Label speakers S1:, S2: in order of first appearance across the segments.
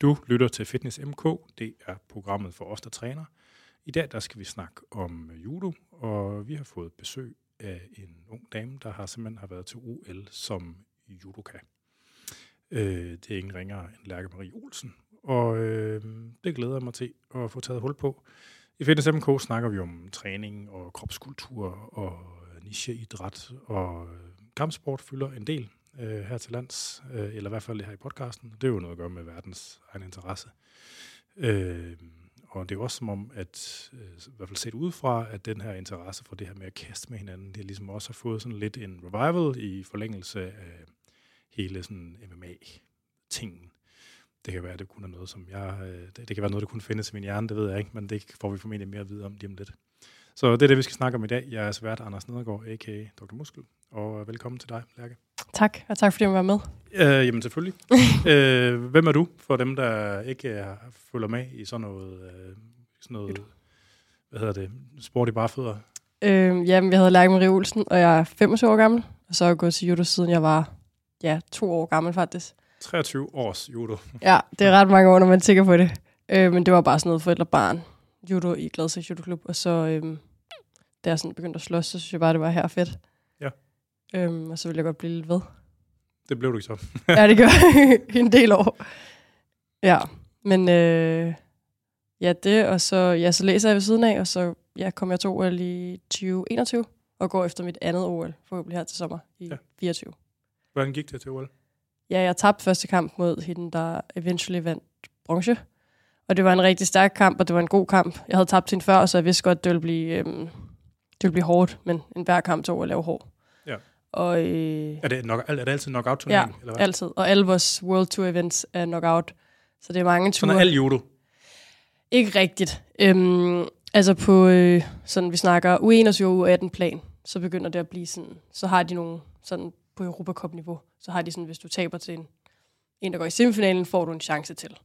S1: Du lytter til Fitness MK. Det er programmet for os, der træner. I dag der skal vi snakke om judo, og vi har fået besøg af en ung dame, der har simpelthen har været til OL som judoka. Øh, det er ingen ringere end Lærke Marie Olsen, og øh, det glæder jeg mig til at få taget hul på. I Fitness MK snakker vi om træning og kropskultur og nicheidræt, og øh, kampsport fylder en del øh, her til lands, øh, eller i hvert fald her i podcasten. Det er jo noget at gøre med verdens egen interesse. Øh, og det er jo også som om, at øh, i hvert fald set udefra, at den her interesse for det her med at kaste med hinanden, det ligesom også har fået sådan lidt en revival i forlængelse af hele sådan MMA-tingen. Det kan være, det kun er noget, som jeg... Øh, det, det kan være noget, der kunne findes i min hjerne, det ved jeg ikke, men det får vi formentlig mere at vide om lige om lidt. Så det er det, vi skal snakke om i dag. Jeg er svært Anders Nedergaard, a.k.a. Dr. Muskel, og velkommen til dig, Lærke.
S2: Tak, og tak fordi jeg var med.
S1: Øh, jamen selvfølgelig. øh, hvem er du, for dem, der ikke er, følger med i sådan noget, øh, sådan noget hvad hedder det, sport i barfødder?
S2: Øh, jamen, jeg hedder Lærke Marie Olsen, og jeg er 25 år gammel, og så har jeg gået til judo, siden jeg var ja, to år gammel faktisk.
S1: 23 års judo.
S2: ja, det er ret mange år, når man tænker på det. Øh, men det var bare sådan noget forældre-barn judo i Gladsaxe Judo Klub, og så øh, da jeg sådan begyndte at slås, så synes jeg bare, det var her fedt.
S1: Ja.
S2: Øhm, og så ville jeg godt blive lidt ved.
S1: Det blev du ikke så.
S2: ja, det gør en del år. Ja, men øh, ja, det, og så, ja, så læser jeg ved siden af, og så ja, kom jeg til OL i 2021, og går efter mit andet OL, forhåbentlig her til sommer i ja. 24.
S1: Hvordan gik det til OL?
S2: Ja, jeg tabte første kamp mod hende, der eventually vandt bronze. Og det var en rigtig stærk kamp, og det var en god kamp. Jeg havde tabt hende før, så jeg vidste godt, det ville blive, øhm, det ville blive hårdt, men en hver kamp tog at lave hård.
S1: Ja.
S2: Og, øh,
S1: er, det nok, er det altid knockout
S2: turnering? Ja, eller hvad? altid. Og alle vores World Tour events er knockout. Så det er mange ture.
S1: Sådan er al judo?
S2: Ikke rigtigt. Øhm, altså på, øh, sådan vi snakker U21 og U18 plan, så begynder det at blive sådan, så har de nogle, sådan på Europacup-niveau, så har de sådan, hvis du taber til en, en, der går i semifinalen, får du en chance til.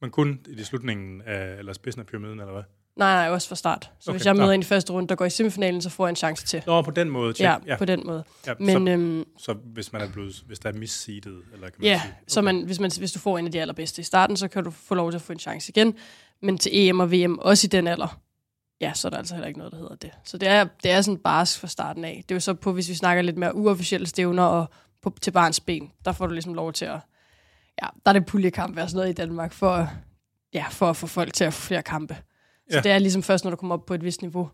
S1: Men kun i slutningen af, eller spidsen af pyramiden, eller hvad?
S2: Nej, nej, også fra start. Så okay, hvis jeg møder ind i første runde, der går i semifinalen, så får jeg en chance til.
S1: Nå, på den måde.
S2: Check. Ja, ja, på den måde.
S1: Ja, Men, så, øhm, så hvis man er blevet, hvis der er misseedet, eller kan man
S2: ja,
S1: sige? Okay.
S2: så man, hvis, man, hvis du får en af de allerbedste i starten, så kan du få lov til at få en chance igen. Men til EM og VM, også i den alder, ja, så er der altså heller ikke noget, der hedder det. Så det er, det er sådan barsk fra starten af. Det er jo så på, hvis vi snakker lidt mere uofficielle stævner og på, til barns ben, der får du ligesom lov til at, ja, der er det puljekamp og sådan noget i Danmark, for, ja, for at få folk til at få flere kampe. Så ja. det er ligesom først, når du kommer op på et vist niveau,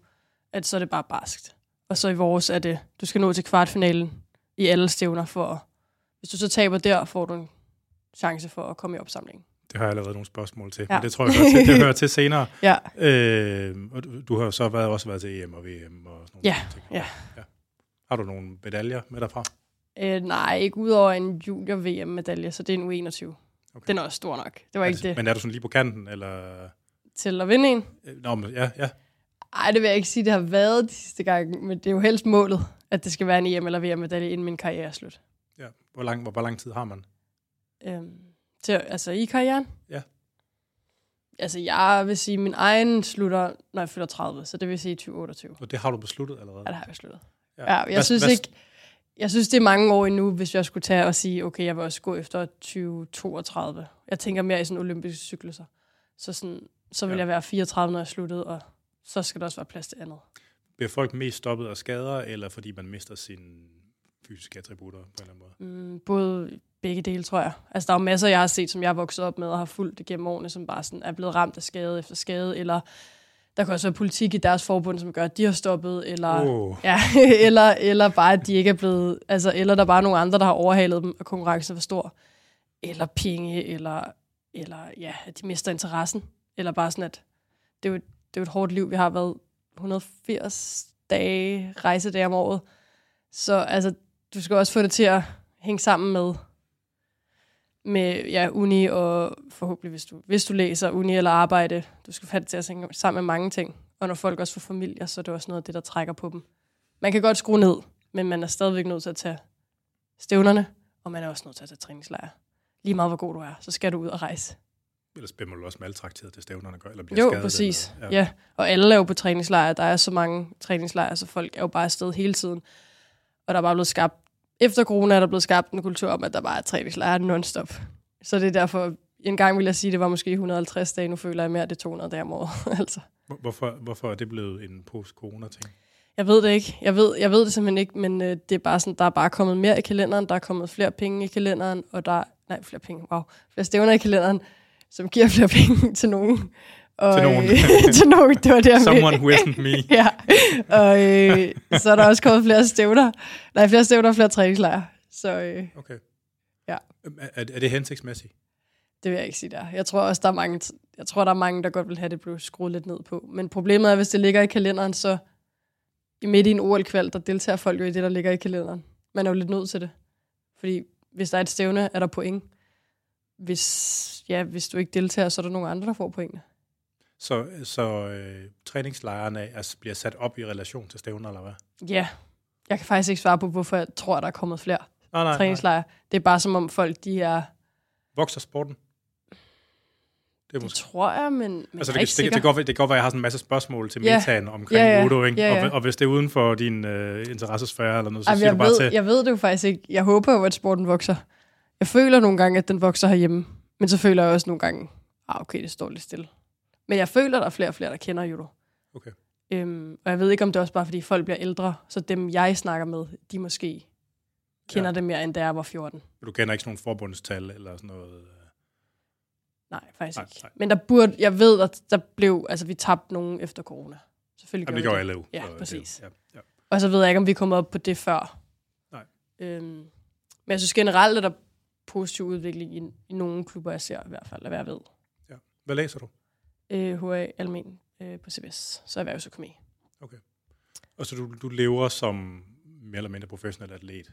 S2: at så er det bare barskt. Og så i vores er det, du skal nå til kvartfinalen i alle stævner, for hvis du så taber der, får du en chance for at komme i opsamlingen.
S1: Det har jeg allerede nogle spørgsmål til, ja. men det tror jeg, hører til, det hører til senere.
S2: ja.
S1: Øh, og du, du har så været, også været til EM og VM og sådan
S2: noget. Ja, ting.
S1: ja. ja. Har du nogle medaljer med derfra?
S2: Øh, nej, ikke udover en junior-VM-medalje, så det er en U21. Okay. Den er også stor nok. Det var altså, ikke det.
S1: Men er du sådan lige på kanten, eller?
S2: Til at vinde en?
S1: Øh, nå, men ja, ja.
S2: Ej, det vil jeg ikke sige, det har været de sidste gange, men det er jo helst målet, at det skal være en EM eller VM-medalje, inden min karriere er slut.
S1: Ja, hvor lang, hvor, hvor lang tid har man?
S2: Øhm, til, altså i karrieren?
S1: Ja.
S2: Altså, jeg vil sige, at min egen slutter, når jeg fylder 30, så det vil sige 2028.
S1: Og det har du besluttet allerede?
S2: Ja, det har jeg besluttet. Ja, ja jeg hvad, synes hvad, ikke... Jeg synes, det er mange år endnu, hvis jeg skulle tage og sige, okay, jeg vil også gå efter 2032. Jeg tænker mere i sådan olympiske cykluser. Så, sådan, så vil ja. jeg være 34, når jeg er sluttet, og så skal der også være plads til andet.
S1: Bliver folk mest stoppet af skader, eller fordi man mister sine fysiske attributter på en eller anden
S2: måde? Mm, både begge dele, tror jeg. Altså, der er jo masser, jeg har set, som jeg har vokset op med og har fulgt det gennem årene, som bare sådan er blevet ramt af skade efter skade, eller der kan også være politik i deres forbund, som gør, at de har stoppet, eller,
S1: oh.
S2: ja, eller, eller bare, at de ikke er blevet, altså, eller der er bare nogle andre, der har overhalet dem, og konkurrencen er for stor. Eller penge, eller, eller ja, at de mister interessen. Eller bare sådan, at det er jo, det er jo et hårdt liv. Vi har været 180 dage, rejsedage om året. Så altså, du skal også få det til at hænge sammen med, med ja, uni og forhåbentlig, hvis du, hvis du læser uni eller arbejde, du skal det til at hænge sammen med mange ting. Og når folk også får familier, så er det også noget af det, der trækker på dem. Man kan godt skrue ned, men man er stadigvæk nødt til at tage stævnerne, og man er også nødt til at tage træningslejre. Lige meget hvor god du er, så skal du ud og rejse.
S1: Ellers bliver man også maltrakteret til stævnerne, eller bliver
S2: jo,
S1: skadet.
S2: præcis. Eller, ja. ja. og alle er jo på træningslejre. Der er så mange træningslejre, så folk er jo bare afsted hele tiden. Og der er bare blevet skabt, efter corona er der blevet skabt en kultur om, at der bare er træningslejre non-stop. Så det er derfor, en gang ville jeg sige, at det var måske 150 dage. Nu føler jeg mere, at det er 200 dage om året. altså.
S1: Hvor- Hvorfor, hvorfor er det blevet en post-corona-ting?
S2: Jeg ved det ikke. Jeg ved, jeg ved det simpelthen ikke, men øh, det er bare sådan, der er bare kommet mere i kalenderen, der er kommet flere penge i kalenderen, og der nej, flere penge, wow, flere stævner i kalenderen, som giver flere penge til nogen. Og,
S1: Til nogen.
S2: Øh, til nogen, det var det, jeg
S1: Someone who isn't me.
S2: ja, og øh, så er der også kommet flere stævner. Nej, flere stævner og flere træningslejre. Så øh,
S1: Okay.
S2: Ja.
S1: Er, er er det hensigtsmæssigt?
S2: det vil jeg ikke sige der. Jeg tror også, der er mange, jeg tror, der er mange, der godt vil have det blevet skruet lidt ned på. Men problemet er, hvis det ligger i kalenderen, så i midt i en OL-kval, der deltager folk jo i det, der ligger i kalenderen. Man er jo lidt nødt til det. Fordi hvis der er et stævne, er der point. Hvis, ja, hvis du ikke deltager, så er der nogle andre, der får pointene.
S1: Så, så øh, træningslejrene er, bliver sat op i relation til stævner, eller hvad?
S2: Ja, jeg kan faktisk ikke svare på, hvorfor jeg tror, der er kommet flere
S1: Nej, nej, nej.
S2: træningslejre. Det er bare som om folk, de er...
S1: Vokser sporten? Det er
S2: Det
S1: måske...
S2: tror jeg, men, men
S1: Altså,
S2: jeg er
S1: det,
S2: ikke
S1: det, det,
S2: sikker.
S1: det, kan godt, det kan godt være, at jeg har sådan en masse spørgsmål til
S2: Ja.
S1: metaen omkring
S2: Ja, ja.
S1: judo, ikke?
S2: Ja, ja.
S1: Og, og hvis det er uden for din øh, interessesfære eller noget, så
S2: Ej, men
S1: siger du
S2: jeg,
S1: bare
S2: ved,
S1: til.
S2: jeg ved det jo faktisk ikke. Jeg håber jo, at sporten vokser. Jeg føler nogle gange, at den vokser herhjemme. Men så føler jeg også nogle gange, ah, okay, det står lidt stille. Men jeg føler, at der er flere og flere, der kender judo.
S1: Okay.
S2: Øhm, og jeg ved ikke, om det er også bare, fordi folk bliver ældre, så dem, jeg snakker med, de måske kender
S1: Ja.
S2: det mere, end da jeg var 14.
S1: Du kender ikke sådan nogle forbundstal eller sådan noget? øh,
S2: Nej, faktisk
S1: Nej,
S2: ikke.
S1: nej.
S2: Men der burde, jeg ved, at der blev, altså vi tabte nogen efter corona. Selvfølgelig
S1: Jamen, det
S2: gjorde
S1: alle jo.
S2: Ja,
S1: det-
S2: præcis.
S1: Ja, ja.
S2: Og så ved jeg ikke, om vi kommer op på det før.
S1: Nej.
S2: Øhm, men jeg synes generelt, at der er positiv udvikling i, i nogle klubber, jeg ser i hvert fald, af hvad jeg ved.
S1: Hvad læser du?
S2: Øh, HA Almen øh, på CBS, så erhvervsøkonomi.
S1: Og så du, du lever som mere eller mindre professionel atlet?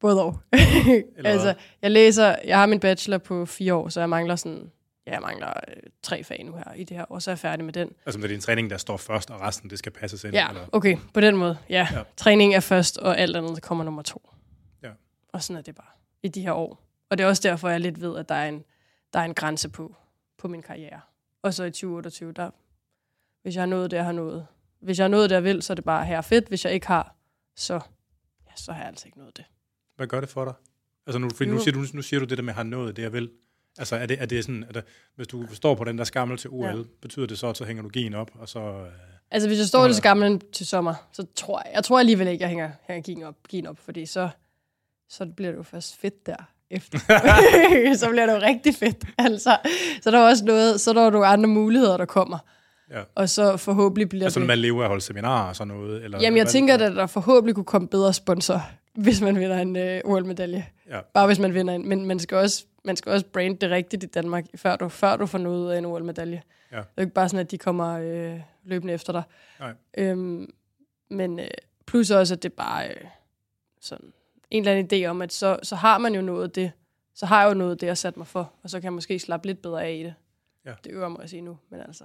S2: Både og. Altså, jeg læser, jeg har min bachelor på fire år, så jeg mangler sådan, ja, jeg mangler øh, tre fag nu her i det her, og så er jeg færdig med den.
S1: Altså, det er din træning, der står først, og resten, det skal passes ind?
S2: Ja,
S1: Eller?
S2: okay, på den måde, ja.
S1: Ja.
S2: ja. Træning er først, og alt andet kommer nummer to.
S1: Ja.
S2: Og sådan er det bare i de her år. Og det er også derfor, jeg lidt ved, at der er en, der er en grænse på, på min karriere. Og så i 2028, der, hvis jeg har nået det, jeg har nået. Hvis jeg har nået det, jeg vil, så er det bare her fedt. Hvis jeg ikke har, så, ja, så har jeg altså ikke nået det.
S1: Hvad gør det for dig? Altså, nu, fordi nu, siger du, nu siger du det der med, at har nået det, jeg vil. Altså, er det, er det sådan, at der, hvis du står på den der skammel til OL, ja. Betyder det så, at så hænger du gen op, og så... Øh,
S2: Altså, hvis jeg står til skamlen til sommer, så tror jeg, jeg tror alligevel ikke, jeg hænger, hænger gin op, gin op, fordi så, så bliver det jo først fedt der efter. så bliver det jo rigtig fedt. Altså, så er der også noget, så er der jo nogle andre muligheder, der kommer.
S1: Ja.
S2: Og så forhåbentlig bliver
S1: altså,
S2: det...
S1: man lever af at holde seminarer og sådan noget? Eller,
S2: Jamen, jeg
S1: hvad-
S2: tænker, at der forhåbentlig kunne komme bedre sponsor, hvis man vinder en øh, OL-medalje.
S1: Ja.
S2: Bare hvis man vinder en. Men man skal også, man skal også brande det rigtigt i Danmark, før du, før du får noget af en OL-medalje.
S1: Ja.
S2: Det er ikke bare sådan, at de kommer øh, løbende efter dig.
S1: Nej.
S2: Øhm, men øh, plus også, at det bare øh, sådan en eller anden idé om, at så, så har man jo noget det. Så har jeg jo noget det, jeg sat mig for. Og så kan jeg måske slappe lidt bedre af i det.
S1: Ja.
S2: Det øver mig at sige nu, men altså.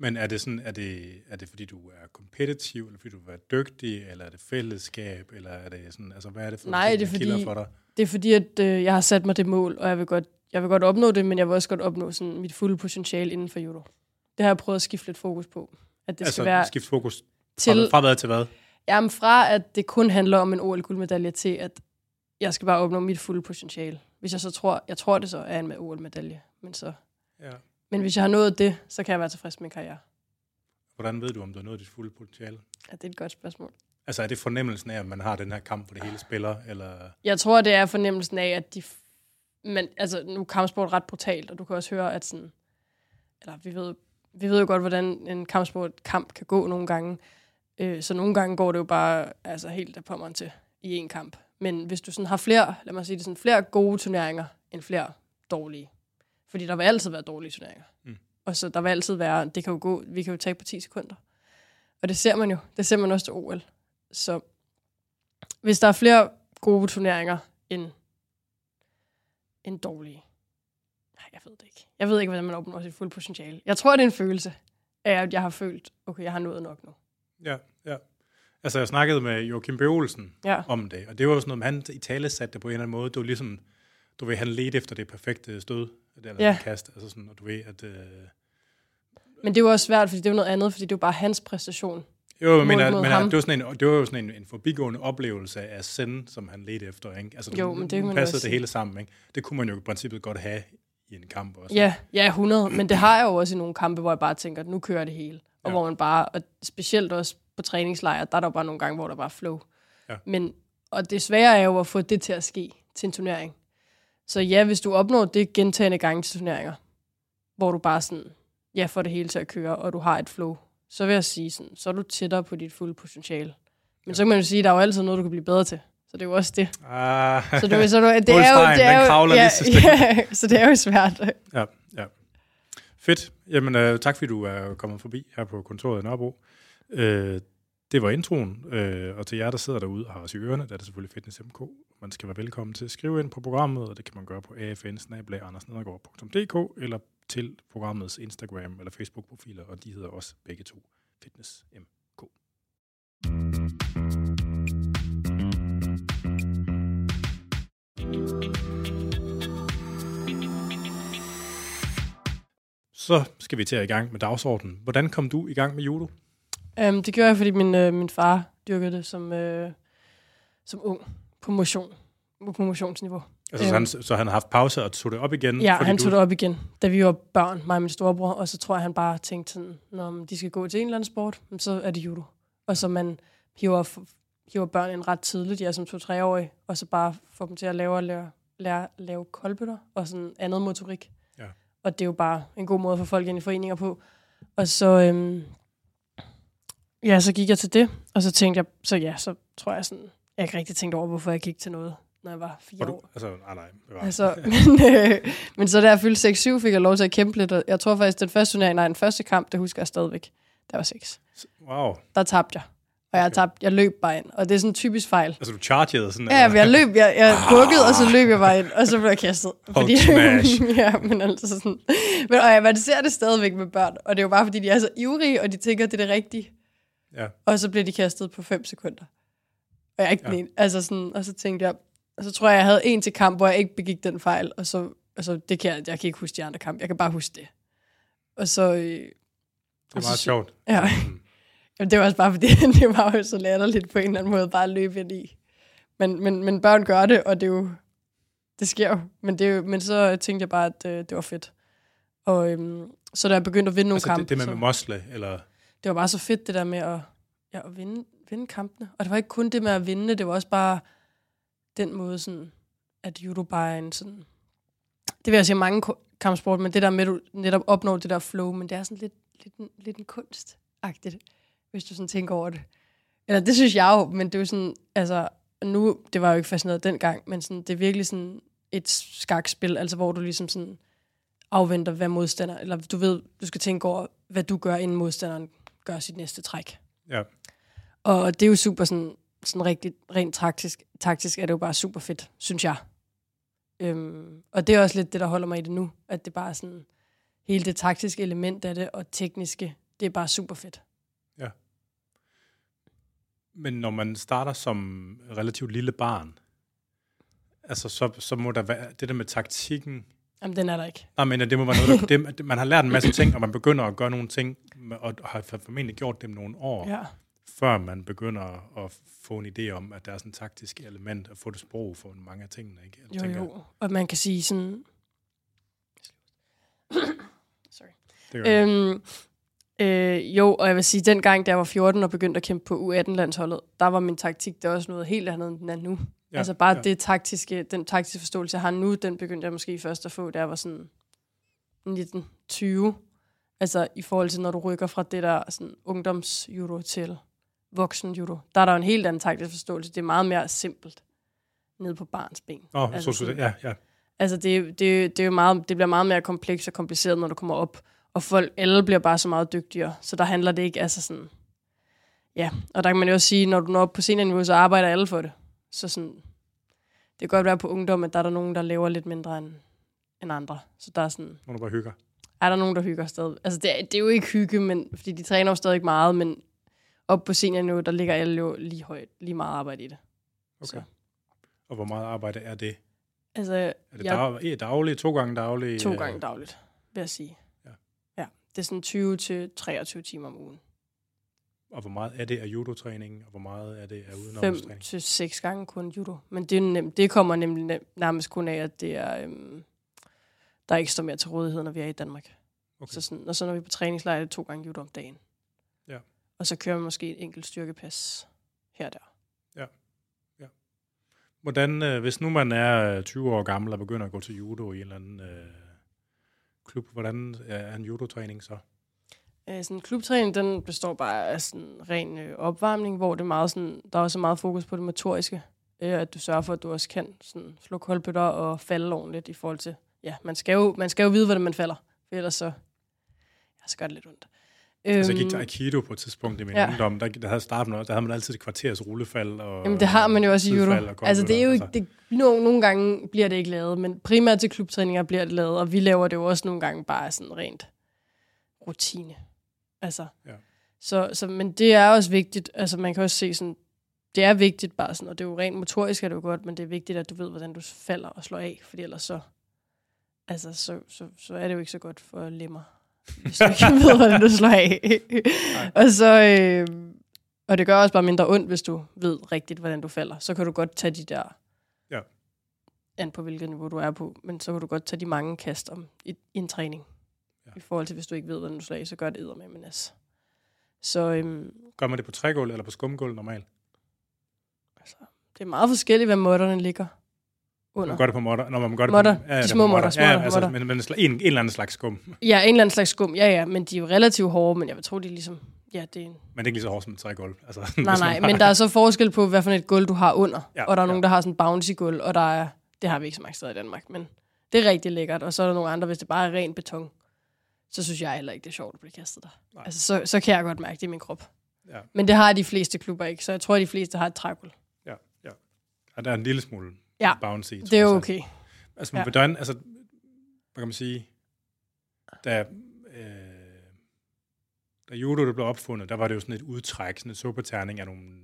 S1: Men er det sådan, er det, er det fordi, du er kompetitiv, eller fordi du er dygtig, eller er det fællesskab, eller er det sådan, altså hvad er det for
S2: Nej,
S1: ting,
S2: det er fordi-
S1: for dig?
S2: Det er fordi, at øh, jeg har sat mig det mål, og jeg vil, godt, jeg vil godt opnå det, men jeg vil også godt opnå sådan mit fulde potentiale inden for judo. Det har jeg prøvet at skifte lidt fokus på. At det
S1: altså
S2: skal være
S1: skift fokus
S2: til,
S1: fra, fra hvad til hvad?
S2: Jamen fra, at det kun handler om en OL-guldmedalje, til at jeg skal bare opnå mit fulde potentiale. Hvis jeg så tror, jeg tror det så er en med OL-medalje, men så...
S1: Ja.
S2: Men hvis jeg har nået det, så kan jeg være tilfreds med min karriere.
S1: Hvordan ved du, om du har nået dit fulde potentiale?
S2: Ja, det er et godt spørgsmål.
S1: Altså er det fornemmelsen af, at man har den her kamp, hvor det hele spiller, eller...
S2: Jeg tror, det er fornemmelsen af, at de... Men, altså, nu er kampsport ret brutalt, og du kan også høre, at sådan... Eller vi ved, vi ved jo godt, hvordan en kampsport kamp kan gå nogle gange. Øh, så nogle gange går det jo bare altså, helt der på til i en kamp. Men hvis du sådan har flere, lad mig sige det sådan, flere gode turneringer end flere dårlige. Fordi der vil altid være dårlige turneringer.
S1: Mm.
S2: Og så der vil altid være, det kan jo gå, vi kan jo tage på 10 sekunder. Og det ser man jo. Det ser man også til OL. Så hvis der er flere gode turneringer end, end dårlige. Nej, jeg ved det ikke. Jeg ved ikke, hvordan man opnår sit fulde potentiale. Jeg tror, det er en følelse af, at jeg har følt, okay, jeg har nået nok nu.
S1: Ja, ja. Altså jeg snakkede med Joachim B. Olsen
S2: Ja.
S1: om det, og det var jo sådan noget, han i tale satte det på en eller anden måde. Det var ligesom, du ved, han ledte efter det perfekte stød, eller
S2: Ja.
S1: kast, altså sådan, og du ved, at... Øh,
S2: Men det jo også svært, fordi det jo noget andet, fordi det jo bare hans præstation.
S1: Jo, men, men,
S2: mod
S1: men
S2: ham.
S1: det var, sådan en, det var jo sådan en, en forbigående oplevelse af send, som han ledte efter. Ikke? Altså,
S2: Jo, men det man
S1: passede
S2: også
S1: det hele sammen. Ikke? Det kunne man jo i princippet godt have i en kamp også.
S2: Ja, ja, 100. Men det har jeg jo også i nogle kampe, hvor jeg bare tænker, at nu kører det hele. Og
S1: Ja.
S2: hvor man bare, og specielt også på træningslejre, der er der bare nogle gange, hvor der bare er flow.
S1: Ja.
S2: Men, og det svære er jo at få det til at ske til en turnering. Så ja, hvis du opnår det gentagende gange til turneringer, hvor du bare sådan, ja, får det hele til at køre, og du har et flow, så vil jeg sige sådan, så er du tættere på dit fulde potentiale. Men så kan man jo sige, at der er jo altid noget, du kan blive bedre til. Så det er jo også det.
S1: Ah,
S2: Så det, er jo- så det, det er jo, det er jo, ja, ja, så det er jo svært.
S1: ja, ja. Fedt. Jamen, øh, tak fordi du er kommet forbi her på kontoret i Nørrebro. Øh, det var introen, øh, og til jer, der sidder derude og har os i ørerne, der er det selvfølgelig Fitness MK. Man skal være velkommen til at skrive ind på programmet, og det kan man gøre på afn eller til programmets Instagram eller Facebook-profiler, og de hedder også begge to Fitness MK. Så skal vi til at i gang med dagsordenen. Hvordan kom du i gang med judo?
S2: Um, det gjorde jeg, fordi min, øh, min far dyrkede det som, øh, som ung på motion. På motionsniveau.
S1: Altså, så,
S2: Øhm.
S1: han, så han har haft pause og tog det op igen?
S2: Ja,
S1: fordi
S2: han
S1: du,
S2: tog det op igen, da vi var børn, mig og min storebror. Og så tror jeg, han bare tænkte sådan, når de skal gå til en eller anden sport, så er det judo. Og så man hiver, hiver børn ind ret tidligt, de er som to-treårige, og så bare får dem til at lave, lære, lære lave koldbøtter og sådan andet motorik. Og det er jo bare en god måde at få folk ind i foreninger på. Og så, øhm, ja, så gik jeg til det, og så tænkte jeg, så ja, så tror jeg sådan, jeg ikke rigtig tænkt over, hvorfor jeg gik til noget, når jeg var fire
S1: Var
S2: år.
S1: du, altså, nej, nej. Det var,
S2: Altså, men, øh, men så da jeg fyldte 6-7, fik jeg lov til at kæmpe lidt. Og jeg tror faktisk, den første turnering, nej, den første kamp, det husker jeg stadigvæk. Der var 6.
S1: wow.
S2: Der tabte jeg. Og jeg, tabte, jeg løb bare ind. Og det er sådan en typisk fejl.
S1: Altså, du chargede sådan?
S2: Ja, jeg løb, jeg, jeg bukkede, og så løb jeg bare ind, og så blev jeg kastet.
S1: Smash.
S2: ja, men altså sådan. Men, og jeg, ser det stadigvæk med børn, og det er jo bare, fordi de er så ivrige, og de tænker, det er det rigtige.
S1: Ja.
S2: Og så bliver de kastet på 5 sekunder. Og jeg er ikke
S1: Ja.
S2: den ene. Altså sådan, og så tænkte jeg, og så tror jeg, jeg havde en til kamp, hvor jeg ikke begik den fejl, og så, altså det kan jeg, jeg kan ikke huske de andre kampe, jeg kan bare huske det. Og så, øh,
S1: Det er
S2: og så-
S1: meget sjovt.
S2: ja,
S1: Mm.
S2: Jamen, det var også bare fordi, det var jo så latterligt på en eller anden måde, bare at løbe ind i. Men, men, men børn gør det, og det er jo, det sker jo. Men, det er jo, men så tænkte jeg bare, at øh, det var fedt. Og øhm, så da jeg begyndte at vinde nogle
S1: Altså,
S2: kampe,
S1: det, det med,
S2: så,
S1: med mosle, eller...
S2: det var bare så fedt det der med at, ja, at vinde, vinde kampene. Og det var ikke kun det med at vinde, det var også bare den måde, sådan, at judo bare er en sådan... Det vil jeg sige mange kampsport, men det der med, at du netop opnår det der flow, men det er sådan lidt, lidt, en, lidt en kunst-agtigt, hvis du sådan tænker over det. Eller det synes jeg jo, men det er jo sådan, altså, nu, det var jo ikke fascineret dengang, men sådan, det er virkelig sådan et skakspil, altså hvor du ligesom sådan afventer, hvad modstander, eller du ved, du skal tænke over, hvad du gør, inden modstanderen gør sit næste træk.
S1: Ja.
S2: Og det er jo super sådan, sådan rigtig, rent taktisk, taktisk er det jo bare super fedt, synes jeg. Øhm, og det er også lidt det, der holder mig i det nu, at det bare er sådan, hele det taktiske element af det, og tekniske, det er bare super fedt.
S1: Men når man starter som relativt lille barn, altså så, så må der være det der med taktikken.
S2: Jamen, den er der ikke.
S1: Nej, men det må være noget, der, det, man har lært en masse ting, og man begynder at gøre nogle ting, og har formentlig gjort dem nogle år,
S2: Ja.
S1: før man begynder at få en idé om, at der er sådan et taktisk element, at få det sprog for mange af tingene. Ikke? Jeg
S2: Jo,
S1: tænker,
S2: jo. Og man kan sige sådan... Sorry.
S1: Det.
S2: Øhm, øh, jo, og jeg vil sige, dengang, da jeg var 14 og begyndte at kæmpe på U18-landsholdet, der var min taktik der også noget helt andet, end den er nu. Ja, altså bare ja. det taktiske, den taktiske forståelse, jeg har nu, den begyndte jeg måske først at få, da jeg var sådan 19-20. Altså i forhold til, når du rykker fra det der sådan, ungdomsjudo til voksen judo. Der er der jo en helt anden taktisk forståelse. Det er meget mere simpelt nede på barns ben.
S1: Nå,
S2: altså
S1: så,
S2: sådan-
S1: ja, ja.
S2: Altså, det, det, det, er jo meget, det bliver meget mere komplekst og kompliceret, når du kommer op. Og folk, alle bliver bare så meget dygtigere. Så der handler det ikke, altså sådan... Ja, og der kan man jo også sige, når du når op på seniorniveau, så arbejder alle for det. Så sådan... Det kan godt være på ungdom, at der er der nogen, der lever lidt mindre end, end andre. Så der er sådan...
S1: Når du bare hygger.
S2: Er der nogen, der hygger stadig? Altså, det er, det er jo ikke hygge, men, fordi de træner jo stadig meget, men op på seniorniveau, der ligger alle jo lige højt, lige meget arbejde i det.
S1: Okay.
S2: Så.
S1: Og hvor meget arbejde er det?
S2: Altså,
S1: Er det
S2: jeg-
S1: dag, dagligt, to gange dagligt?
S2: To
S1: øh,
S2: gange dagligt, vil jeg sige.
S1: Ja.
S2: ja. Det er sådan 20 til 23 timer om ugen.
S1: og hvor meget er det af judo-træning, og hvor meget er det af udenomstræning?
S2: til seks gange kun judo. Men det, er nem, det kommer nemlig nem, nærmest kun af, at det er, øhm, der ikke står mere til rådighed, når vi er i Danmark.
S1: Okay.
S2: Så sådan, og så når vi er på træningslejr, er det to gange judo om dagen.
S1: Ja.
S2: Og så kører vi måske et enkelt styrkepas her og der.
S1: Hvordan, øh, hvis nu man er øh, 20 år gammel og begynder at gå til judo i en eller anden øh, klub, hvordan øh, er en judotræning så?
S2: Øh, sådan, klubtræning, den består bare af sådan ren øh, opvarmning, hvor det er meget sådan, der er også meget fokus på det motoriske. Øh, at du sørger for, at du også kan sådan, slå koldbøtter og falde ordentligt i forhold til... Ja, man skal jo, man skal jo vide, hvordan man falder. For ellers så, ja, så gør det lidt ondt.
S1: Altså, jeg gik
S2: Øhm,
S1: til Aikido på et tidspunkt i min
S2: ja.
S1: ungdom, der, der havde starten der havde man altid et kvarters rullefald. Og,
S2: Jamen, det har man jo også i judo. Altså, det er jo ikke,
S1: koldbøtter,
S2: det, no, nogle gange bliver det ikke lavet, men primært til klubtræninger bliver det lavet, og vi laver det jo også nogle gange bare sådan rent rutine. Altså,
S1: Ja.
S2: så, så, men det er også vigtigt, altså man kan også se sådan, det er vigtigt bare sådan, og det er jo rent motorisk er det jo godt, men det er vigtigt, at du ved, hvordan du falder og slår af, fordi ellers så, altså, så, så, så er det jo ikke så godt for lemmer, hvis du ikke ved, hvordan du slår af. og så, øh, og det gør også bare mindre ondt, hvis du ved rigtigt, hvordan du falder. Så kan du godt tage de der,
S1: Ja.
S2: an på hvilket niveau du er på, men så kan du godt tage de mange kast om i, i en træning.
S1: Ja.
S2: I forhold til, hvis du ikke ved, hvordan du slår af, så gør det med men altså. Så øhm,
S1: Gør man det på trægulv eller på skumgulv normalt?
S2: altså, det er meget forskelligt, hvad måtterne ligger under.
S1: Man gør det på modder. Når man gør det
S2: Modder.
S1: På,
S2: De
S1: det er
S2: små små
S1: Ja, altså, men, men en, en eller anden slags skum. Men
S2: Ja, en eller anden slags skum. Ja, ja, men de er jo relativt hårde, men jeg vil tro, de er ligesom... Ja, det er en...
S1: det er ikke lige så hårdt som et trægulv. Altså,
S2: Nej, nej, men der er så forskel på, hvad for et gulv du har under.
S1: Ja,
S2: Ja, og der er
S1: ja.
S2: nogen, der har sådan bouncy gulv, og der er... Det har vi ikke så mange steder i Danmark, men det er rigtig lækkert. Og så er der nogle andre, hvis det bare er ren beton, så synes jeg heller ikke, det er sjovt at blive kastet der.
S1: Nej.
S2: Altså, så, så kan jeg godt mærke det i min krop.
S1: Ja,
S2: Men det har de fleste klubber ikke, så jeg tror, at de fleste har et trægulv.
S1: ja, ja. ja. der er en lille smule
S2: Ja,
S1: bouncy.
S2: Det er okay.
S1: Altså, men
S2: Ja.
S1: hvordan, altså, hvad kan man sige, da, øh, da judo det blev opfundet, der var det jo sådan et udtræk, sådan et superterning af nogle,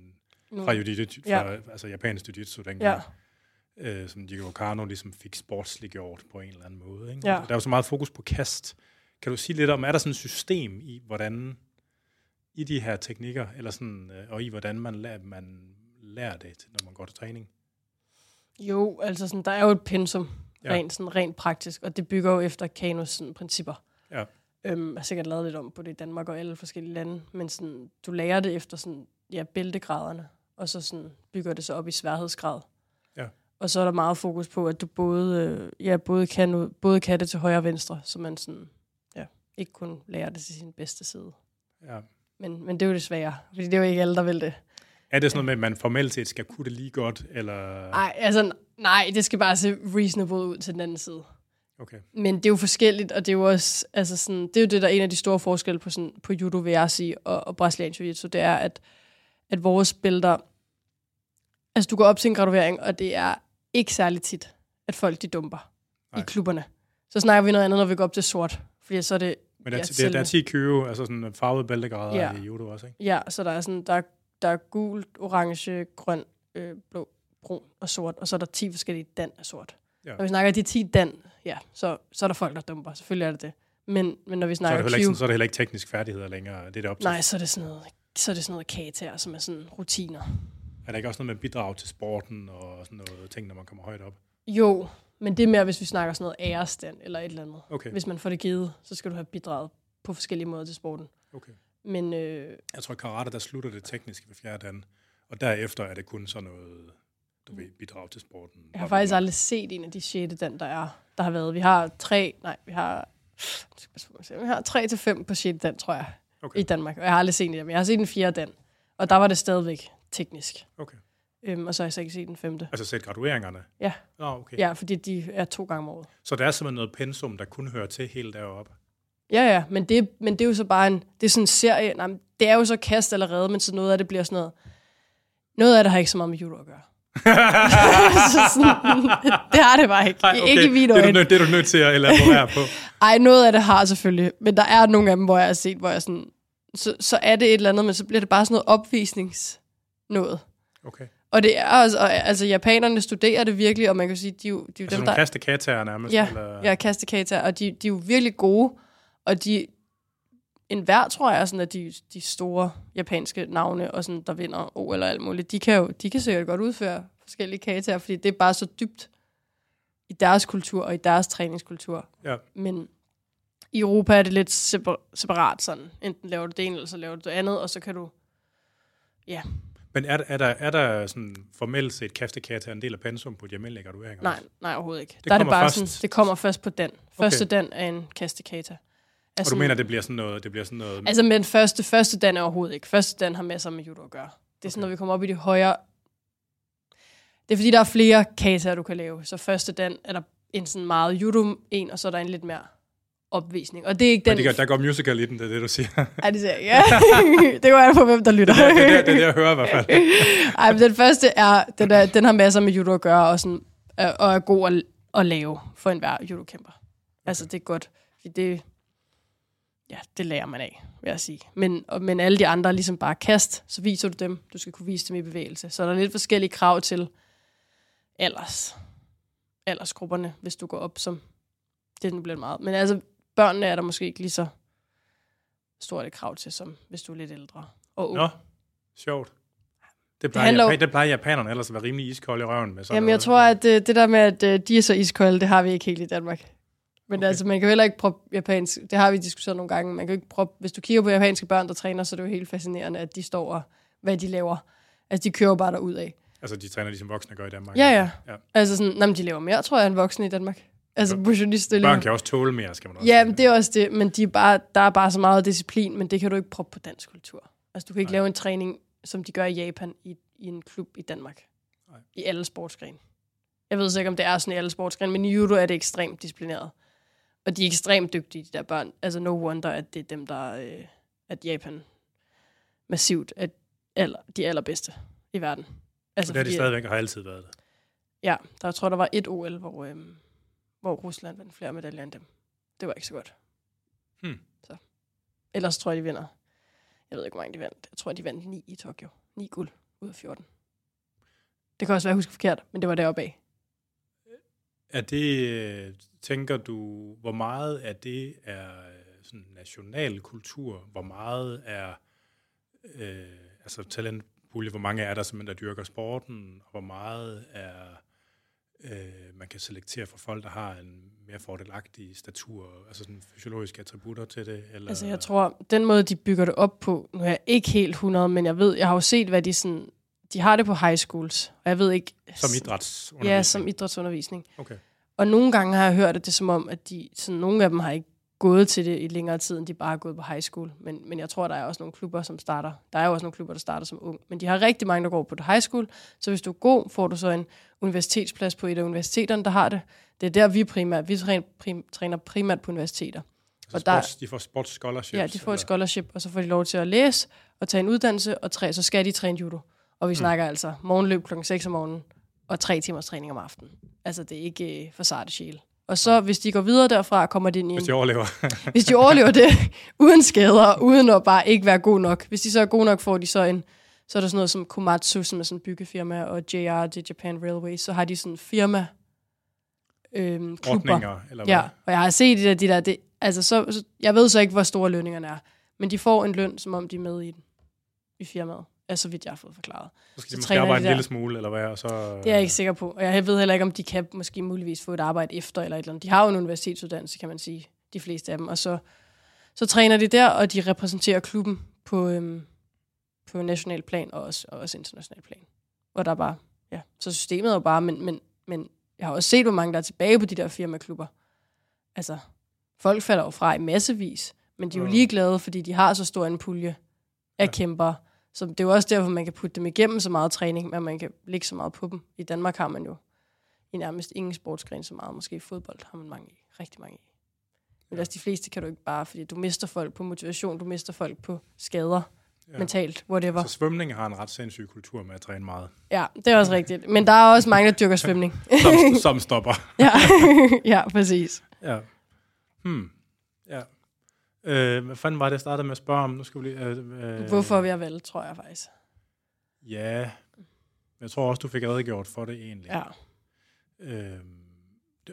S2: Nu.
S1: fra, jiu-jitsu,
S2: Ja.
S1: fra altså japansk jiu-jitsu dengang,
S2: Ja,
S1: øh, som Jigoro Kano ligesom fik sportsliggjort på en eller anden måde. Ikke?
S2: Ja.
S1: Der er jo så meget fokus på kast. Kan du sige lidt om, er der sådan et system i, hvordan i de her teknikker, eller sådan, øh, og i hvordan man lærer, man lærer det, når man går til træning?
S2: Jo, altså sådan, der er jo et pensum,
S1: Ja.
S2: rent, sådan, rent praktisk, og det bygger jo efter Kanos sådan, principper.
S1: Ja.
S2: Øhm, jeg har sikkert lavet lidt om på det i Danmark og alle forskellige lande, men sådan, du lærer det efter sådan, ja, bæltegraderne, og så sådan, bygger det så op i sværhedsgrad.
S1: Ja.
S2: Og så er der meget fokus på, at du både, øh, ja, både, kan, både kan det til højre og venstre, så man sådan, ja, ikke kun lærer det til sin bedste side.
S1: Ja.
S2: Men, men det er jo det svære, fordi det er jo ikke alle, der vil det.
S1: Er det sådan noget med, at man formelt set skal kunne det lige godt, eller...
S2: Nej, altså, nej, det skal bare se reasonable ud til den anden side.
S1: Okay.
S2: Men det er jo forskelligt, og det er jo også, altså sådan, det er jo det, der er en af de store forskelle på, sådan, på judo, vil jeg sige, og, og brasiliansk jiu-jitsu, det er, at, at vores bælter, altså du går op til en graduering, og det er ikke særlig tit, at folk de dumper Nej. I klubberne. Så snakker vi noget andet, når vi går op til sort, fordi så er det,
S1: Men der,
S2: Ja,
S1: ja, det, der er
S2: selve-
S1: 10 køve, altså sådan farvede bæltegrader
S2: Ja.
S1: i judo også, ikke?
S2: ja, så der er sådan, der, der er gult, orange, grøn, øh, blå, brun og sort, og så er der 10 forskellige dan af sort.
S1: Ja.
S2: Når vi snakker de 10 dan, ja, så, så er der folk, der dumper. Selvfølgelig er det det. Men, men når vi
S1: Så er,
S2: snakker
S1: det heller ikke,
S2: Q,
S1: sådan, så er det heller ikke teknisk færdigheder længere. Det er det op til.
S2: nej, så er det sådan noget, så er det sådan noget kater, som er sådan rutiner.
S1: Er der ikke også noget med bidrag til sporten og sådan noget ting, når man kommer højt op?
S2: Jo, men det er mere, hvis vi snakker sådan noget ærestand eller et eller andet.
S1: Okay,
S2: Hvis man får det givet, så skal du have bidraget på forskellige måder til sporten.
S1: okay.
S2: Men øh,
S1: Jeg tror, karate, der slutter det tekniske ved fjerde dan, og derefter er det kun sådan noget, du ved, bidrag til sporten.
S2: jeg har faktisk aldrig set en af de 6. dan, der er, der har været. Vi har tre, nej, vi har, vi har tre til fem på 6. dan, tror jeg,
S1: Okay.
S2: i Danmark. Og jeg har aldrig set en af dem. Jeg har set den 4. dan, og der var det stadigvæk teknisk.
S1: Okay.
S2: Øhm, og så har jeg så ikke set den femte.
S1: Altså set gradueringerne?
S2: Ja.
S1: Nå, okay.
S2: Ja, fordi de er to gange om året.
S1: Så der er simpelthen noget pensum, der kun hører til helt deroppe.
S2: Ja, ja, men det, men det er jo så bare en, det er sådan en serie, nej, det er jo så kast allerede, men så noget af det bliver sådan noget, noget af det har ikke så meget med judo at gøre. så sådan, det har det bare ikke.
S1: Ej,
S2: okay. Ikke i
S1: det, er du nødt, det er du nødt til at elaborere på.
S2: Ej, noget af det har selvfølgelig, men der er nogle af dem, hvor jeg har set, hvor jeg sådan, så, så er det et eller andet, men så bliver det bare sådan noget opvisnings noget.
S1: Okay.
S2: Og det er også, og, altså japanerne studerer det virkelig, og man kan sige, de de er jo
S1: Altså
S2: dem,
S1: nogle
S2: der...
S1: kastekataer nærmest?
S2: Ja,
S1: eller?
S2: Ja, kastekata, og de, de er jo virkelig gode, og de, en hver, tror jeg, sådan, at de, de store japanske navne, og sådan, der vinder OL og alt muligt, de kan jo de kan sikkert godt udføre forskellige kataer, fordi det er bare så dybt i deres kultur og i deres træningskultur.
S1: Ja.
S2: Men i Europa er det lidt separ- separat sådan. Enten laver du det ene, eller så laver du det andet, og så kan du... Ja,
S1: Men er, er, der, er der sådan formelt set kastekata en del af pensum på de almindelige gradueringer?
S2: nej, nej overhovedet ikke.
S1: Det
S2: der er det
S1: kommer
S2: bare
S1: først.
S2: sådan, det kommer først på den. Første
S1: Okay.
S2: den er en kastekata.
S1: Og du mener, det bliver sådan noget... Det bliver sådan noget
S2: Altså, men første, første dan er overhovedet ikke. Første dan har masser med judo at gøre. Det er sådan,
S1: Okay.
S2: når vi kommer op i de højere... Det er fordi, der er flere kataer, du kan lave. Så første dan er der en sådan meget judo en, og så er der en lidt mere opvisning. Og det er ikke
S1: Men
S2: den...
S1: det, gør- der går musical i den, det er det, du siger.
S2: Ja, det siger jeg. Ja. det går an på, hvem der lytter.
S1: det, er, det, er, det er det, jeg hører i hvert fald.
S2: Ej, men den første er, den, er, den har masser med judo at gøre, og, sådan, og er god at, at lave for enhver judokæmper. Altså, det er godt. Det, ja, det lærer man af, vil jeg sige. Men, og, men alle de andre er ligesom bare kast, så viser du dem. Du skal kunne vise dem i bevægelse. Så der er lidt forskellige krav til alders, aldersgrupperne, hvis du går op som... Det den bliver meget. Men altså, børnene er der måske ikke lige så stort et krav til, som hvis du er lidt ældre. Og.
S1: Nå, sjovt. Det plejer,
S2: handler jo-
S1: Japan, det plejer japanerne ellers at være rimelig iskolde i røven med. Sådan
S2: Jamen, jeg
S1: noget.
S2: tror, at øh, det der med, at øh, de er så iskolde, det har vi ikke helt i Danmark. Men
S1: Okay.
S2: altså, man kan heller ikke proppe japansk, det har vi diskuteret nogle gange, man kan jo ikke proppe, hvis du kigger på japanske børn, der træner, så er det jo helt fascinerende, at de står og, hvad de laver. Altså, de kører bare derud af.
S1: Altså, de træner ligesom voksne gør i Danmark.
S2: Ja, ja.
S1: ja.
S2: Altså sådan, nej, men de laver mere, tror jeg, end voksne i Danmark. Altså, motioniststilling.
S1: Børn kan også tåle mere, skal man også
S2: Ja, men det er også det, men de er bare, der er bare så meget disciplin, men det kan du ikke proppe på dansk kultur. Altså, du kan ikke
S1: Nej.
S2: lave en træning, som de gør i Japan, i, i en klub i Danmark.
S1: Nej.
S2: I alle sportsgrene. Jeg ved så ikke, om det er sådan i alle sportsgrene, men i judo er det ekstremt disciplineret. Og de er ekstremt dygtige, de der børn. Altså, no wonder, at det er dem, der øh, at Japan massivt er aller, de allerbedste i verden. Altså,
S1: det har de
S2: fordi-
S1: stadigvæk har altid været det.
S2: Ja, der jeg tror der var et OL, hvor, øhm, hvor Rusland vandt flere medaljer end dem. Det var ikke så godt.
S1: Hmm.
S2: Så. Ellers tror jeg, de vinder. Jeg ved ikke, hvor mange de vandt. Jeg tror, de vandt 9 i Tokyo. 9 guld ud af 14. Det kan også være, jeg husker forkert, men det var deroppe af.
S1: Er det, øh, tænker du, hvor meget af det er øh, sådan national kultur? Hvor meget er øh, altså talentpulje? Hvor mange er der simpelthen, der dyrker sporten? Og hvor meget er øh, man kan selektere for folk, der har en mere fordelagtig statur, altså sådan fysiologiske attributter til det? Eller?
S2: Altså, jeg tror, den måde, de bygger det op på, nu er jeg ikke helt 100, men jeg ved, jeg har jo set, hvad de sådan, de har det på high schools, og jeg ved ikke...
S1: Som idrætsundervisning?
S2: Ja, som idrætsundervisning.
S1: Okay.
S2: Og nogle gange har jeg hørt, at det er som om, at de, sådan, nogle af dem har ikke gået til det i længere tid, end de bare har gået på high school. Men, men jeg tror, der er også nogle klubber, som starter. Der er jo også nogle klubber, der starter som ung. Men de har rigtig mange, der går på det high school. Så hvis du er god, får du så en universitetsplads på et af universiteterne, der har det. Det er der, vi primært, vi træner, prim, træner primært på universiteter. Og der-
S1: sports, de får sports scholarships?
S2: Ja, de får et
S1: eller?
S2: scholarship, og så får de lov til at læse og tage en uddannelse, og tre, så skal de træne judo. Og vi
S1: Mm.
S2: snakker altså morgenløb klokken 6 om morgenen, og tre timers træning om aftenen. Altså, det er ikke øh, for sarte sjæl. Og så, hvis de går videre derfra, kommer de ind i en
S1: Hvis de overlever.
S2: hvis de overlever det, uden skader, uden at bare ikke være god nok. Hvis de så er gode nok, får de så en, så er der sådan noget som Komatsu, som er sådan en byggefirma, og JR, det Japan Railways, så har de sådan firma øhm, klubber.
S1: Ordninger, eller
S2: Ja,
S1: hvad?
S2: og jeg har set de der, de der det, altså så, så, jeg ved så ikke, hvor store lønningerne er, men de får en løn, som om de er med i, den, i firmaet. Altså, så vidt jeg har fået forklaret.
S1: Så skal
S2: så
S1: de måske
S2: træner de
S1: arbejde en lille smule, eller hvad? Og så,
S2: Det er jeg ikke sikker på. Og jeg ved heller ikke, om de kan måske muligvis få et arbejde efter eller et eller andet. De har jo en universitetsuddannelse, kan man sige, de fleste af dem. Og så, så træner de der, og de repræsenterer klubben på, øhm, på national plan og også, og også international plan. Og der er bare, ja, så systemet er jo bare, men, men, men jeg har også set, hvor mange der er tilbage på de der firmaklubber. Altså, folk falder jo fra i massevis, men de er jo
S1: Mm.
S2: ligeglade, fordi de har så stor en pulje af
S1: Ja.
S2: ja. Så det er jo også derfor, man kan putte dem igennem så meget træning, men man kan lægge så meget på dem. I Danmark har man jo i nærmest ingen sportsgren så meget. Måske fodbold har man mange i. Rigtig mange i. Men altså de fleste kan du ikke bare, fordi du mister folk på motivation, du mister folk på skader,
S1: ja.
S2: mentalt, whatever.
S1: Så svømning har en ret sindssyg kultur med at træne meget.
S2: Ja, det er også rigtigt. Men der er også mange, der dyrker svømning.
S1: Som, som stopper.
S2: ja. ja, præcis.
S1: Ja. Hmm. Ja. Øh, hvad fanden var det, jeg startede med at spørge om? Nu skal vi lige... Øh, øh,
S2: Hvorfor vi har valgt, tror jeg faktisk.
S1: Ja. Jeg tror også, du fik redegjort for det egentlig.
S2: Ja.
S1: Øh,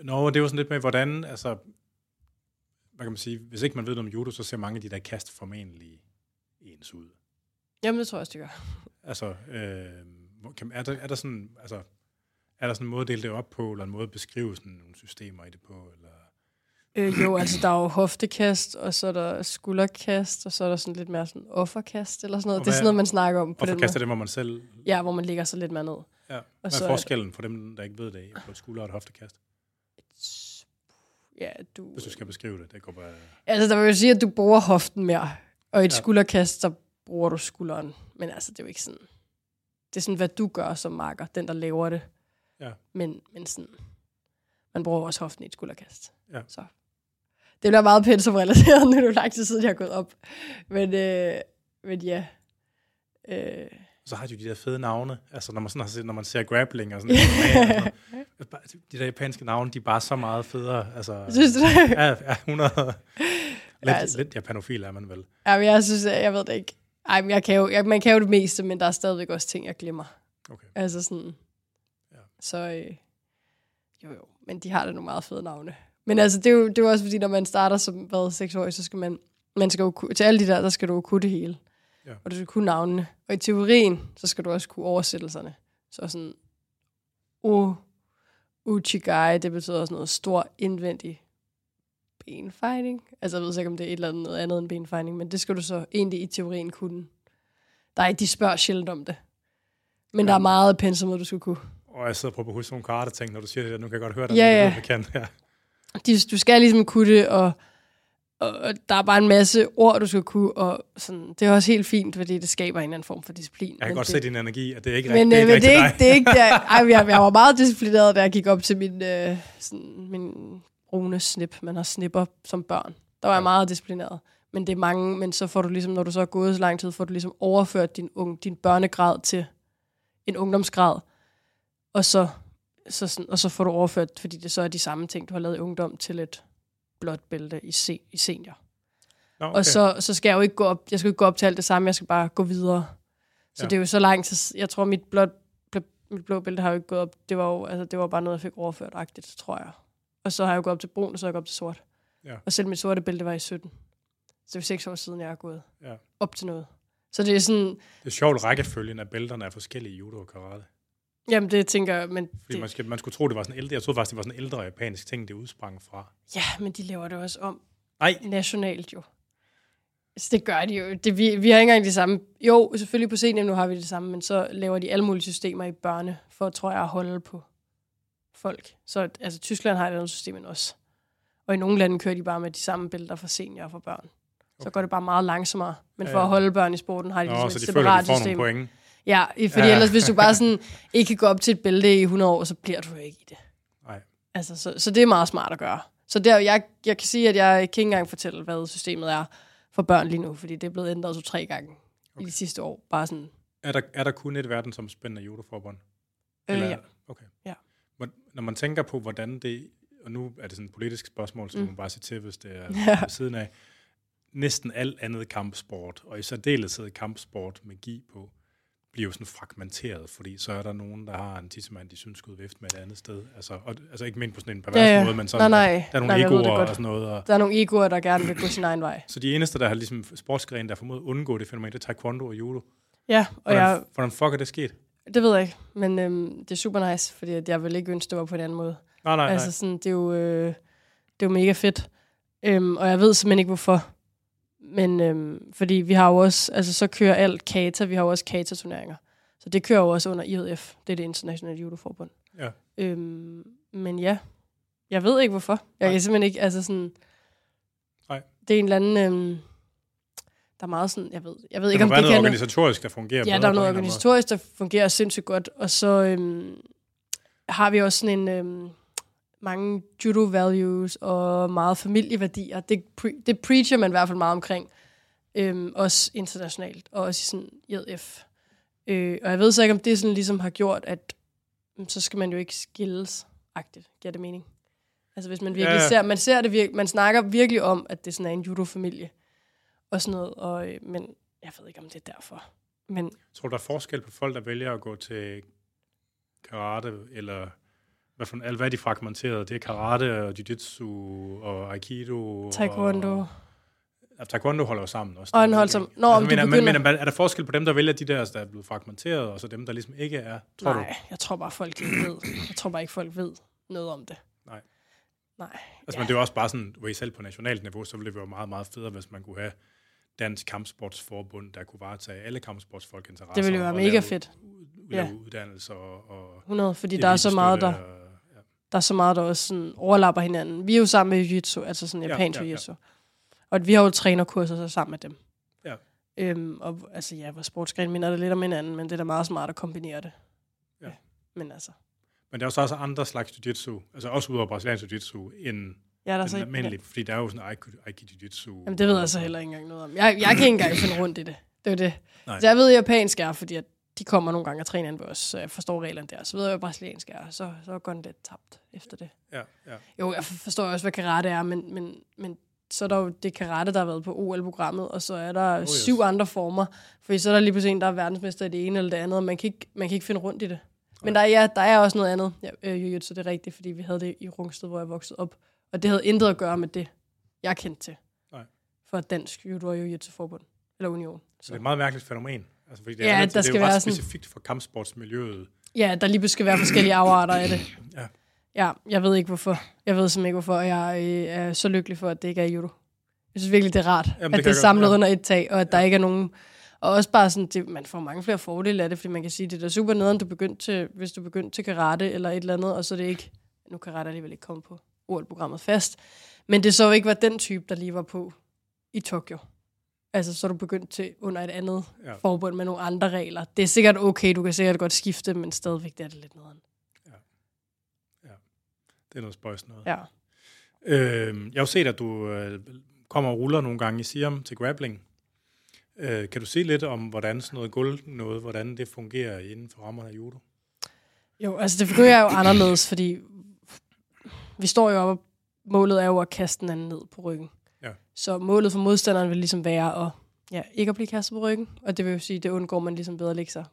S1: Nå, det jo sådan lidt med, hvordan, altså, hvad kan man sige, hvis ikke man ved noget om judo, så ser mange af de der kast formentlig ens ud.
S2: Jamen, det tror jeg også, det gør.
S1: Altså, øh, kan, er, der, er der sådan, altså, er der sådan en måde at dele det op på, eller en måde at beskrive sådan nogle systemer i det på, eller?
S2: Øh, jo, altså der er jo hoftekast, og så er der skulderkast, og så er der sådan lidt mere sådan offerkast, eller sådan noget.
S1: Og
S2: Det er
S1: hvad-
S2: sådan noget, man snakker om på
S1: Og
S2: den
S1: forkaster
S2: måde.
S1: det, hvor man selv...
S2: Ja, hvor man ligger så lidt mere ned.
S1: Ja. Hvad
S2: så
S1: er
S2: er
S1: forskellen for dem, der ikke ved det, på et skulder og et hoftekast?
S2: Ja, du...
S1: Hvis du skal beskrive det, det går bare...
S2: Altså, der vil jo sige, at du bruger hoften mere. Og i et
S1: ja.
S2: skulderkast, så bruger du skulderen. Men altså, det er jo ikke sådan... Det er sådan, hvad du gør som marker, den der laver det.
S1: Ja.
S2: Men, men sådan... Man bruger også hoften i et skulderkast.
S1: Ja.
S2: Så. Det bliver meget pensumrelateret, nu er det jo lang tid siden, jeg har gået op. Men, øh, men ja. Øh,
S1: Så har de jo de der fede navne, altså når man, sådan har set, når man ser grappling og sådan noget. noget. De der japanske navne, de er bare så meget federe. Altså,
S2: synes du det?
S1: Ja, ja 100. Lidt,
S2: Ja, altså.
S1: lidt japanofil er man vel.
S2: Jamen, jeg synes, jeg, jeg ved det ikke. Ej, men jeg kan jo, jeg, man kan jo det meste, men der er stadigvæk også ting, jeg glemmer.
S1: Okay.
S2: Altså sådan...
S1: Ja.
S2: Så øh, jo jo, men de har da nogle meget fede navne. Men altså, det er jo, det er jo også fordi, når man starter som, hvad, seksårig, så skal man, man skal jo, til alle de der, der skal du jo kunne det hele.
S1: Ja.
S2: Og du skal kunne navnene. Og i teorien, så skal du også kunne oversættelserne. Så sådan, u, uchigai, det betyder også noget stor indvendig benfejning. Altså, jeg ved ikke, om det er et eller andet, noget andet end benfejning, men det skal du så egentlig i teorien kunne. Der er, de spørger sjældent om det. Men
S1: Ja.
S2: der er meget pensum, du skal kunne.
S1: Og jeg sidder og prøver på at huske nogle karate-ting, når du siger det der. Nu kan jeg godt høre dig.
S2: Ja, ja.
S1: Jeg kan. Ja.
S2: De, du skal ligesom kunne det, og, og, der er bare en masse ord, du skal kunne, og sådan, det er også helt fint, fordi det skaber en eller anden form for disciplin.
S1: Jeg kan godt
S2: det,
S1: se din energi, at det er ikke
S2: men,
S1: rigtigt.
S2: øh, men det er
S1: rigtigt
S2: ikke, det er ikke der. Ej, jeg, jeg var meget disciplineret, da jeg gik op til min, øh, sådan, min brune snip. Man har snipper som børn. Der var jeg meget disciplineret. Men det er mange, men så får du ligesom, når du så er gået så lang tid, får du ligesom overført din, ung, din børnegrad til en ungdomsgrad. Og så, så, sådan, og så får du overført, fordi det så er de samme ting, du har lavet i ungdom, til et blåt bælte i, se, i senior.
S1: Nå,
S2: Okay. Og så, så skal jeg jo ikke gå op, jeg skal ikke gå op til alt det samme, jeg skal bare gå videre. Så
S1: Ja.
S2: det er jo så lang tid, jeg tror mit, blå, bl- mit blå bælte har jo ikke gået op, det var jo altså, det var bare noget, jeg fik overført agtigt, tror jeg. Og så har jeg jo gået op til brun, og så har jeg gået op til sort.
S1: Ja.
S2: Og selv mit sorte bælte var i 17. Så det er seks år siden, jeg har gået
S1: Ja.
S2: op til noget. Så det er sådan,
S1: Det er sjovt, rækkefølgen af bælterne er forskellige i judo og karate.
S2: Jamen det tænker jeg, men
S1: Fordi
S2: det,
S1: man, skal, man skulle tro, det var sådan ældre. Jeg troede faktisk, det var sådan en ældre japansk ting, det udsprang fra.
S2: ja, men de laver det også om
S1: Nej,
S2: nationalt jo. Altså, det gør de jo. Det, vi, vi har ikke engang det samme. Jo, selvfølgelig på scenen nu har vi det samme, men så laver de alle mulige systemer i børne, for tror jeg at holde på folk. Så altså, Tyskland har et andet system end os. Og i nogle lande kører de bare med de samme billeder for senior og for børn. Så
S1: Okay.
S2: går det bare meget langsommere. Men
S1: Ja,
S2: for
S1: ja.
S2: at holde børn i sporten har de
S1: Nå,
S2: ligesom
S1: så
S2: et
S1: de føler,
S2: separat
S1: at de får
S2: system.
S1: nogle point.
S2: Ja, fordi
S1: Ja.
S2: ellers hvis du bare sådan ikke kan gå op til et bælte i 100 år, så bliver du ikke i det.
S1: Nej.
S2: Altså, så, så det er meget smart at gøre. Så der, jeg, jeg kan sige, at jeg kan ikke engang fortælle, hvad systemet er for børn lige nu, fordi det er blevet ændret to-tre gange okay. I de sidste år. Bare sådan,
S1: Er der, er der kun et verdensomspændende judoforbund?
S2: øh, ja.
S1: Okay.
S2: Ja.
S1: Når man tænker på, hvordan det, og nu er det sådan et politisk spørgsmål, så mm. Man bare sige til, hvis det er
S2: Ja.
S1: ved siden af, næsten alt andet kampsport, og i særdeleshed kampsport med gi på, bliver jo sådan fragmenteret, fordi så er der nogen, der har en tissemand, de synes skulle vifte med et andet sted. Altså, og, altså ikke mindst på sådan en pervers
S2: Ja, ja.
S1: måde, men sådan,
S2: Nej, nej.
S1: der er nogle
S2: Nej,
S1: egoer og sådan noget. Og,
S2: Der er nogle egoer, der gerne vil gå sin egen vej.
S1: så de eneste, der har ligesom sportsgren, der formået at undgå det fænomen, det er taekwondo og judo.
S2: Ja, og
S1: Hvordan,
S2: jeg,
S1: hvordan fuck er det sket?
S2: det ved jeg ikke, men øhm, det er super nice, fordi jeg vil ikke ønske, det var på en anden måde.
S1: Nej, nej, nej.
S2: Altså sådan, det er jo, øh, det er jo mega fedt. Øhm, og jeg ved simpelthen ikke, hvorfor. Men øhm, fordi vi har jo også, altså så kører alt kata, vi har jo også kata-turneringer. Så det kører jo også under IHF, det er det internationale judoforbund.
S1: Ja.
S2: Øhm, men ja, jeg ved ikke, hvorfor. Jeg
S1: Nej.
S2: kan simpelthen ikke, altså sådan...
S1: Nej.
S2: Det er en eller anden... Øhm, der er meget sådan, jeg ved, jeg ved
S1: Der
S2: ikke, om det
S1: noget
S2: kan...
S1: organisatorisk, der fungerer
S2: Ja, der er noget organisatorisk, der fungerer sindssygt godt. Og så øhm, har vi også sådan en... Øhm, mange judo values og meget familieværdier. Det, pre- det preacher man i hvert fald meget omkring. Øhm, også internationalt, og også i sådan IDF. Øh, og jeg ved så ikke, om det sådan ligesom har gjort, at mm, så skal man jo ikke skilles agtigt. Giver det mening? Altså hvis man virkelig
S1: Ja,
S2: ser, man ser det virkelig, man snakker virkelig om, at det sådan er en judo-familie og sådan noget, og, øh, men jeg ved ikke, om det er derfor. Men
S1: Tror du, der er forskel på folk, der vælger at gå til karate, eller hvad, for, alt, hvad de fragmenteret? Det er karate og jiu-jitsu og aikido.
S2: Taekwondo.
S1: Og, ja, taekwondo holder jo sammen også.
S2: Og den holder sammen. Nå, om du
S1: men,
S2: begynder-
S1: men, men, er der forskel på dem, der vælger de der, der er blevet fragmenteret, og så dem, der ligesom ikke er? Tror
S2: Nej, jeg tror bare, folk ikke ved. Jeg tror bare ikke, folk ved noget om det.
S1: Nej.
S2: Nej.
S1: Altså,
S2: Ja.
S1: men det er jo også bare sådan, hvor I selv på nationalt niveau, så ville det være meget, meget federe, hvis man kunne have Dansk Kampsportsforbund, der kunne varetage alle kampsportsfolk interesser.
S2: Det ville jo være mega
S1: lave,
S2: fedt.
S1: Lave
S2: Ja.
S1: uddannelser og, og
S2: 100, fordi der er så meget, der,
S1: og-.
S2: Der er så meget, der også sådan overlapper hinanden. Vi er jo sammen med jiu-jitsu, altså sådan
S1: Ja,
S2: japansk
S1: ja, ja.
S2: jiu-jitsu. Og vi har jo trænerkurser så sammen med dem.
S1: Ja.
S2: Øhm, og altså ja, vores sportsgren minder det lidt om hinanden, men det er da meget smart at kombinere det.
S1: Ja.
S2: Men altså,
S1: Men der er jo så også andre slags jiu-jitsu, altså også ud over brasiliansk jiu-jitsu, end
S2: ja, der er så ikke...
S1: almindelige, fordi der er jo sådan aiki, aiki jiu-jitsu.
S2: Jamen, det ved jeg så heller ikke engang noget om. Jeg, jeg kan ikke engang finde rundt i det. Det er det.
S1: Nej.
S2: Så jeg ved, at japansk er, fordi at de kommer nogle gange og træner ind på os, jeg forstår reglerne der. Så ved jeg, hvad brasiliansk er, så, så går den lidt tabt efter det.
S1: Ja, ja.
S2: Jo, jeg forstår også, hvad karate er, men, men, men så er der jo det karate, der har været på OL-programmet, og så er der oh,
S1: yes.
S2: syv andre former. For så er der lige pludselig en, der er verdensmester i det ene eller det andet, og man kan ikke, man kan ikke finde rundt i det. Men der er, ja, der er også noget andet, ja, øh, jiu-jitsu, det er rigtigt, fordi vi havde det i Rungsted, hvor jeg voksede op. Og det havde intet at gøre med det, jeg kendte til.
S1: Nej.
S2: For Dansk Judo og Jiu-Jitsu Forbund, eller Union.
S1: Så det er et meget mærkeligt fænomen. Altså, fordi det er,
S2: Ja,
S1: relativt-
S2: der
S1: det er
S2: skal
S1: jo ret
S2: være sådan-
S1: specifikt for kampsportsmiljøet.
S2: Ja, der lige pludselig skal være forskellige afarter af det.
S1: Ja.
S2: Ja, jeg ved ikke hvorfor. Jeg ved simpelthen ikke hvorfor, jeg øh, er så lykkelig for, at det ikke er judo. Jeg synes virkelig, det er rart,
S1: Jamen, det
S2: at det er samlet
S1: ja.
S2: under et tag, og at der ikke er nogen... Og også bare sådan, det, man får mange flere fordele af det, fordi man kan sige, det er da super nederen, du begyndte til, hvis du begyndte til karate eller et eller andet, og så er det ikke... Nu kan karate alligevel ikke komme på OL-programmet fast. Men det så ikke var den type, der lige var på i Tokyo. Altså, så er du begyndt til under et andet
S1: Ja.
S2: ja. forbund med nogle andre regler. Det er sikkert okay, du kan sikkert godt skifte, men stadigvæk det er det lidt nederen.
S1: Det er noget spøjs noget.
S2: Ja.
S1: Øh, jeg har jo set, at du øh, kommer og ruller nogle gange i Siam til grappling. Øh, kan du sige lidt om, hvordan sådan noget gulv noget, hvordan det fungerer inden for rammerne af judo?
S2: Jo, altså det fungerer jo anderledes, fordi vi står jo op, og målet er jo at kaste den anden ned på ryggen. Så målet for modstanderen vil ligesom være at ja, ikke at blive kastet på ryggen, og det vil jo sige, det undgår man ligesom bedre at lægge sig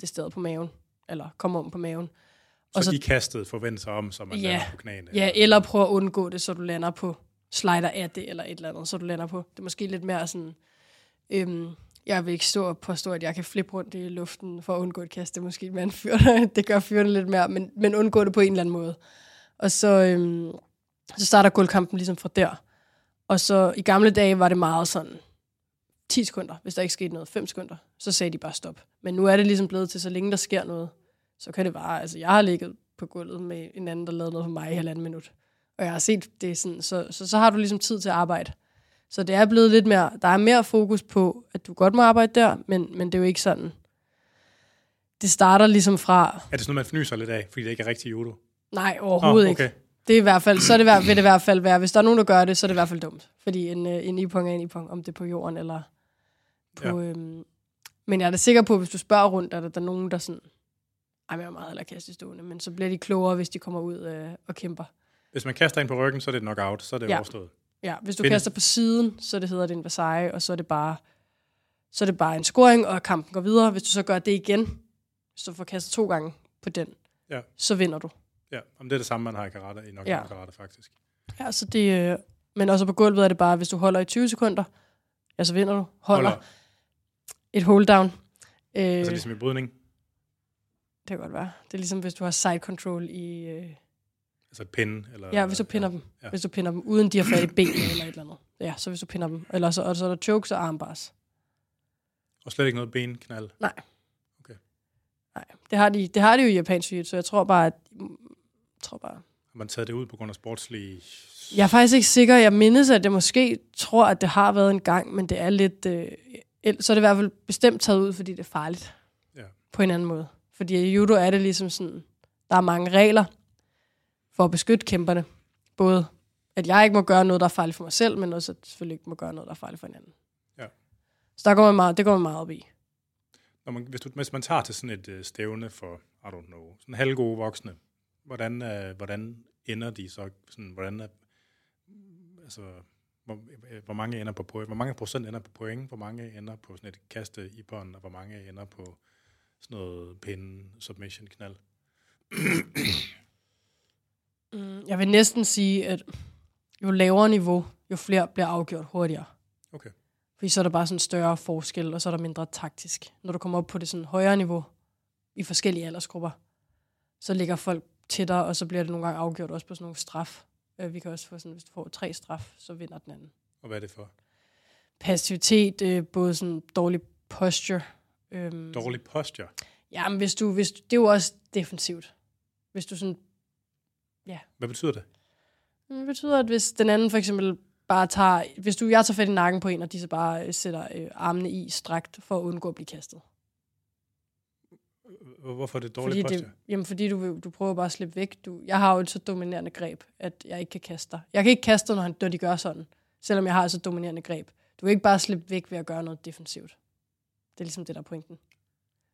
S2: det sted på maven, eller komme om på maven.
S1: Så,
S2: Og
S1: så
S2: så-
S1: de kastede forventer sig om, så man
S2: Ja.
S1: lander på knæene?
S2: Ja, eller prøve at undgå det, så du lander på slider af det, eller et eller andet, så du lander på. Det er måske lidt mere sådan, øhm, jeg vil ikke stå og påstå, at jeg kan flippe rundt i luften for at undgå et kast. Det er måske med en fyr, det gør fyrene lidt mere, men, men undgå det på en eller anden måde. Og så, øhm, så starter guldkampen ligesom fra der. Og så i gamle dage var det meget sådan 10 sekunder, hvis der ikke skete noget, 5 sekunder, så sagde de bare stop. Men nu er det ligesom blevet til, så længe der sker noget, så kan det bare, altså jeg har ligget på gulvet med en anden, der lavede noget for mig i halvanden minut. Og jeg har set det sådan, så, så, så har du ligesom tid til at arbejde. Så det er blevet lidt mere, der er mere fokus på, at du godt må arbejde der, men, men det er jo ikke sådan. Det starter ligesom fra,
S1: Er det sådan noget, man fnyser lidt af, fordi det ikke er rigtig judo?
S2: nej overhovedet
S1: Nå,
S2: ikke. Det er i hvert fald, så er det, hver- vil det i hvert fald være, hvis der er nogen, der gør det, så er det i hvert fald dumt. Fordi en, øh, en ipong er en ipong, om det er på jorden eller på... Ja. Øhm, men jeg er da sikker på, at hvis du spørger rundt, er der, der er nogen, der sådan... Ej, jeg er meget heller kaste stående, men så bliver de klogere, hvis de kommer ud øh, og kæmper.
S1: Hvis man kaster ind på ryggen, så er det et knockout, så er det
S2: Ja.
S1: overstået.
S2: Ja, hvis du
S1: Finde-
S2: kaster på siden, så det hedder det en Versailles, og så er det bare så er det bare en scoring, og kampen går videre. Hvis du så gør det igen, du får kastet to gange på den,
S1: Ja.
S2: så vinder du.
S1: Ja, om det er det samme, man har i karate, i knockout
S2: Ja.
S1: karate faktisk.
S2: Ja, så det, øh, men også på gulvet er det bare, hvis du holder i 20 sekunder, ja, så vinder du. Holder,
S1: Holder,
S2: et hold down. Øh,
S1: altså ligesom i brydning,
S2: Det kan godt være. Det er ligesom, hvis du har side control i... Øh,
S1: altså et pinde. Eller,
S2: ja, hvis du pinder dem.
S1: ja.
S2: Hvis du pinder dem, uden de har fat i benene eller et eller andet. Ja, så hvis du pinder dem. Eller så, og så er der chokes og armbars.
S1: Og slet ikke noget benknald.
S2: Nej, det har de, det har de jo i japansk jiu så jeg tror bare, at... Tror bare...
S1: Har man taget det ud på grund af sportslige...
S2: Jeg er faktisk ikke sikker. Jeg mindes, at jeg måske tror, at det har været en gang, men det er lidt... Øh, så er det i hvert fald bestemt taget ud, fordi det er farligt.
S1: Ja.
S2: På en anden måde. Fordi i judo er det ligesom sådan... Der er mange regler for at beskytte kæmperne. Både at jeg ikke må gøre noget, der er farligt for mig selv, men også at jeg selvfølgelig ikke må gøre noget, der er farligt for en anden.
S1: Ja.
S2: Så der går man meget, det går man meget op i.
S1: Når man, hvis, du, hvis man tager til sådan et øh, stævne for, I don't know, sådan halvgode voksne, hvordan, øh, hvordan ender de så? Sådan, hvordan er, altså, hvor, øh, hvor mange ender på point, hvor mange procent ender på point, hvor mange ender på sådan et kaste i bånd, og hvor mange ender på sådan noget pinde, submission, knald.
S2: Jeg vil næsten sige, at jo lavere niveau, jo flere bliver afgjort hurtigere.
S1: Okay.
S2: Fordi så er der bare sådan større forskel, og så er der mindre taktisk. Når du kommer op på det sådan højere niveau, i forskellige aldersgrupper, så ligger folk tættere, og så bliver det nogle gange afgjort også på sådan nogle straf. Øh, Vi kan også få sådan, hvis du får tre straf, så vinder den anden.
S1: Og hvad er det for?
S2: Passivitet, øh, både sådan dårlig posture. Øhm,
S1: Dårlig posture.
S2: Ja, men hvis du, hvis, det er jo også defensivt. Hvis du sådan,
S1: Hvad betyder det?
S2: det betyder, at hvis den anden for eksempel bare tager, hvis du, jeg tager fat i nakken på en, og de så bare øh, sætter øh, armene i strakt for at undgå at blive kastet.
S1: Hvorfor er det dårlig
S2: Fordi,
S1: posture?
S2: det, jamen, fordi du, du prøver bare at slippe væk. Du, jeg har jo et så dominerende greb, at jeg ikke kan kaste dig. Jeg kan ikke kaste dig, når, han, når de gør sådan, selvom jeg har et så dominerende greb. Du kan ikke bare slippe væk ved at gøre noget defensivt. Det er ligesom det, der er pointen.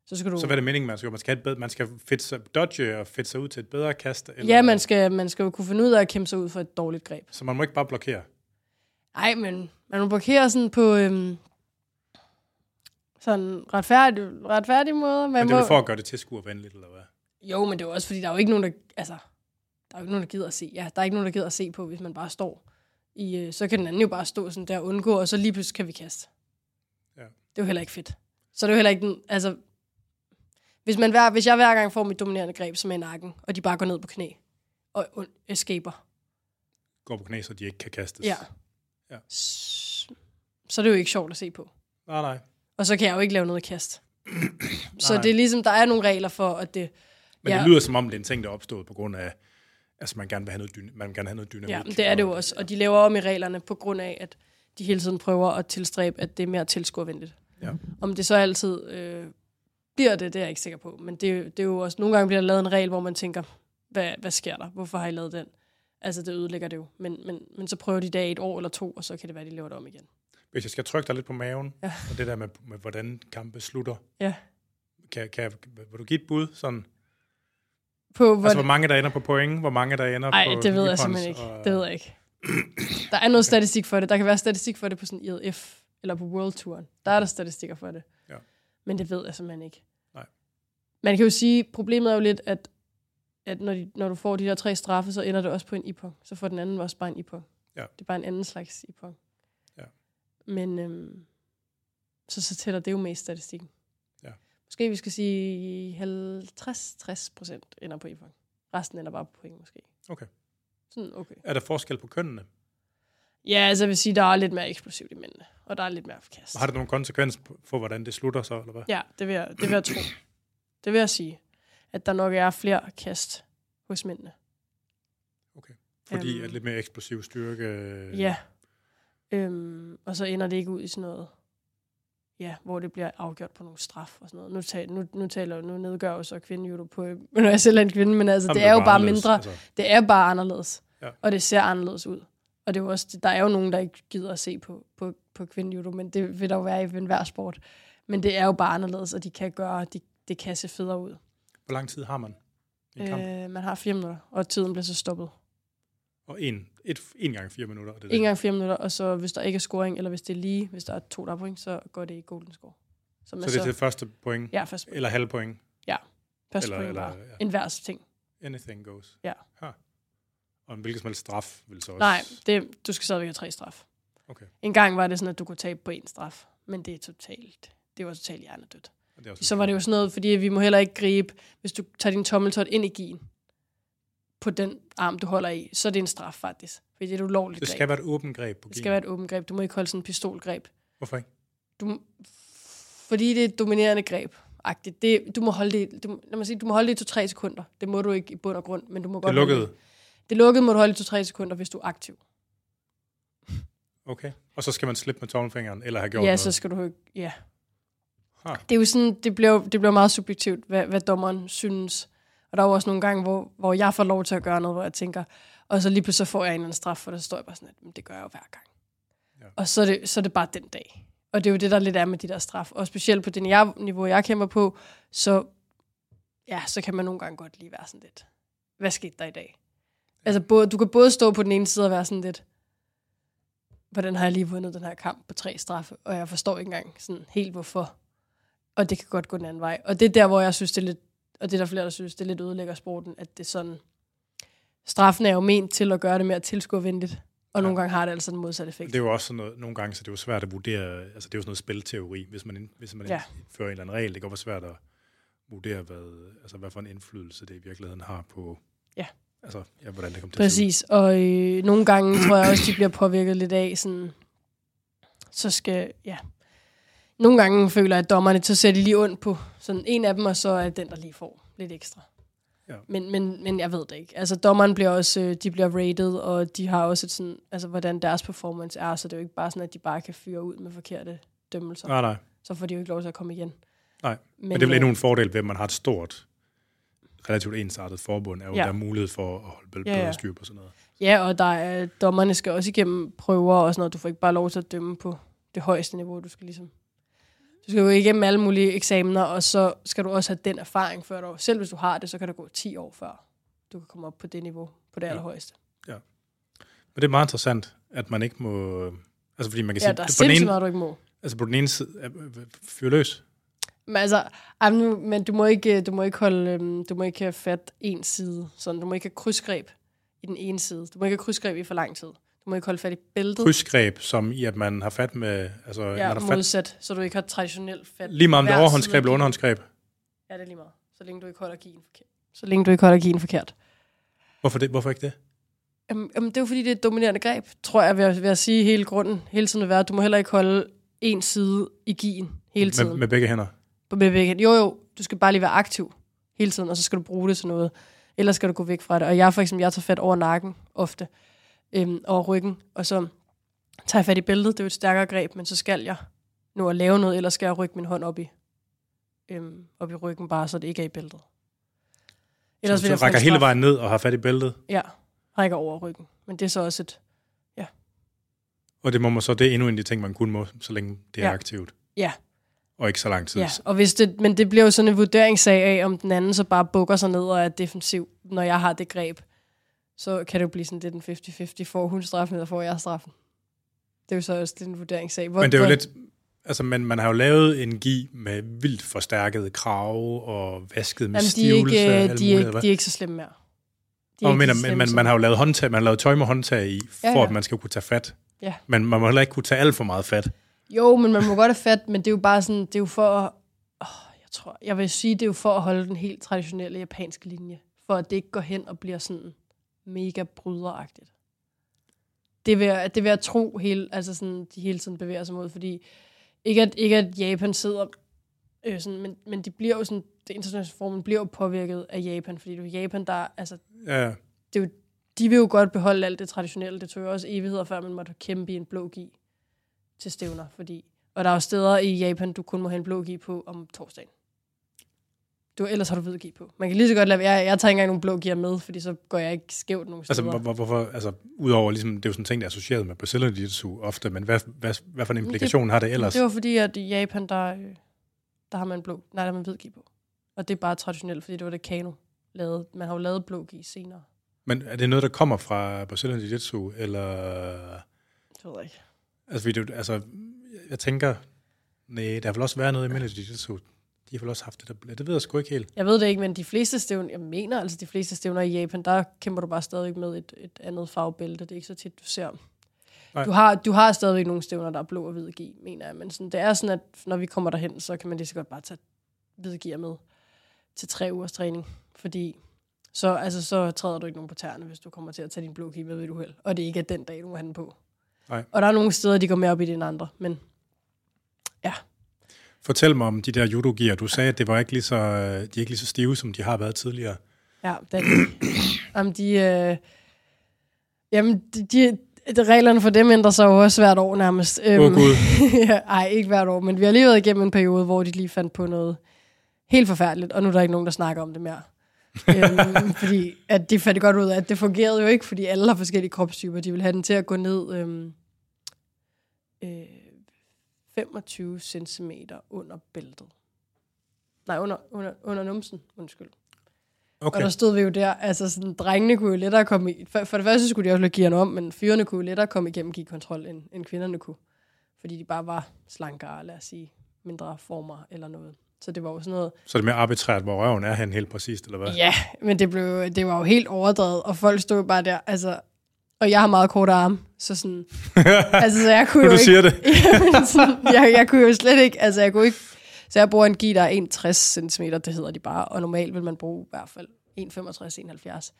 S2: Så skal du...
S1: Så hvad er det meningen, man skal? Man skal, have et bedre, man skal fedt sig, dodge og fedt sig ud til et bedre kast? Eller,
S2: Ja, man skal, man skal jo kunne finde ud af at kæmpe sig ud for et dårligt greb.
S1: Så man må ikke bare blokere?
S2: Nej, men man må blokere sådan på øhm, sådan retfærdig, retfærdig måde. Man
S1: Men det er for at gøre det tilskuervenligt, eller hvad?
S2: Jo, men det er også fordi, der er jo ikke nogen, der, altså, der er jo ikke nogen, der gider at se. Ja, der er ikke nogen, der gider at se på, hvis man bare står i, øh, så kan den anden jo bare stå sådan der og undgå, og så lige pludselig kan vi kaste.
S1: Ja.
S2: Det er jo heller ikke fedt. Så det er jo heller ikke den, altså, hvis, man hver, hvis jeg hver gang får mit dominerende greb, som er i nakken, og de bare går ned på knæ, og, og escaper,
S1: Går på knæ, så de ikke kan kastes?
S2: ja,
S1: Ja.
S2: Så er det jo ikke sjovt at se på.
S1: Nej, nej.
S2: Og så kan jeg jo ikke lave noget kast. så det er ligesom, der er nogle regler for, at det...
S1: Men
S2: Ja.
S1: det lyder som om, det er en ting, der er opstået på grund af, altså man gerne vil have noget, dyna- man vil gerne have noget dynamik.
S2: Ja, det er det jo også. Og de laver om i reglerne på grund af, at de hele tiden prøver at tilstræbe, at det er mere tilskuervenligt.
S1: Ja.
S2: Om det så altid øh, bliver det, det er jeg ikke sikker på. Men det, er jo- det er jo også, nogle gange bliver der lavet en regel, hvor man tænker, hvad, hvad sker der? Hvorfor har I lavet den? Altså, det ødelægger det jo. Men, men, men så prøver de det i et år eller to, og så kan det være, de laver det om igen.
S1: Hvis jeg skal trykke dig lidt på maven,
S2: Ja.
S1: og det der med, med hvordan kampe slutter,
S2: Ja.
S1: kan, kan, vil du give et bud? Sådan,
S2: På,
S1: altså, hvor
S2: hvordan,
S1: mange der ender på point, hvor mange der ender
S2: ej,
S1: på
S2: det ved jeg simpelthen ikke.
S1: Og,
S2: Det ved jeg ikke. Der er noget statistik for det. Der kan være statistik for det på sådan IEF eller på World Touren. Der er der statistikker for det.
S1: Ja.
S2: Men det ved jeg simpelthen ikke.
S1: Nej.
S2: Man kan jo sige, problemet er jo lidt, at, at når, de, når du får de der tre straffe, så ender det også på en ipong. Så får den anden også bare en ipong.
S1: Ja.
S2: Det er bare en anden slags ipong. Men øhm, så, så tæller det jo med i statistikken.
S1: Ja.
S2: Måske vi skal sige 50-60 procent ender på ipong. Resten ender bare på point måske.
S1: Okay.
S2: Sådan, okay.
S1: Er der forskel på kønnene?
S2: Ja, altså jeg vil sige, der er lidt mere eksplosivt i mændene, og der er lidt mere kast.
S1: Har det nogen konsekvens på- for, hvordan det slutter så, eller hvad?
S2: Ja, det vil, jeg, det vil jeg tro. Det vil jeg sige, at der nok er flere kast hos mændene.
S1: Okay. Fordi
S2: Øhm.
S1: at lidt mere eksplosiv styrke...
S2: Ja. Øhm, og så ender det ikke ud i sådan noget, ja, hvor det bliver afgjort på nogle straf og sådan noget. Nu, tal, nu, nu taler nu nedgør jeg jo så kvindejudo på, når jeg selv er en kvinde, men altså,
S1: Jamen,
S2: det er jo bare mindre,
S1: Altså,
S2: det er bare anderledes.
S1: Ja.
S2: Og det ser anderledes ud. Og det er jo også, der er jo nogen, der ikke gider at se på, på, på kvindejudo, men det vil der jo være i enhver sport. Men det er jo bare anderledes, og de kan gøre, de, det kan se federe ud.
S1: hvor lang tid har man i?
S2: Øh, man har fire minutter, og tiden bliver så stoppet.
S1: Og en, et, en gang fire minutter. og Det er
S2: En
S1: det.
S2: gang fire minutter, og så hvis der ikke er scoring, eller hvis det er lige, hvis der er to, der er point, så går det i golden score. Som
S1: Så det er til første point,
S2: Ja, først,
S1: eller halv point,
S2: først
S1: eller-
S2: point
S1: eller-
S2: bare.
S1: ja.
S2: En hver ting.
S1: anything goes.
S2: Ja.
S1: Ha. Og en hvilken som helst straf vil så også...
S2: Nej, det, du skal stadigvæk have tre straf.
S1: Okay.
S2: En gang var det sådan, at du kunne tabe på en straf, men det er totalt, det var totalt hjernedødt.
S1: Det
S2: Så var det jo sådan noget, fordi vi må heller ikke gribe, hvis du tager din tommeltot ind i gien på den arm, du holder i, så er det en straf faktisk. Fordi det er et ulovligt
S1: Det
S2: greb.
S1: skal være et åbent greb på
S2: det skal være et åbent greb. Du må ikke holde sådan en pistolgreb.
S1: Hvorfor ikke?
S2: Du, fordi det er et dominerende greb. -agtigt. Det, du må holde det, du, lad mig sige, du må holde det i to-tre sekunder. Det må du ikke i bund og grund, men du må
S1: Det er
S2: godt holde
S1: lukket.
S2: Det. det lukkede må du holde i to-tre sekunder, hvis du er aktiv.
S1: Okay. Og så skal man slippe med tommelfingeren, eller have gjort
S2: ja,
S1: noget.
S2: så skal du ikke, ja.
S1: Ha.
S2: Det er jo sådan, det bliver, det bliver meget subjektivt, hvad, hvad dommeren synes. Og der er jo også nogle gange, hvor, hvor jeg får lov til at gøre noget, hvor jeg tænker, og så lige pludselig får jeg en eller anden straf, for der står jeg bare sådan, at "Men det gør jeg jo hver gang.
S1: Ja.
S2: Og så er, det, så er det bare den dag. Og det er jo det, der lidt er med de der straf. Og specielt på det niveau, jeg kæmper på, så, ja, så kan man nogle gange godt lige være sådan lidt, hvad skete der i dag? Altså, både, du kan både stå på den ene side og være sådan lidt, hvordan har jeg lige vundet den her kamp på tre straffe, og jeg forstår ikke engang sådan helt hvorfor. Og det kan godt gå den anden vej. Og det er der, hvor jeg synes, det er lidt, og det er der flere, der synes, det er lidt ødelægger sporten, at det er sådan, straffen er jo ment til at gøre det mere tilskuervenligt, og ja. nogle gange har det altså den modsatte effekt.
S1: Det er jo også sådan noget, nogle gange, så det er jo svært at vurdere, altså det er jo sådan noget spilteori, hvis man, hvis man ja. indfører en eller anden regel, det kan være svært at vurdere, hvad, altså hvad for en indflydelse det i virkeligheden har på,
S2: ja.
S1: altså, ja, hvordan det kommer til
S2: Præcis, og øh, nogle gange tror jeg også, de bliver påvirket lidt af, sådan, så skal, ja, nogle gange føler jeg, at dommerne, så sætter de lige ondt på sådan en af dem, og så er den, der lige får lidt ekstra. Ja. Men, men, men jeg ved det ikke. Altså, dommeren bliver også, øh, de bliver rated, og de har også et sådan, altså, hvordan deres performance er, så det er jo ikke bare sådan, at de bare kan fyre ud med forkerte dømmelser.
S1: Nej, nej.
S2: Så får de jo ikke lov til at komme igen.
S1: Nej, men, men det er vel endnu en fordel ved, at man har et stort, relativt ensartet forbund, er jo, ja. der er mulighed for at holde bedre ja, ja. styr på sådan noget.
S2: Ja, og der er, dommerne skal også igennem prøver og sådan noget. Du får ikke bare lov til at dømme på det højeste niveau. Du skal ligesom du skal jo igennem alle mulige eksamener, og så skal du også have den erfaring før du, selv hvis du har det, så kan det gå 10 år før du kan komme op på det niveau, på det ja. allerhøjeste.
S1: Ja. Men det er meget interessant, at man ikke må... Altså fordi man kan
S2: ja,
S1: sige...
S2: der er sindssygt meget, du ikke må.
S1: Altså på den ene side, fyr løs.
S2: Men altså, nu, men du må ikke, du må ikke holde, øhm, du må ikke have fat en side, sådan, du må ikke have krydsgreb i den ene side. Du må ikke have krydsgreb i for lang tid. Du må ikke holde fat i bæltet.
S1: Krydsgreb, som i at man har fat med... Altså,
S2: ja,
S1: man har
S2: modsat, fat... så du ikke har traditionelt fat.
S1: Lige meget om det er overhåndskab eller underhåndskab.
S2: Ja, det er lige meget. Så længe du ikke holder kigen forkert. Så længe du ikke holder kigen forkert.
S1: Hvorfor, det? Hvorfor ikke det?
S2: Jamen, jamen, det er jo fordi, det er et dominerende greb, tror jeg, vil jeg, vil jeg sige hele grunden. Hele tiden vil være, du må heller ikke holde en side i gien hele tiden.
S1: Med, med begge hænder?
S2: Med begge hænder. Jo, jo, du skal bare lige være aktiv hele tiden, og så skal du bruge det til noget. Ellers skal du gå væk fra det. Og jeg for eksempel, jeg tager fat over nakken ofte øhm, over ryggen, og så tager jeg fat i bæltet. Det er jo et stærkere greb, men så skal jeg nu at lave noget, ellers skal jeg rykke min hånd op i, øhm, op i ryggen, bare så det ikke er i bæltet.
S1: Ellers så, så rækker hele vejen ned og har fat i bæltet?
S2: Ja, rækker over ryggen. Men det er så også et, ja.
S1: Og det må man så, det er endnu en af de ting, man kun må, så længe det er
S2: ja.
S1: aktivt?
S2: Ja.
S1: Og ikke så lang tid?
S2: Ja, og hvis det, men det bliver jo sådan en vurderingssag af, om den anden så bare bukker sig ned og er defensiv, når jeg har det greb så kan det jo blive sådan lidt en 50-50. Får hun straffen, eller får jeg straffen? Det er jo så også lidt en vurderingssag.
S1: Hvor, Men det er jo lidt... Altså, man, man har jo lavet en gi med vildt forstærket krav og vasket med Jamen, stivelse.
S2: De
S1: er, ikke,
S2: de, er de er ikke så slemme mere.
S1: De og mener, man, man, man har jo lavet håndtag, man har lavet tøj med håndtag i, for ja, ja. at man skal kunne tage fat.
S2: Ja.
S1: Men man må heller ikke kunne tage alt for meget fat.
S2: Jo, men man må godt have fat, men det er jo bare sådan, det er jo for at, oh, jeg tror, jeg vil sige, det er jo for at holde den helt traditionelle japanske linje. For at det ikke går hen og bliver sådan mega bryderagtigt. Det vil, jeg, det vil jeg tro, hele, altså sådan, de hele tiden bevæger sig mod, fordi ikke at, ikke at Japan sidder, øh, sådan, men, men de bliver jo sådan, det internationale formen bliver jo påvirket af Japan, fordi det er Japan, der, altså,
S1: ja.
S2: det er jo, de vil jo godt beholde alt det traditionelle. Det tog jo også evigheder, før man måtte kæmpe i en blå gi til stævner, fordi, og der er jo steder i Japan, du kun må have en blå gi på om torsdagen. Du, ellers har du hvid gear på. Man kan lige så godt lade jeg, jeg tager ikke engang nogle blå gear med, fordi så går jeg ikke skævt nogen
S1: altså, steder. Altså, hvorfor, altså, udover, ligesom, det er jo sådan en ting, der er associeret med Brazilian Jiu-Jitsu ofte, men hvad, hvad, hvad for en implikation det, har det ellers?
S2: Det var fordi, at i Japan, der, øh, der har man blå, nej, der har man hvid gear på. Og det er bare traditionelt, fordi det var det Kano lavede. Man har jo lavet blå gear senere.
S1: Men er det noget, der kommer fra Brazilian Jiu-Jitsu, eller...
S2: Det ved jeg ikke.
S1: Altså, fordi du, altså, jeg tænker, nej, der vel også været noget i Military Jiu-Jitsu, de har vel også haft det der Det ved jeg sgu ikke helt.
S2: Jeg ved det ikke, men de fleste stævner, jeg mener altså de fleste stævner i Japan, der kæmper du bare stadig med et, et andet farvebælte. Det er ikke så tit, du ser. Du har, du har stadigvæk nogle stævner, der er blå og hvid gi, mener jeg. Men sådan, det er sådan, at når vi kommer derhen, så kan man lige så godt bare tage hvid gear med til tre ugers træning. Fordi så, altså, så træder du ikke nogen på tæerne, hvis du kommer til at tage din blå gi med ved du uheld. Og det ikke er den dag, du må have den på.
S1: Nej.
S2: Og der er nogle steder, de går mere op i det end andre. Men ja,
S1: Fortæl mig om de der judogier. Du sagde, at det var ikke lige så, de er ikke lige så stive, som de har været tidligere.
S2: Ja, det er Jamen, de, øh, jamen, de, de, de, reglerne for dem ændrer sig jo også hvert år nærmest.
S1: Åh oh, gud.
S2: ja, ej, ikke hvert år, men vi har lige været igennem en periode, hvor de lige fandt på noget helt forfærdeligt, og nu er der ikke nogen, der snakker om det mere. øhm, fordi at de fandt godt ud af, at det fungerede jo ikke, fordi alle har forskellige kropstyper. De vil have den til at gå ned øhm, øh, 25 cm under bæltet. Nej, under, under, under numsen, undskyld.
S1: Okay.
S2: Og der stod vi jo der, altså sådan, drengene kunne jo lettere komme i, for, for det første skulle de også gearen om, men fyrene kunne jo lettere komme igennem kontrol end, end kvinderne kunne. Fordi de bare var slankere, lad os sige, mindre former eller noget. Så det var jo sådan noget,
S1: Så er det mere arbitrært, hvor røven er han helt præcist, eller hvad?
S2: ja, men det, blev, det var jo helt overdrevet, og folk stod jo bare der, altså, og jeg har meget korte arme, så sådan, altså, så jeg kunne jo
S1: du
S2: ikke,
S1: siger det.
S2: Jamen, sådan, jeg, jeg kunne jo slet ikke, altså jeg kunne ikke, så jeg bruger en gi, der er 61 cm, det hedder de bare, og normalt vil man bruge i hvert fald 1,65-1,70.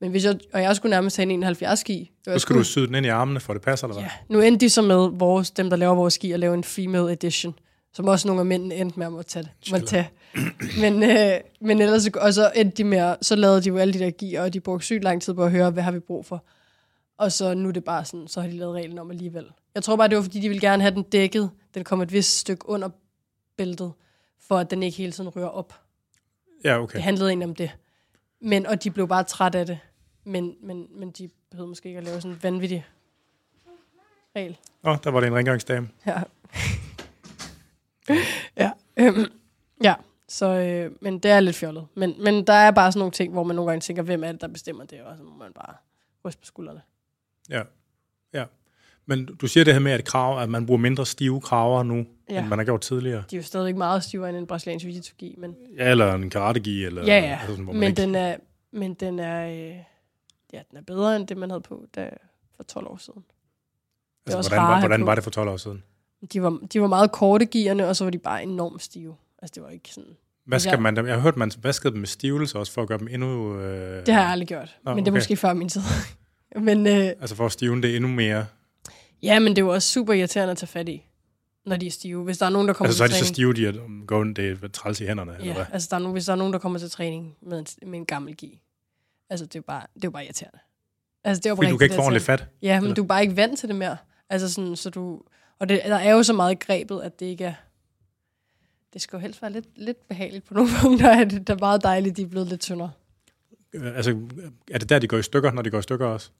S2: Men hvis jeg, og jeg skulle nærmest have en 71 gi.
S1: Nu skal du syde den ind i armene, for det passer, eller hvad?
S2: Ja, nu endte de så med vores, dem, der laver vores ski, at lave en female edition, som også nogle af mændene endte med at måtte tage. Måtte tage. Men, øh, men ellers, og så endte de med, så lavede de jo alle de der gear, og de brugte sygt lang tid på at høre, hvad har vi brug for. Og så nu er det bare sådan, så har de lavet reglen om alligevel. Jeg tror bare, det var fordi, de ville gerne have den dækket. Den kom et vist stykke under bæltet, for at den ikke hele tiden rører op.
S1: Ja, okay.
S2: Det handlede egentlig om det. Men, og de blev bare træt af det. Men, men, men de behøvede måske ikke at lave sådan en vanvittig regel.
S1: Åh, oh, der var det en rengøringsdame.
S2: Ja. ja. Øhm, ja. Så, øh, men det er lidt fjollet. Men, men der er bare sådan nogle ting, hvor man nogle gange tænker, hvem er det, der bestemmer det? Og så må man bare ryste på skuldrene.
S1: Ja. ja. Men du siger det her med, at, krav, at man bruger mindre stive kraver nu, ja. End man har gjort tidligere.
S2: De er jo stadigvæk meget stivere end en brasiliansk jiu men,
S1: Ja, eller en karategi, eller...
S2: ja, ja.
S1: Altså sådan,
S2: men,
S1: ikke,
S2: den er, men den er, øh, ja, den er bedre end det, man havde på da, for 12 år siden.
S1: altså, hvordan, var, hvordan var det for 12 år siden?
S2: De var, de var meget korte gearne, og så var de bare enormt stive. Altså, det var ikke sådan...
S1: Hvad skal
S2: Ja.
S1: man dem? Jeg har hørt, man vaskede dem med stivelse også, for at gøre dem endnu... Øh,
S2: Det har jeg aldrig gjort,
S1: Nå,
S2: men det er
S1: okay.
S2: måske før min tid. Men øh,
S1: Altså for at stive det endnu mere.
S2: ja, men det er jo også super irriterende at tage fat i, når de er stive. Hvis der er nogen, der kommer
S1: Altså så er de så
S2: træning.
S1: stive, de er, går ondt, det er træls i hænderne, eller
S2: Ja,
S1: hvad?
S2: altså der er nogen, hvis der er nogen, der kommer til træning med en, med en gammel gi. Altså, det er jo bare, det er jo bare irriterende. Altså, det er
S1: Fordi du kan ikke få ordentligt fat.
S2: Ja, men
S1: eller?
S2: du er bare ikke vant til det mere. Altså sådan, så du... Og det, der er jo så meget grebet, at det ikke er... Det skal jo helst være lidt, lidt behageligt på nogle punkter, at det er meget dejligt, de er blevet lidt tyndere.
S1: Øh, Altså, er det der, de går i stykker, når de går i stykker også?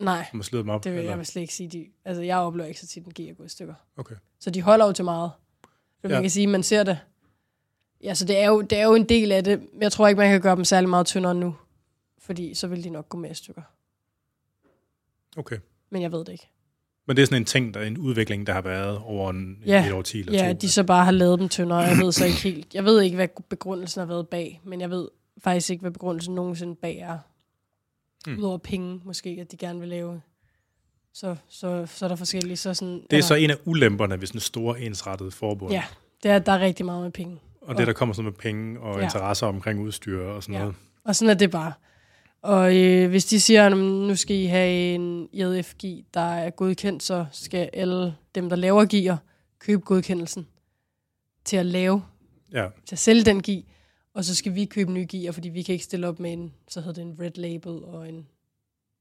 S2: Nej,
S1: man slider dem op?
S2: det vil
S1: eller?
S2: jeg vil slet ikke sige. De, altså, jeg oplever ikke så tit, en gi er gået i stykker.
S1: Okay.
S2: Så de holder jo til meget. Så man
S1: Ja.
S2: kan sige, man ser det. Ja, så det er, jo, det er jo en del af det. Jeg tror ikke, man kan gøre dem særlig meget tyndere nu. Fordi så vil de nok gå med i stykker.
S1: okay.
S2: Men jeg ved det ikke.
S1: Men det er sådan en ting, der er en udvikling, der har været over en,
S2: Ja.
S1: et år eller
S2: Ja,
S1: to.
S2: de så bare har lavet dem tyndere. Jeg ved så ikke helt. Jeg ved ikke, hvad begrundelsen har været bag. Men jeg ved faktisk ikke, hvad begrundelsen nogensinde bag er. Mm. Udover penge, måske, at de gerne vil lave. Så, så, så er der forskellige. Så sådan,
S1: Det er så en af ulemperne ved sådan en stor ensrettet forbund.
S2: Ja, det er, der er rigtig meget med penge.
S1: Og det, der kommer sådan med penge og
S2: Ja.
S1: interesser omkring udstyr og sådan
S2: Ja.
S1: noget.
S2: Og sådan er det bare. Og øh, hvis de siger, at nu skal I have en JF-gi, der er godkendt, så skal alle dem, der laver gear, købe godkendelsen til at lave,
S1: Ja.
S2: til at sælge den gi. Og så skal vi købe nye gear, fordi vi kan ikke stille op med en, så hedder det en red label og en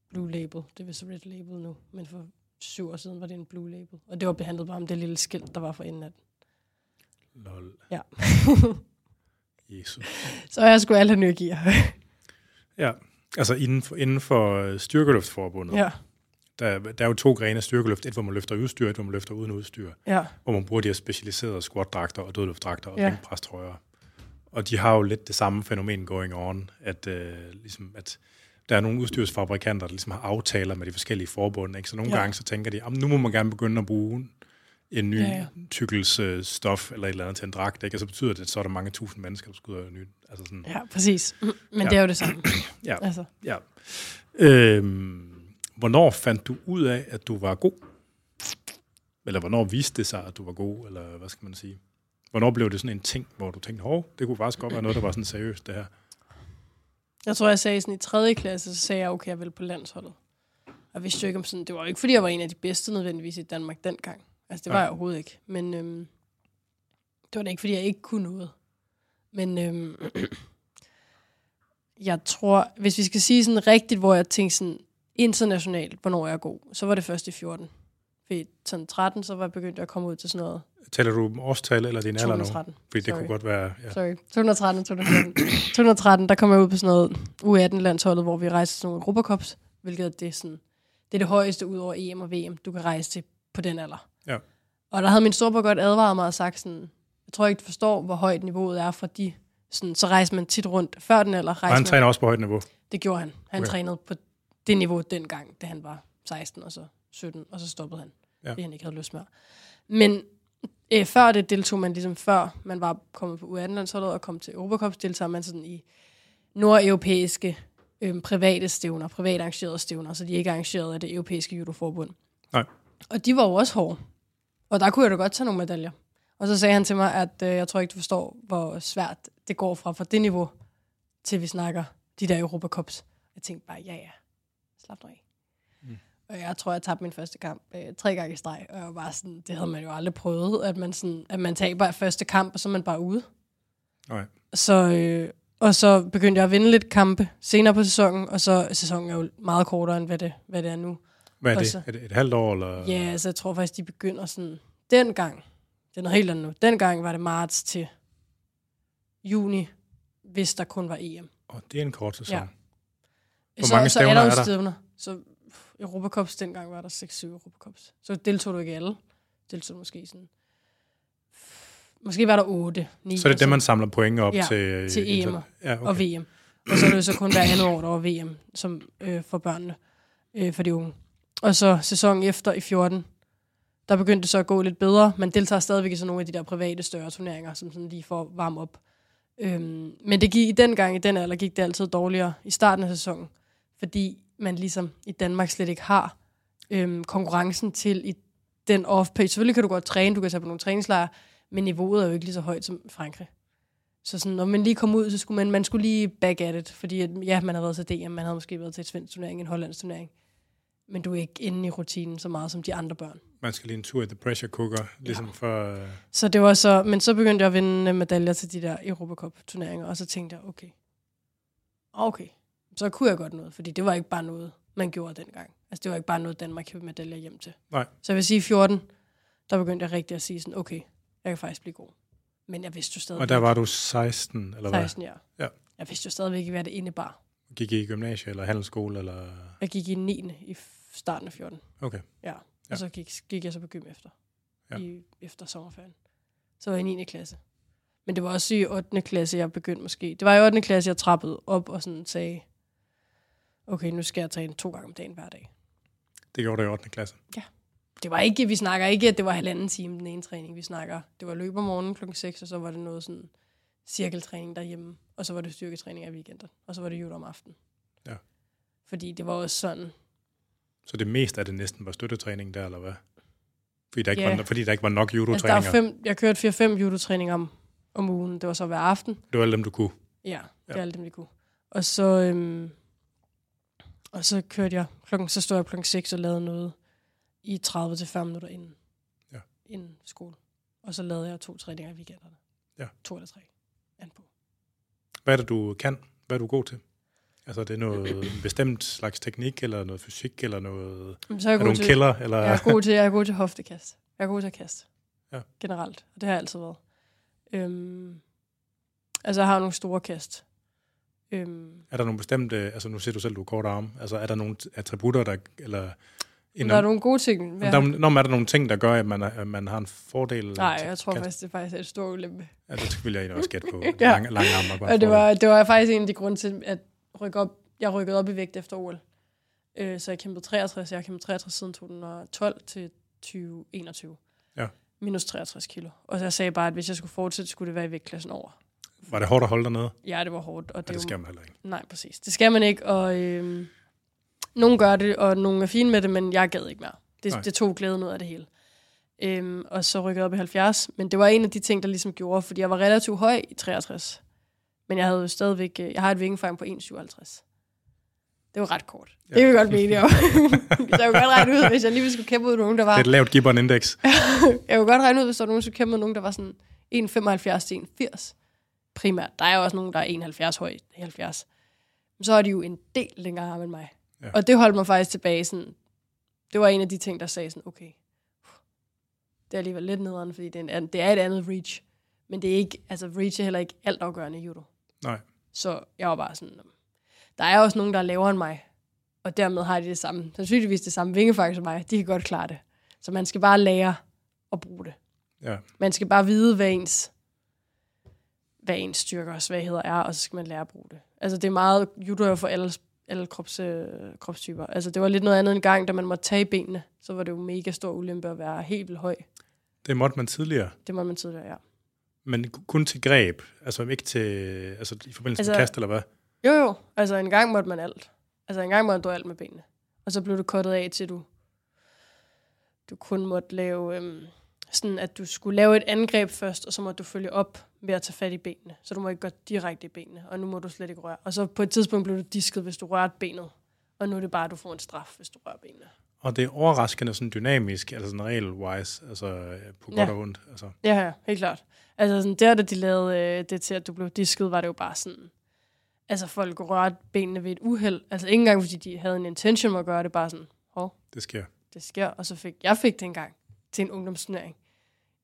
S2: blue label. Det er vist red label nu, men for syv år siden var det en blue label. Og det var behandlet bare om det lille skilt, der var for enden af den.
S1: Lol.
S2: Ja.
S1: Jesus.
S2: så jeg skulle alle have nye gear.
S1: Ja. Altså inden for, inden for øh, styrkeløftforbundet,
S2: ja,
S1: der, der er jo to grene af styrkeløft. Et, hvor man løfter udstyr, et, hvor man løfter uden udstyr.
S2: ja,
S1: Hvor man bruger de her specialiserede squat-dragter og dødløftdragter og
S2: Ja.
S1: ja. Og de har jo lidt det samme fænomen going on, at, øh, ligesom, at der er nogle udstyrsfabrikanter, der ligesom har aftaler med de forskellige forbund. Ikke? Så nogle
S2: Ja.
S1: gange så tænker de, "Jamen, nu må man gerne begynde at bruge en ny
S2: Ja,
S1: ja,
S2: ja.
S1: ja. tykkels øh, stof eller et eller andet til en dragt. Ikke? Og så betyder det, at så er der mange tusind mennesker, der skal ud og nyt. Altså sådan,
S2: ja, præcis. Men
S1: Ja.
S2: det er jo det samme.
S1: Ja.
S2: Altså.
S1: Ja. Øhm, hvornår fandt du ud af, at du var god? Eller hvornår viste det sig, at du var god? Eller hvad skal man sige? Hvornår blev det sådan en ting, hvor du tænkte, hov, det kunne faktisk godt være noget, der var sådan seriøst, det her?
S2: Jeg tror, jeg sagde sådan i 3. klasse, så sagde jeg, okay, jeg vil på landsholdet. Og jeg vidste jo ikke om sådan, det var jo ikke, fordi jeg var en af de bedste nødvendigvis i Danmark dengang. Altså, det var
S1: Nej.
S2: jeg overhovedet ikke. Men øhm, det var da ikke, fordi jeg ikke kunne noget. Men øhm, jeg tror, hvis vi skal sige sådan rigtigt, hvor jeg tænkte sådan internationalt, hvornår jeg er god, så var det først i 14. Fordi sådan 13, så var jeg begyndt at komme ud til sådan noget
S1: Taler du om årstal eller din alder nu?
S2: 2013.
S1: Fordi det
S2: Sorry.
S1: kunne godt være... Ja.
S2: Sorry. 2013, 2013. 2013, der kom jeg ud på sådan noget U18-landsholdet, hvor vi rejste til sådan nogle Europacups, hvilket er det, sådan, det er det højeste ud over EM og VM, du kan rejse til på den alder.
S1: Ja.
S2: Og der havde min storebror godt advaret mig og sagt sådan, jeg tror ikke, du forstår, hvor højt niveauet er for de, sådan, så rejser man tit rundt før den alder.
S1: Og han træner også på højt niveau.
S2: det gjorde han. Han
S1: okay.
S2: trænede på det niveau dengang, da han var 16 og så 17, og så stoppede han,
S1: Ja.
S2: fordi han ikke havde lyst mere. Men Øh, før det deltog man ligesom før man var kommet på U18-landsholdet og kom til Europacups, deltager man sådan i nordeuropæiske øhm, private stævner, privat arrangerede stævner, så de er ikke arrangeret af det europæiske judoforbund.
S1: Nej.
S2: Og de var jo også hårde. Og der kunne jeg da godt tage nogle medaljer. Og så sagde han til mig, at øh, jeg tror ikke, du forstår, hvor svært det går fra, fra det niveau, til vi snakker de der Europacups. Jeg tænkte bare, ja ja, slap nu af. Og jeg tror, jeg tabte min første kamp øh, tre gange i streg, og jeg var bare sådan, det havde man jo aldrig prøvet, at man, sådan, at man taber første kamp, og så er man bare ude.
S1: Nej.
S2: Så, øh, og så begyndte jeg at vinde lidt kampe senere på sæsonen, og så sæsonen er jo meget kortere, end hvad det, hvad det er nu.
S1: Hvad er
S2: Og
S1: det?
S2: så-
S1: Er det et halvt år? Eller?
S2: Ja, altså jeg tror faktisk, de begynder sådan, dengang, det er noget helt andet nu, dengang var det marts til juni, hvis der kun var EM.
S1: Og det er en kort sæson.
S2: Ja.
S1: Hvor
S2: så,
S1: mange
S2: så er der
S1: er der?
S2: Så Europacups, dengang var der 6-7 Europacups. Så deltog du ikke i alle. Deltog du måske sådan... Måske var der 8, 9.
S1: Så er det det, man samler point op
S2: Ja,
S1: til?
S2: til
S1: i-
S2: EM'er
S1: Ja,
S2: og
S1: okay.
S2: VM. Og så er det jo så kun hver andet år, der var VM som, øh, for børnene, øh, for de unge. Og så sæsonen efter i 14, der begyndte det så at gå lidt bedre. Man deltager stadigvæk i sådan nogle af de der private større turneringer, som sådan lige får varme op. Øhm, men det gik i den gang, i den alder, gik det altid dårligere i starten af sæsonen, fordi man ligesom i Danmark slet ikke har øhm, konkurrencen til i den off-page. Selvfølgelig kan du godt træne, du kan tage på nogle træningslejre, men niveauet er jo ikke lige så højt som Frankrig. Så sådan, når man lige kom ud, så skulle man, man skulle lige back at it, fordi at, ja, man havde været til DM, man havde måske været til et svensk turnering, en hollandsk turnering, men du er ikke inde i rutinen så meget som de andre børn.
S1: Man skal lige en tur i the pressure cooker, ligesom ja. for... øh,
S2: Så det var så, men så begyndte jeg at vinde medaljer til de der Europacup-turneringer, og så tænkte jeg, okay, okay, så kunne jeg godt noget, fordi det var ikke bare noget, man gjorde dengang. Altså det var ikke bare noget, Danmark købte medaljer hjem til.
S1: Nej.
S2: Så jeg vil sige, i 14, der begyndte jeg rigtig at sige sådan, okay, jeg kan faktisk blive god. Men jeg vidste jo stadig
S1: Og der var du 16, eller hvad?
S2: 16 år.
S1: Ja.
S2: Jeg vidste jo stadigvæk ikke, hvad det indebar.
S1: Gik I i gymnasie eller handelsskole? Eller...
S2: Jeg gik i 9. i starten af 14.
S1: Okay.
S2: Ja. Og
S1: Ja.
S2: så gik, gik jeg så på gym efter.
S1: Ja.
S2: Ja. I, efter sommerferien. Så var jeg i 9. klasse. Men det var også i 8. klasse, jeg begyndte måske. Det var i 8. klasse, jeg trappede op og sådan sagde, okay, nu skal jeg træne to gange om dagen hver dag.
S1: Det gjorde du i 8. klasse.
S2: Det var ikke, vi snakker ikke, at det var halvanden time den ene træning. Vi snakker, det var løb om morgenen klokken 6, og så var det noget sådan cirkeltræning derhjemme. Og så var det styrketræning af weekenden. Og så var det judo om aftenen.
S1: Ja.
S2: Fordi det var også sådan,
S1: Så det meste af det næsten var støttetræning der, eller hvad? Fordi der ikke,
S2: Ja.
S1: var, fordi der ikke var nok
S2: Altså, der
S1: judo-træninger.
S2: er fem, jeg kørte 4-5 judotræninger om, om ugen. Det var så hver aften.
S1: Det var alle dem, du kunne.
S2: Ja, det
S1: Ja.
S2: er alle dem, vi kunne. Og så, øhm, og så kørte jeg, klokken, så stod jeg klokken 6 og lavede noget i 30-40 minutter inden,
S1: Ja.
S2: inden skole. Og så lavede jeg to træninger i weekenderne.
S1: Ja.
S2: To eller tre. An på.
S1: Hvad er det, du kan? Hvad er du god til? Altså, er det noget en bestemt slags teknik, eller noget fysik, eller noget...
S2: Men så er
S1: Er
S2: jeg, god
S1: en
S2: til,
S1: kælder, eller...
S2: jeg, er god til, jeg er god til hoftekast. Jeg er god til at kaste.
S1: Ja.
S2: Generelt. Og det har jeg altid været. Øhm, altså, jeg har nogle store kast. Øhm,
S1: Er der nogle bestemte... Altså, nu siger du selv, du har kort arm. Altså, er der nogle attributter, der... Eller,
S2: der er nogle gode ting. at
S1: der, når er der nogle ting, der gør, at man, at man har en fordel?
S2: Nej, jeg tror
S1: kast?
S2: faktisk, det faktisk er et stort ulempe.
S1: Ja, det vil jeg egentlig også gætte på.
S2: Ja.
S1: ja. Arme. er bare
S2: Og det var, det var faktisk en af de grunde til, at rykke op, jeg rykkede op i vægt efter OL. Øh, så jeg kæmpede 63. Jeg har kæmpet 63 siden 2012 til 2021.
S1: Ja.
S2: Minus 63 kilo. Og så jeg sagde bare, at hvis jeg skulle fortsætte, skulle det være i vægtklassen over.
S1: Var det hårdt at holde dernede?
S2: Ja, det var hårdt. Og det,
S1: Ja, det skal man heller ikke.
S2: Nej, præcis. Det skal man ikke, og øh, nogen gør det, og nogen er fine med det, men jeg gad ikke mere.
S1: Nej.
S2: Det, det tog glæden ud af det hele. Øhm, og så rykkede jeg op i 70, men det var en af de ting, der ligesom gjorde, fordi jeg var relativt høj i 63, men jeg havde jo stadigvæk, øh, jeg har et vingefang på 1,57. Det var ret kort.
S1: Ja.
S2: Det kan vi godt blive enige om. jeg kunne godt regne ud, hvis jeg lige skulle kæmpe ud med nogen, der var...
S1: Det er et lavt Gibbon-indeks.
S2: Jeg kunne godt regne ud, hvis der var nogen, der skulle kæmpe med nogen, der var sådan 1,75 til 1,80. Primært. Der er jo også nogen, der er 1,70 høj, 70. Men så er de jo en del længere arme end mig.
S1: Ja.
S2: Og det holdt mig faktisk tilbage. Sådan, det var en af de ting, der sagde sådan, okay, det er alligevel lidt nederen, fordi det er, en, det er et andet reach. Men det er ikke, altså reach er heller ikke alt afgørende i judo.
S1: Nej.
S2: Så jeg var bare sådan, "Nå, der er også nogen, der er lavere end mig. Og dermed har de det samme, sandsynligvis det samme vingefang som mig. De kan godt klare det. Så man skal bare lære at bruge det.
S1: Ja.
S2: Man skal bare vide, hvad ens, hvad ens styrker og svagheder er, og så skal man lære at bruge det. Altså det er meget, judo er for alle, alle krops, øh, kropstyper. Altså det var lidt noget andet en gang, da man måtte tage benene, så var det jo mega stor ulempe at være helt vildt høj.
S1: Det måtte man tidligere,
S2: Det må man tidligere, ja.
S1: men ku- kun til greb, altså ikke til, altså i forbindelse Altså- med kast eller hvad?
S2: Jo, jo. Altså, en gang måtte man alt. Altså, en gang måtte du alt med benene. Og så blev du kottet af til, du, du kun måtte lave... Øhm, sådan, at du skulle lave et angreb først, og så måtte du følge op ved at tage fat i benene. Så du må ikke gå direkte i benene, og nu må du slet ikke røre. Og så på et tidspunkt blev du disket, hvis du rørte benet. Og nu er det bare, at du får en straf, hvis du rører benene.
S1: Og det er overraskende sådan dynamisk, altså sådan regel-wise, altså øh, på godt
S2: Ja.
S1: og ondt. Altså.
S2: Ja, ja, helt klart. Altså, sådan, der, da de lavede øh, det til, at du blev disket, var det jo bare sådan... Altså, folk rørte benene ved et uheld. Altså, ikke engang, fordi de havde en intention om at gøre det, bare sådan, hov,
S1: Det sker.
S2: det sker. Og så fik jeg fik det engang til en ungdomsturnering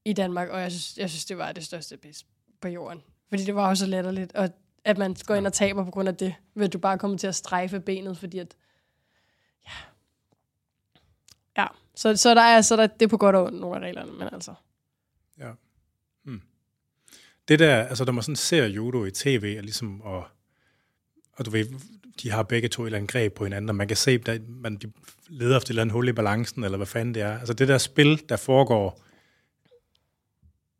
S2: i Danmark, og jeg synes, jeg synes det var det største pis på jorden. Fordi det var jo så latterligt, og at man går ind og taber på grund af det, ved at du bare kommer til at strejfe benet, fordi at, ja, ja. Så, så der er, så der, det er på godt og ondt, nogle af reglerne, men altså,
S1: Ja. Hmm. Det der, altså når man sådan ser judo i tv, er ligesom, og, og du ved, de har begge to et eller andet greb på hinanden, og man kan se, at man de leder efter et eller andet hul i balancen, eller hvad fanden det er. Altså det der spil, der foregår,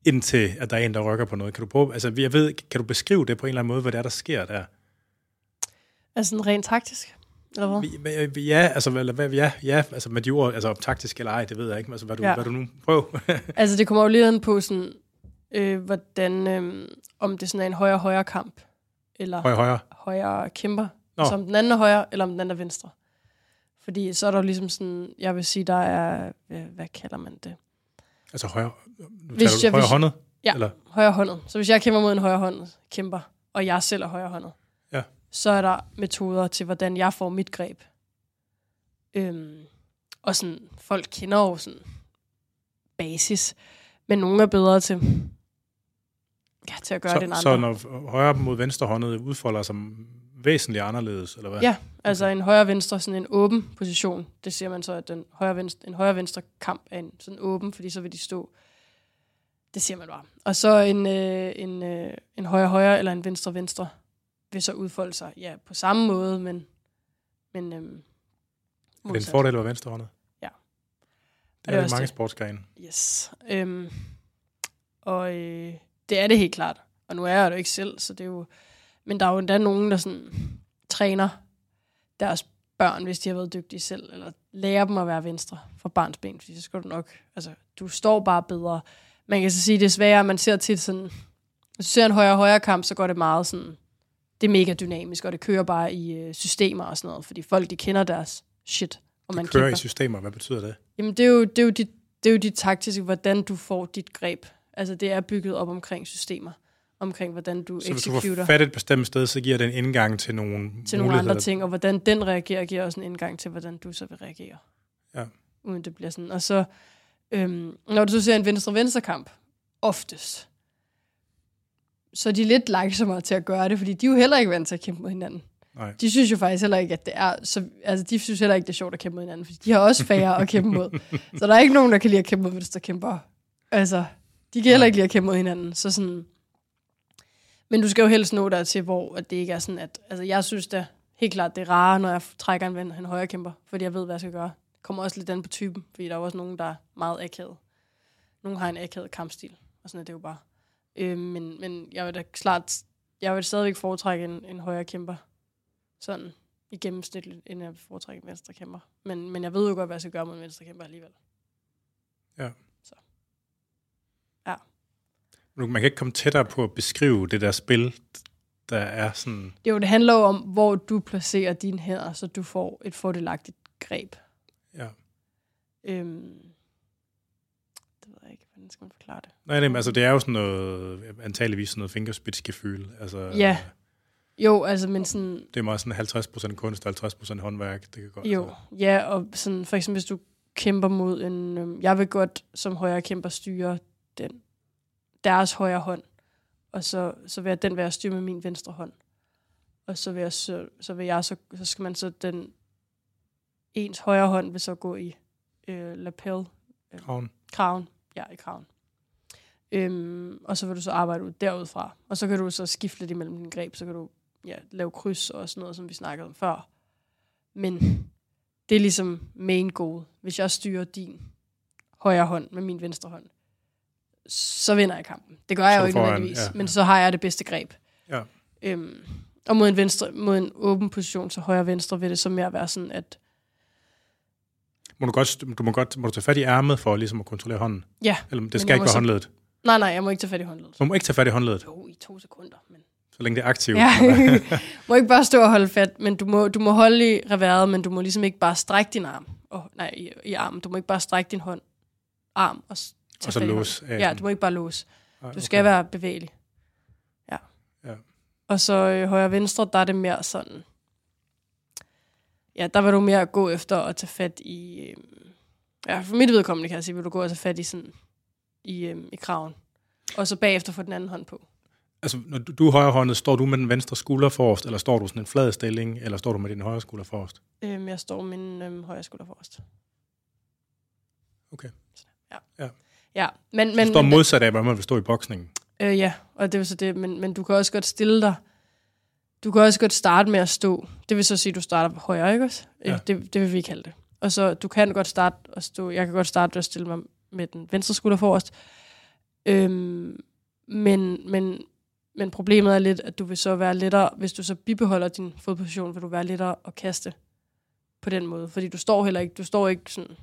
S1: indtil at der er en, der rykker på noget. Kan du prøve, altså jeg ved, kan du beskrive det på en eller anden måde, hvad det er, der sker der?
S2: altså sådan rent taktisk, eller hvad?
S1: Ja, altså, eller, hvad, ja, ja, altså med de ord, altså taktisk eller ej, det ved jeg ikke, men altså, hvad, du, ja. Hvad du nu prøv.
S2: Altså, det kommer jo lige an på sådan, øh, hvordan, øh, om det sådan er en højre-højre kamp, eller
S1: højre, højre.
S2: kæmper.
S1: Nå.
S2: Så om den anden er højre, eller om den anden er venstre. Fordi så er der jo ligesom sådan, jeg vil sige, der er, hvad, hvad kalder man det?
S1: Altså højre, nu
S2: Hvis jeg-
S1: højre håndet?
S2: Ja,
S1: Eller?
S2: højre håndet. Så hvis jeg kæmper mod en højre håndet kæmper, og jeg selv er højre håndet,
S1: Ja.
S2: så er der metoder til, hvordan jeg får mit greb. Øhm, og sådan, folk kender jo sådan basis, men nogle er bedre til, ja, til at gøre det end
S1: Så,
S2: andre.
S1: så når højre mod venstre håndet udfolder sig væsentligt anderledes, eller hvad?
S2: Ja, altså en højre-venstre, sådan en åben position. Det siger man så, at den højre-venstre, en højre-venstre kamp er en sådan åben, fordi så vil de stå. Det siger man bare. Og så en, øh, en, øh, en højre-højre eller en venstre-venstre vil så udfolde sig, ja, på samme måde, men, men øhm,
S1: er det en fordel at venstre håndet?
S2: Ja.
S1: Det er det mange
S2: det.
S1: sportsgrene.
S2: Yes. Øhm, og øh, det er det helt klart. Og nu er jeg det jo ikke selv, så det er jo... Men der er jo endda nogen, der sådan træner deres børn, hvis de har været dygtige selv, eller lærer dem at være venstre fra barns ben, fordi så skal du nok... Altså, du står bare bedre. Man kan så sige, det er sværere, man ser tit sådan... Hvis du ser en højre-højre kamp, så går det meget sådan... Det er mega dynamisk, og det kører bare i øh, systemer og sådan noget, fordi folk, de kender deres shit. Og man
S1: Man kører
S2: kæmper.
S1: i systemer, hvad betyder det?
S2: Jamen, det er jo, det er jo, dit, det er jo dit taktiske, hvordan du får dit greb. Altså, det er bygget op omkring systemer. Omkring, hvordan du
S1: Så hvis du får
S2: executer
S1: fat et bestemt sted, så giver det en indgang til nogle
S2: til nogle andre ting, og hvordan den reagerer, giver også en indgang til, hvordan du så vil reagere.
S1: Ja.
S2: Uden det bliver sådan. Og så, øhm, når du så ser en venstre-venstre kamp, oftest, så er de lidt langsommere til at gøre det, fordi de er jo heller ikke vant til at kæmpe mod hinanden.
S1: Nej.
S2: De synes jo faktisk heller ikke, at det er... Så, altså, de synes heller ikke, det er sjovt at kæmpe mod hinanden, fordi de har også færre at kæmpe mod. Så der er ikke nogen, der kan lide at kæmpe mod venstre kæmper. Altså, de kan heller ikke lide at kæmpe mod hinanden. Så sådan... Men du skal jo helst nå der til, hvor at det ikke er sådan, at... Altså, jeg synes da helt klart, det er rare, når jeg trækker en ven, en højre kæmper, fordi jeg ved, hvad jeg skal gøre. Kommer også lidt an på typen, fordi der er også nogen, der er meget akavet. Nogle har en akavet kampstil, og sådan er det jo bare. Øh, men, men jeg vil da klart... Jeg vil stadigvæk foretrække en, en højre kæmper sådan i gennemsnit, end jeg foretrækker en venstre kæmper. Men, men jeg ved jo godt, hvad jeg skal gøre mod en venstre kæmper alligevel.
S1: Nu- Man kan ikke komme tættere på at beskrive det der spil, der er sådan...
S2: Det, jo, det handler jo om, hvor du placerer dine hænder, så du får et fordelagtigt greb.
S1: Ja.
S2: Øhm, det ved jeg ikke, hvordan skal man forklare det?
S1: Nej, nej, men altså det er jo sådan noget, antageligvis sådan noget fingerspidsgefühl. Altså,
S2: Ja. Jo, altså, men sådan,
S1: Det er meget sådan 50% kunst og 50% håndværk. Det kan godt,
S2: jo,
S1: altså.
S2: ja, og sådan, for eksempel, hvis du kæmper mod en, øhm, jeg vil godt som højre kæmper styre den, deres højre hånd, og så, så vil jeg den være styre med min venstre hånd. Og så vil jeg så, så vil jeg så, så skal man så den, ens højre hånd vil så gå i øh, lapel,
S1: Kraven.
S2: kraven, ja, i kraven. Øhm, og så vil du så arbejde ud derudfra. Og så kan du så skifte lidt imellem dine greb, så kan du ja, lave kryds og sådan noget, som vi snakkede om før. Men det er ligesom main goal. Hvis jeg styrer din højre hånd med min venstre hånd, så vinder jeg kampen. Det gør jeg
S1: Så
S2: jo ikke nødvendigvis,
S1: ja,
S2: men
S1: ja.
S2: så har jeg det bedste greb.
S1: Ja.
S2: Øhm, og mod en, venstre, mod en åben position, så højre-venstre, vil det så mere være sådan, at
S1: Må du, godt, du må godt må du tage fat i ærmet for ligesom at kontrollere hånden?
S2: ja,
S1: Eller det skal ikke være
S2: så-
S1: håndledet?
S2: nej, nej, jeg må ikke tage fat i håndledet.
S1: Du må ikke tage fat i håndledet,
S2: Jo, i to sekunder, men...
S1: så længe det er aktivt.
S2: Ja, må ikke bare stå og holde fat, men du må, du må holde i reværet, men du må ligesom ikke bare strække din arm. Oh, nej, i, i armen. Du må ikke bare strække din hånd, arm og
S1: Og så låse af
S2: Ja, du må ikke bare låse. Du skal være bevægelig. Ja.
S1: Ja.
S2: Og så øh, højre og venstre, der er det mere sådan... Ja, der vil du mere gå efter at tage fat i... Øh, ja, for mit vedkommende kan jeg sige, vil du gå og tage fat i sådan... I, øh, i kraven. Og så bagefter få den anden hånd på.
S1: Altså, når du, du er højrehåndet, står du med den venstre skulder forrest, eller står du sådan en flad stilling, eller står du med din højre skulder forrest?
S2: Øh, jeg står min øh, højre skulder forrest.
S1: Okay.
S2: Ja.
S1: Ja.
S2: Ja, men...
S1: Men, du står
S2: men,
S1: modsat af, hvad man vil stå i boksningen.
S2: Øh, ja, og det vil så det, men, men du kan også godt stille dig. Du kan også godt starte med at stå. Det vil så sige, at du starter højre, ikke også?
S1: Ja.
S2: Ja. Det, det vil vi kalde det. Og så du kan godt starte at stå. Jeg kan godt starte med at stille mig med den venstre skulder forrest. Øhm, men, men, men problemet er lidt, at du vil så være lettere, hvis du så bibeholder din fodposition, vil du være lettere at kaste på den måde. Fordi du står heller ikke, du står ikke sådan...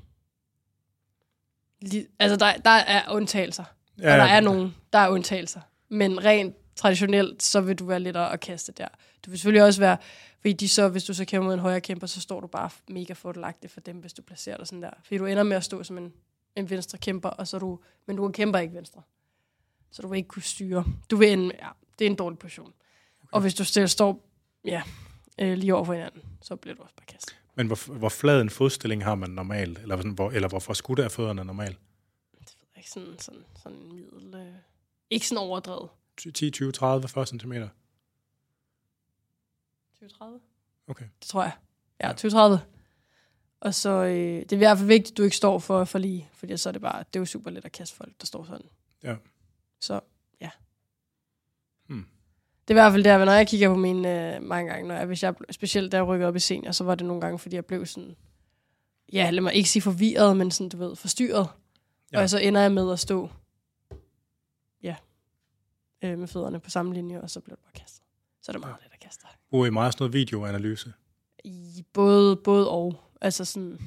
S2: Altså, der, der er undtagelser. Ja, og der er nogen, der er undtagelser. Men rent traditionelt, så vil du være lettere at kaste der. Du vil selvfølgelig også være, fordi de så, hvis du så kæmper mod en højre kæmper, så står du bare mega fordelagtigt for dem, hvis du placerer dig sådan der. Fordi du ender med at stå som en, en venstre kæmper, og så du, men du kæmper ikke venstre. Så du vil ikke kunne styre. Du vil ende, ja, det er en dårlig position. Okay. Og hvis du stille står, ja, øh, lige over for hinanden, så bliver du også bare kastet.
S1: Men hvor, hvor flad en fodstilling har man normalt? Eller, sådan, hvor, eller hvor forskudte er fødderne normalt?
S2: Det ved jeg ikke, sådan, sådan, sådan en middel, øh, ikke sådan overdrevet.
S1: 10, 20, 30, 40 cm?
S2: 2030?
S1: Okay.
S2: Det tror jeg. Ja,
S1: Ja.
S2: 2030. Og så, øh, det er i hvert fald vigtigt, at du ikke står for, for lige, fordi så er det bare, det er jo super let at kaste folk, der står sådan.
S1: Ja.
S2: Så, ja.
S1: Hmm.
S2: Det er i hvert fald der, når jeg kigger på mine øh, mange gange, når jeg, hvis jeg, specielt da jeg rykkede op i senior, så var det nogle gange, fordi jeg blev sådan, ja, lad mig ikke sige forvirret, men sådan, du ved, forstyrret.
S1: Ja.
S2: Og så ender jeg med at stå, øh, med fødderne på samme linje, og så blev det bare kastet. Så er det meget let at kaste.
S1: Bruger I meget sådan noget videoanalyse?
S2: I både, både og. Altså sådan,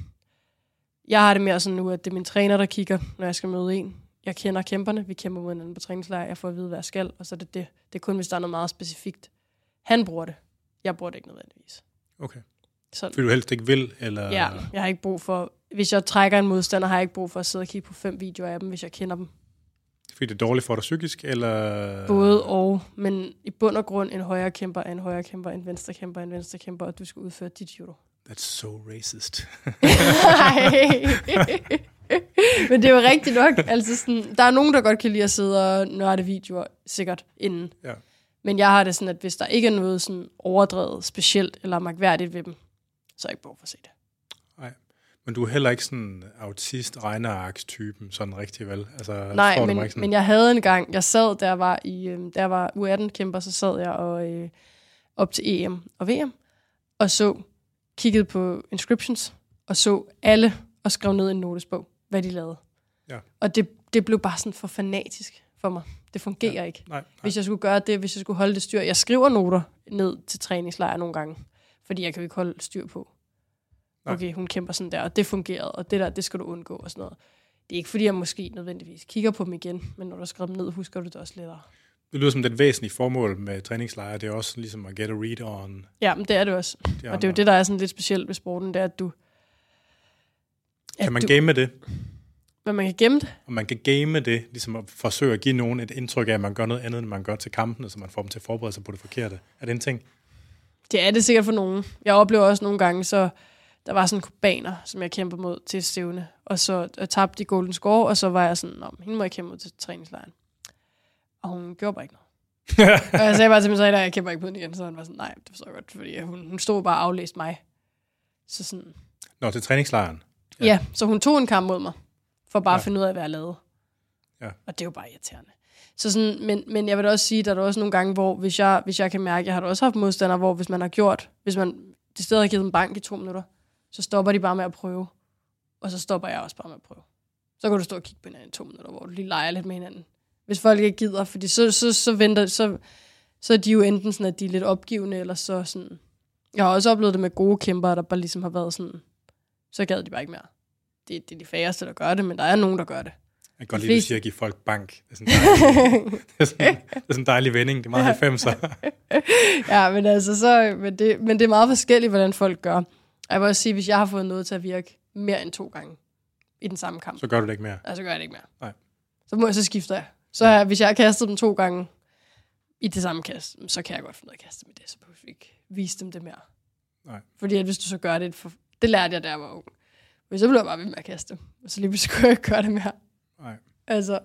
S2: jeg har det mere sådan nu, at det er min træner, der kigger, når jeg skal møde en. Jeg kender kæmperne, vi kæmper mod hinanden på træningslejr, jeg får at vide, hvad jeg skal, og så er det det. Det er kun, hvis der er noget meget specifikt. Han bruger det. Jeg bruger det ikke nødvendigvis.
S1: Okay.
S2: Sådan.
S1: Fordi du helst ikke vil? Eller...
S2: Ja, jeg har ikke brug for, hvis jeg trækker en modstander, har jeg ikke brug for at sidde og kigge på fem videoer af dem, hvis jeg kender dem.
S1: Fordi det er dårligt for dig psykisk? Eller...
S2: Både og, men i bund og grund en højre kæmper, en højre kæmper, en venstre kæmper, en venstre kæmper, og du skal udføre dit judo.
S1: That's so racist.
S2: Nej. Men det er jo rigtigt nok. Altså sådan, der er nogen, der godt kan lide at sidde og nørde videoer, sikkert, inden.
S1: Ja.
S2: Men jeg har det sådan, at hvis der ikke er noget sådan overdrevet, specielt eller magværdigt ved dem, så er jeg ikke brug for at se det.
S1: Men du er heller ikke sådan autist regnearks-typen, sådan rigtig vel? Altså,
S2: Nej, men,
S1: mig sådan...
S2: men jeg havde en gang, jeg sad, der var i, øh, der var U18-kæmper, så sad jeg og, øh, op til EM og VM, og så, kiggede på inscriptions, og så alle, og skrev ned i en notesbog, hvad de lavede.
S1: Ja.
S2: Og det, det blev bare sådan for fanatisk for mig. Det fungerer ja. ikke.
S1: Nej, nej.
S2: Hvis jeg skulle gøre det, hvis jeg skulle holde det styr. Jeg skriver noter ned til træningslejr nogle gange, fordi jeg kan jo ikke holde styr på.
S1: Nej.
S2: Okay, hun kæmper sådan der, og det fungerede, og det der, det skal du undgå og sådan noget. Det er ikke fordi, jeg måske nødvendigvis kigger på dem igen, men når du skriver dem ned, husker du det også lettere.
S1: Det lyder som det væsentlige formål med træningslejre, det er også ligesom at get a read on
S2: Ja, men det er det også.
S1: de
S2: Og det er jo det, der er sådan lidt specielt ved sporten, det er, at du...
S1: Kan man
S2: du,
S1: game det?
S2: Hvad man kan gemme det?
S1: Og man kan game det, ligesom at forsøge at give nogen et indtryk af, at man gør noget andet, end man gør til kampene, så man får dem til at forberede sig på det forkerte. Er det en ting?
S2: Det er det sikkert for nogen. Jeg oplever også nogle gange, så der var sådan en kubaner, som jeg kæmpede mod til stævne, og så jeg tabte de Golden Score, og så var jeg sådan, men hende må jeg kæmpe mod til træningslejren. Og hun gjorde bare ikke noget. og jeg sagde bare til min træner, at jeg kæmper ikke mod hende igen, så han var sådan, nej, det forstår jeg godt, fordi hun, hun stod bare og aflæste mig. Så sådan,
S1: Nå, til træningslejren.
S2: ja. ja, så hun tog en kamp mod mig, for bare
S1: Ja.
S2: at finde ud af, hvad jeg lavede.
S1: Ja.
S2: Og det er jo bare irriterende. Så sådan, men, men jeg vil da også sige, at der er også nogle gange, hvor hvis jeg, hvis jeg kan mærke, jeg har da også haft modstandere, hvor hvis man har gjort, hvis man det stedet har givet en bank i to minutter, så stopper de bare med at prøve. Og så stopper jeg også bare med at prøve. Så kan du stå og kigge på hinanden i to minutter, hvor du lige leger lidt med hinanden. Hvis folk ikke gider, fordi så, så, så venter, så, så er de jo enten sådan, at de er lidt opgivende, eller så sådan... Jeg har også oplevet det med gode kæmper, der bare ligesom har været sådan, så gad de bare ikke mere. Det, det er de færreste, der gør det, men der er nogen, der gør det.
S1: Jeg kan godt lide, at du siger at give folk bank. Det er sådan en dejlig, det er sådan, det er sådan en dejlig vending. Det er meget 90'er.
S2: ja, men altså, så, men, det, men det er meget forskelligt, hvordan folk gør. Jeg vil også sige, hvis jeg har fået noget til at virke mere end to gange i den samme kamp,
S1: Så gør du det ikke mere.
S2: ja, så gør jeg det ikke mere.
S1: Nej.
S2: Så må jeg så skifte jeg. Så ja. hvis jeg har kastet dem to gange i det samme kast, så kan jeg godt finde ud af at kaste med det, så behøver vi ikke vise dem det mere.
S1: Nej.
S2: Fordi at hvis du så gør det, for, det lærte jeg, da jeg var ung. Men så blev jeg bare ved med at kaste dem. Og så lige pludselig kunne jeg ikke gøre det mere.
S1: Nej.
S2: Altså,
S1: Jeg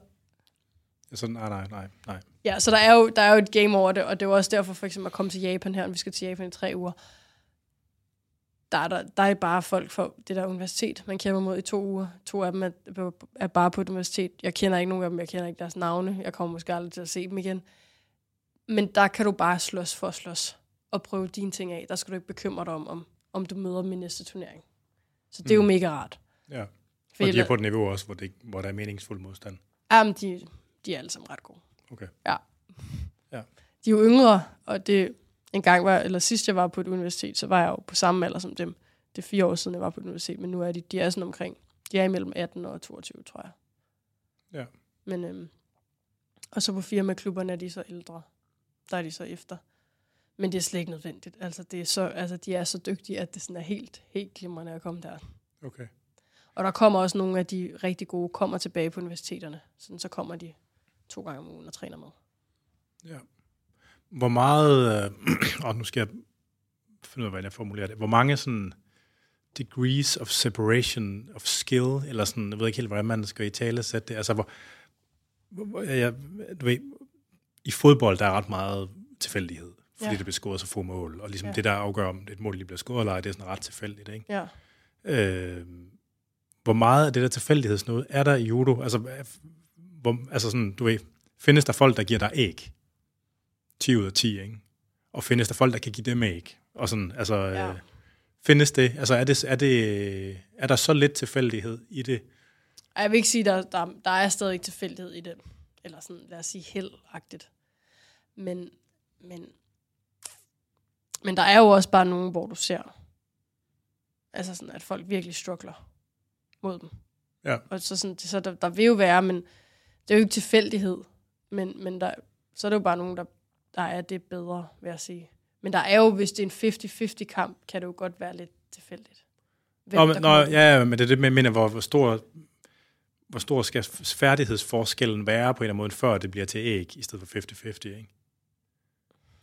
S1: er sådan, nej, nej, nej, nej.
S2: Ja, så der er, jo, der er jo et game over det, og det er jo også derfor for eksempel at komme til Japan her, og vi skal til Japan i tre uger. Der er, der, der er bare folk fra det der universitet, man kæmper mod i to uger. To af dem er, er bare på et universitet. Jeg kender ikke nogen af dem, jeg kender ikke deres navne. Jeg kommer måske aldrig til at se dem igen. Men der kan du bare slås for at slås og prøve dine ting af. Der skal du ikke bekymre dig om, om, om du møder dem i næste turnering. Så det er jo
S1: Mm.
S2: mega rart.
S1: Ja.
S2: Fordi
S1: Og de er på et niveau også, hvor, det, hvor der er meningsfuld modstand.
S2: Jamen, de, de er alle sammen ret gode.
S1: Okay.
S2: Ja.
S1: Ja.
S2: De er jo yngre, og det en gang var, eller sidst jeg var på et universitet, så var jeg jo på samme alder som dem. Det er fire år siden, jeg var på et universitet, men nu er de, de er sådan omkring, de er imellem 18 og 22, tror jeg.
S1: Ja.
S2: Men, øhm, og så på firmaklubberne er de så ældre. Der er de så efter. Men det er slet ikke nødvendigt. Altså, det er så, altså, de er så dygtige, at det sådan er helt, helt glimrende at komme der.
S1: Okay.
S2: Og der kommer også nogle af de rigtig gode, kommer tilbage på universiteterne. Sådan, så kommer de to gange om ugen og træner med.
S1: Ja. Hvor meget, øh, og nu skal jeg finde ud af, hvordan jeg formulerer det, hvor mange sådan degrees of separation of skill, eller sådan, jeg ved ikke helt, hvordan man skal i tale sætte det, altså hvor, hvor- jeg, du ved, i fodbold, der er ret meget tilfældighed, fordi
S2: Ja.
S1: det bliver scoret så få mål, og ligesom
S2: Ja.
S1: det, der afgør, om et mål lige bliver scoret eller ej, det er sådan ret tilfældigt, ikke?
S2: Ja.
S1: Øh, hvor meget af det der tilfældighedsnode er der i judo? Altså, hvor, altså sådan, du ved, findes der folk, der giver dig æg? 10 ud af 10, ikke? Og findes der folk, der kan give dem æg? Og sådan, altså,
S2: Ja.
S1: ja. øh, findes det? Altså, er, det, er, det, er der så lidt tilfældighed i det?
S2: Jeg vil ikke sige, der, der, der er stadig tilfældighed i det. Eller sådan, lad os sige, heldagtigt. Men, men, men der er jo også bare nogen, hvor du ser, altså sådan, at folk virkelig struggler mod dem.
S1: Ja.
S2: Og så, sådan, så der, der vil jo være, men det er jo ikke tilfældighed. Men, men der, så er det jo bare nogen, der, der er det bedre, vil jeg sige. Men der er jo, hvis det er en 50-50 kamp, kan det jo godt være lidt tilfældigt. Hvem,
S1: Nå, men, nå, ja, ja, men det er det, jeg mener, hvor, hvor stor hvor stor skal færdighedsforskellen være på en eller anden måde, før det bliver til æg, i stedet for 50-50, ikke?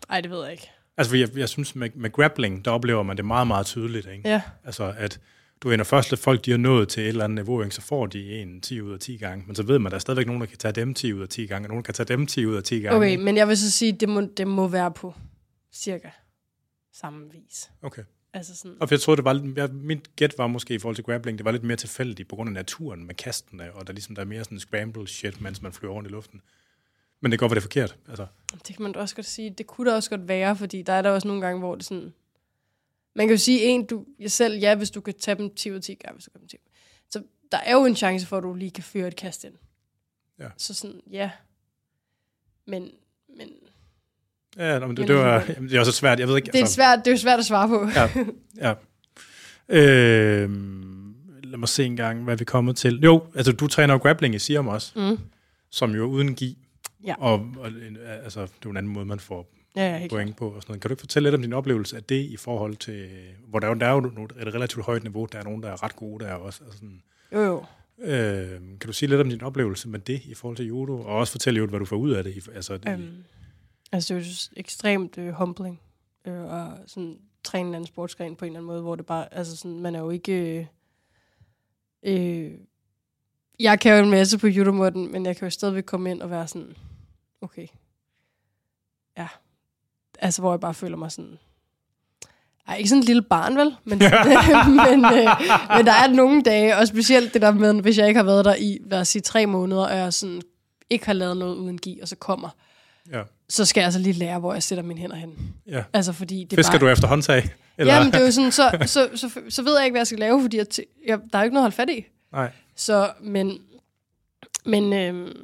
S2: Ej, det ved jeg ikke.
S1: Altså, jeg, jeg synes, med, med grappling, der oplever man det meget, meget tydeligt, ikke?
S2: Ja,
S1: Altså, at du ender først, at folk de har nået til et eller andet niveau, ikke? så får de en 10 ud af 10 gange. Men så ved man, at der er stadigvæk nogen, der kan tage dem 10 ud af 10 gange, og nogen, kan tage dem 10 ud af 10 gange.
S2: okay, men jeg vil så sige, det må, det må være på cirka samme vis.
S1: okay.
S2: Altså sådan,
S1: Og jeg troede, det var lidt, jeg, mit gæt var måske i forhold til grappling, det var lidt mere tilfældigt på grund af naturen med kastene, og der ligesom der er mere sådan scramble shit, mens man flyver rundt i luften. Men det går, hvor det er forkert. Altså,
S2: det kan man da også godt sige. Det kunne da også godt være, fordi der er der også nogle gange, hvor det sådan... Man kan jo sige, en, du jeg selv, ja, hvis du kan tage dem 10 ud af 10 gange, hvis du kan dem 10. Så der er jo en chance for, at du lige kan føre et kast ind.
S1: Ja.
S2: Så sådan, ja. Men, men
S1: ja, nå, men det, det, var, jamen, det er også svært. Jeg ved ikke,
S2: det, er
S1: altså,
S2: svært, det er jo svært at svare på.
S1: Ja, ja. Øh, lad mig se en gang, hvad vi er kommet til. Jo, altså du træner jo grappling i Siam også,
S2: Mm.
S1: som jo er uden gi.
S2: Ja.
S1: Og, og altså, det er jo en anden måde, man får
S2: Ja, ja,
S1: point på. Og sådan noget. Kan du ikke fortælle lidt om din oplevelse af det i forhold til, hvor der er der er jo et relativt højt niveau, der er nogen, der er ret gode der også. Altså sådan,
S2: Jo, jo.
S1: øh, kan du sige lidt om din oplevelse med det i forhold til judo, og også fortælle hvad du får ud af det? Altså, det,
S2: Um, altså, det er jo ekstremt øh, humbling. Øh, og sådan træne en anden sportsgren på en eller anden måde, hvor det bare, altså sådan, man er jo ikke... Øh, øh, jeg kan jo en masse på judomåden, men jeg kan jo stadigvæk komme ind og være sådan, okay, ja. Altså, hvor jeg bare føler mig sådan, ej, ikke sådan en lille barn, vel? Men, men, øh, men der er nogle dage, og specielt det der med, hvis jeg ikke har været der i, lad os sige, tre måneder, og jeg sådan ikke har lavet noget uden gi, og så kommer,
S1: ja,
S2: så skal jeg altså lige lære, hvor jeg sætter mine hænder hen.
S1: ja.
S2: Altså, fordi det er
S1: Fisker
S2: bare...
S1: du efter håndtag? Eller?
S2: Jamen, det er jo sådan, så, så, så, så, så ved jeg ikke, hvad jeg skal lave, fordi jeg jeg, der er jo ikke noget at holde fat i.
S1: Nej.
S2: Så, men, Men, øh,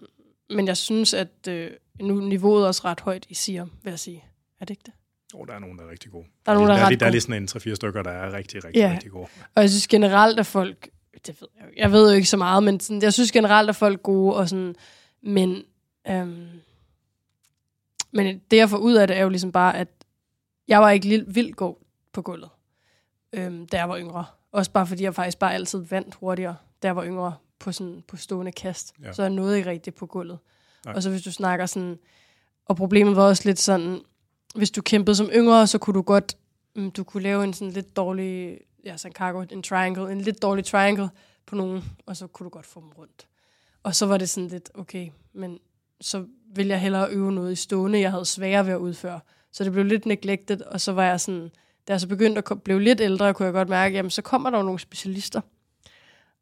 S2: men jeg synes, at øh, nu niveauet er også ret højt i Siam, vil jeg sige. Er det ikke det?
S1: Oh, der er nogen, der er rigtig gode.
S2: Der er nogen, der er
S1: der, lige, der er lige sådan en 3-4 stykker, der er rigtig, rigtig,
S2: Ja.
S1: rigtig gode.
S2: Og jeg synes generelt, at folk... Det ved jeg, jo- jeg ved jo ikke så meget, men sådan, jeg synes generelt, at folk er gode. Og sådan, men, øhm, men det, jeg får ud af det, er jo ligesom bare, at jeg var ikke vildt god på gulvet, øhm, da jeg var yngre. Også bare fordi jeg faktisk bare altid vandt hurtigere, da jeg var yngre på, sådan, på stående kast.
S1: Ja.
S2: Så jeg nåede ikke rigtigt på gulvet.
S1: Nej.
S2: Og så hvis du snakker sådan... Og problemet var også lidt sådan, hvis du kæmpede som yngre, så kunne du godt... mm, Du kunne lave en sådan lidt dårlig... Ja, sådan cargo, en triangle. En lidt dårlig triangle på nogen, og så kunne du godt få dem rundt. Og så var det sådan lidt, okay, men så vil jeg hellere øve noget i stående, jeg havde sværere ved at udføre. Så det blev lidt neglected, og så var jeg sådan, da jeg så begyndte at blive lidt ældre, kunne jeg godt mærke, jamen så kommer der jo nogle specialister,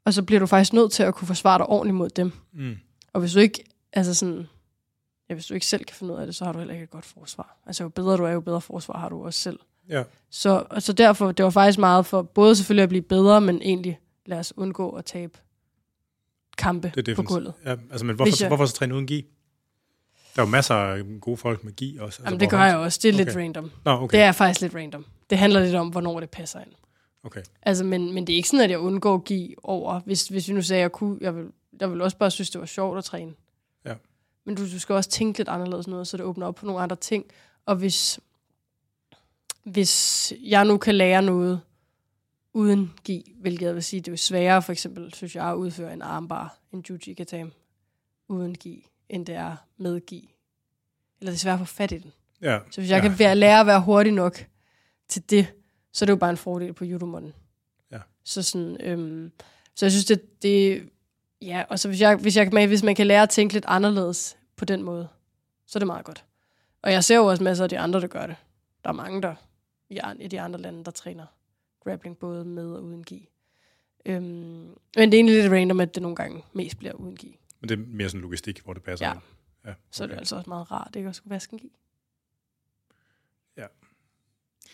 S2: og så bliver du faktisk nødt til at kunne forsvare dig ordentligt mod dem.
S1: Mm.
S2: Og hvis du ikke, altså sådan, ja, hvis du ikke selv kan finde ud af det, så har du heller ikke et godt forsvar. Altså jo bedre du er, jo bedre forsvar har du også selv.
S1: Ja.
S2: Så, og så derfor, det var faktisk meget for både selvfølgelig at blive bedre, men egentlig lad os undgå at tabe kampe
S1: Det er
S2: på gulvet.
S1: Ja, altså, men hvorfor,
S2: Hvis jeg-
S1: hvorfor så træne uden gi? Der er jo masser af gode folk med gi også. Altså,
S2: Jamen det gør jeg også. Det er okay. lidt random.
S1: Nå, okay.
S2: Det er faktisk lidt random. Det handler lidt om, hvornår det passer ind.
S1: okay.
S2: Altså, men, men det er ikke sådan, at jeg undgår at give over. Hvis, hvis vi nu sagde, at jeg kunne, jeg vil, jeg vil også bare synes, det var sjovt at træne. Men du, du skal også tænke lidt anderledes noget, så det åbner op på nogle andre ting. Og hvis, hvis jeg nu kan lære noget uden gi, hvilket jeg vil sige, det er sværere for eksempel, synes jeg, at udføre en armbar, en juji katam, uden gi, end det er med gi. Eller det er sværere at få fat i den.
S1: Ja.
S2: Så hvis jeg
S1: ja.
S2: kan være, lære at være hurtig nok til det, så er det jo bare en fordel på judomånden.
S1: Ja.
S2: Så sådan, øhm, så jeg synes, det, det ja, og så hvis, jeg, hvis, jeg, hvis man kan lære at tænke lidt anderledes på den måde, så er det meget godt. Og jeg ser jo også masser af de andre, der gør det. Der er mange, der i, i de andre lande, der træner grappling både med og uden gi. Øhm, men det er egentlig lidt random, at det nogle gange mest bliver uden gi.
S1: Men det er mere sådan logistik, hvor det passer
S2: Ja.
S1: ind. Ja, okay.
S2: Så er det altså også meget rart, ikke? At skulle vaske en gi.
S1: Ja.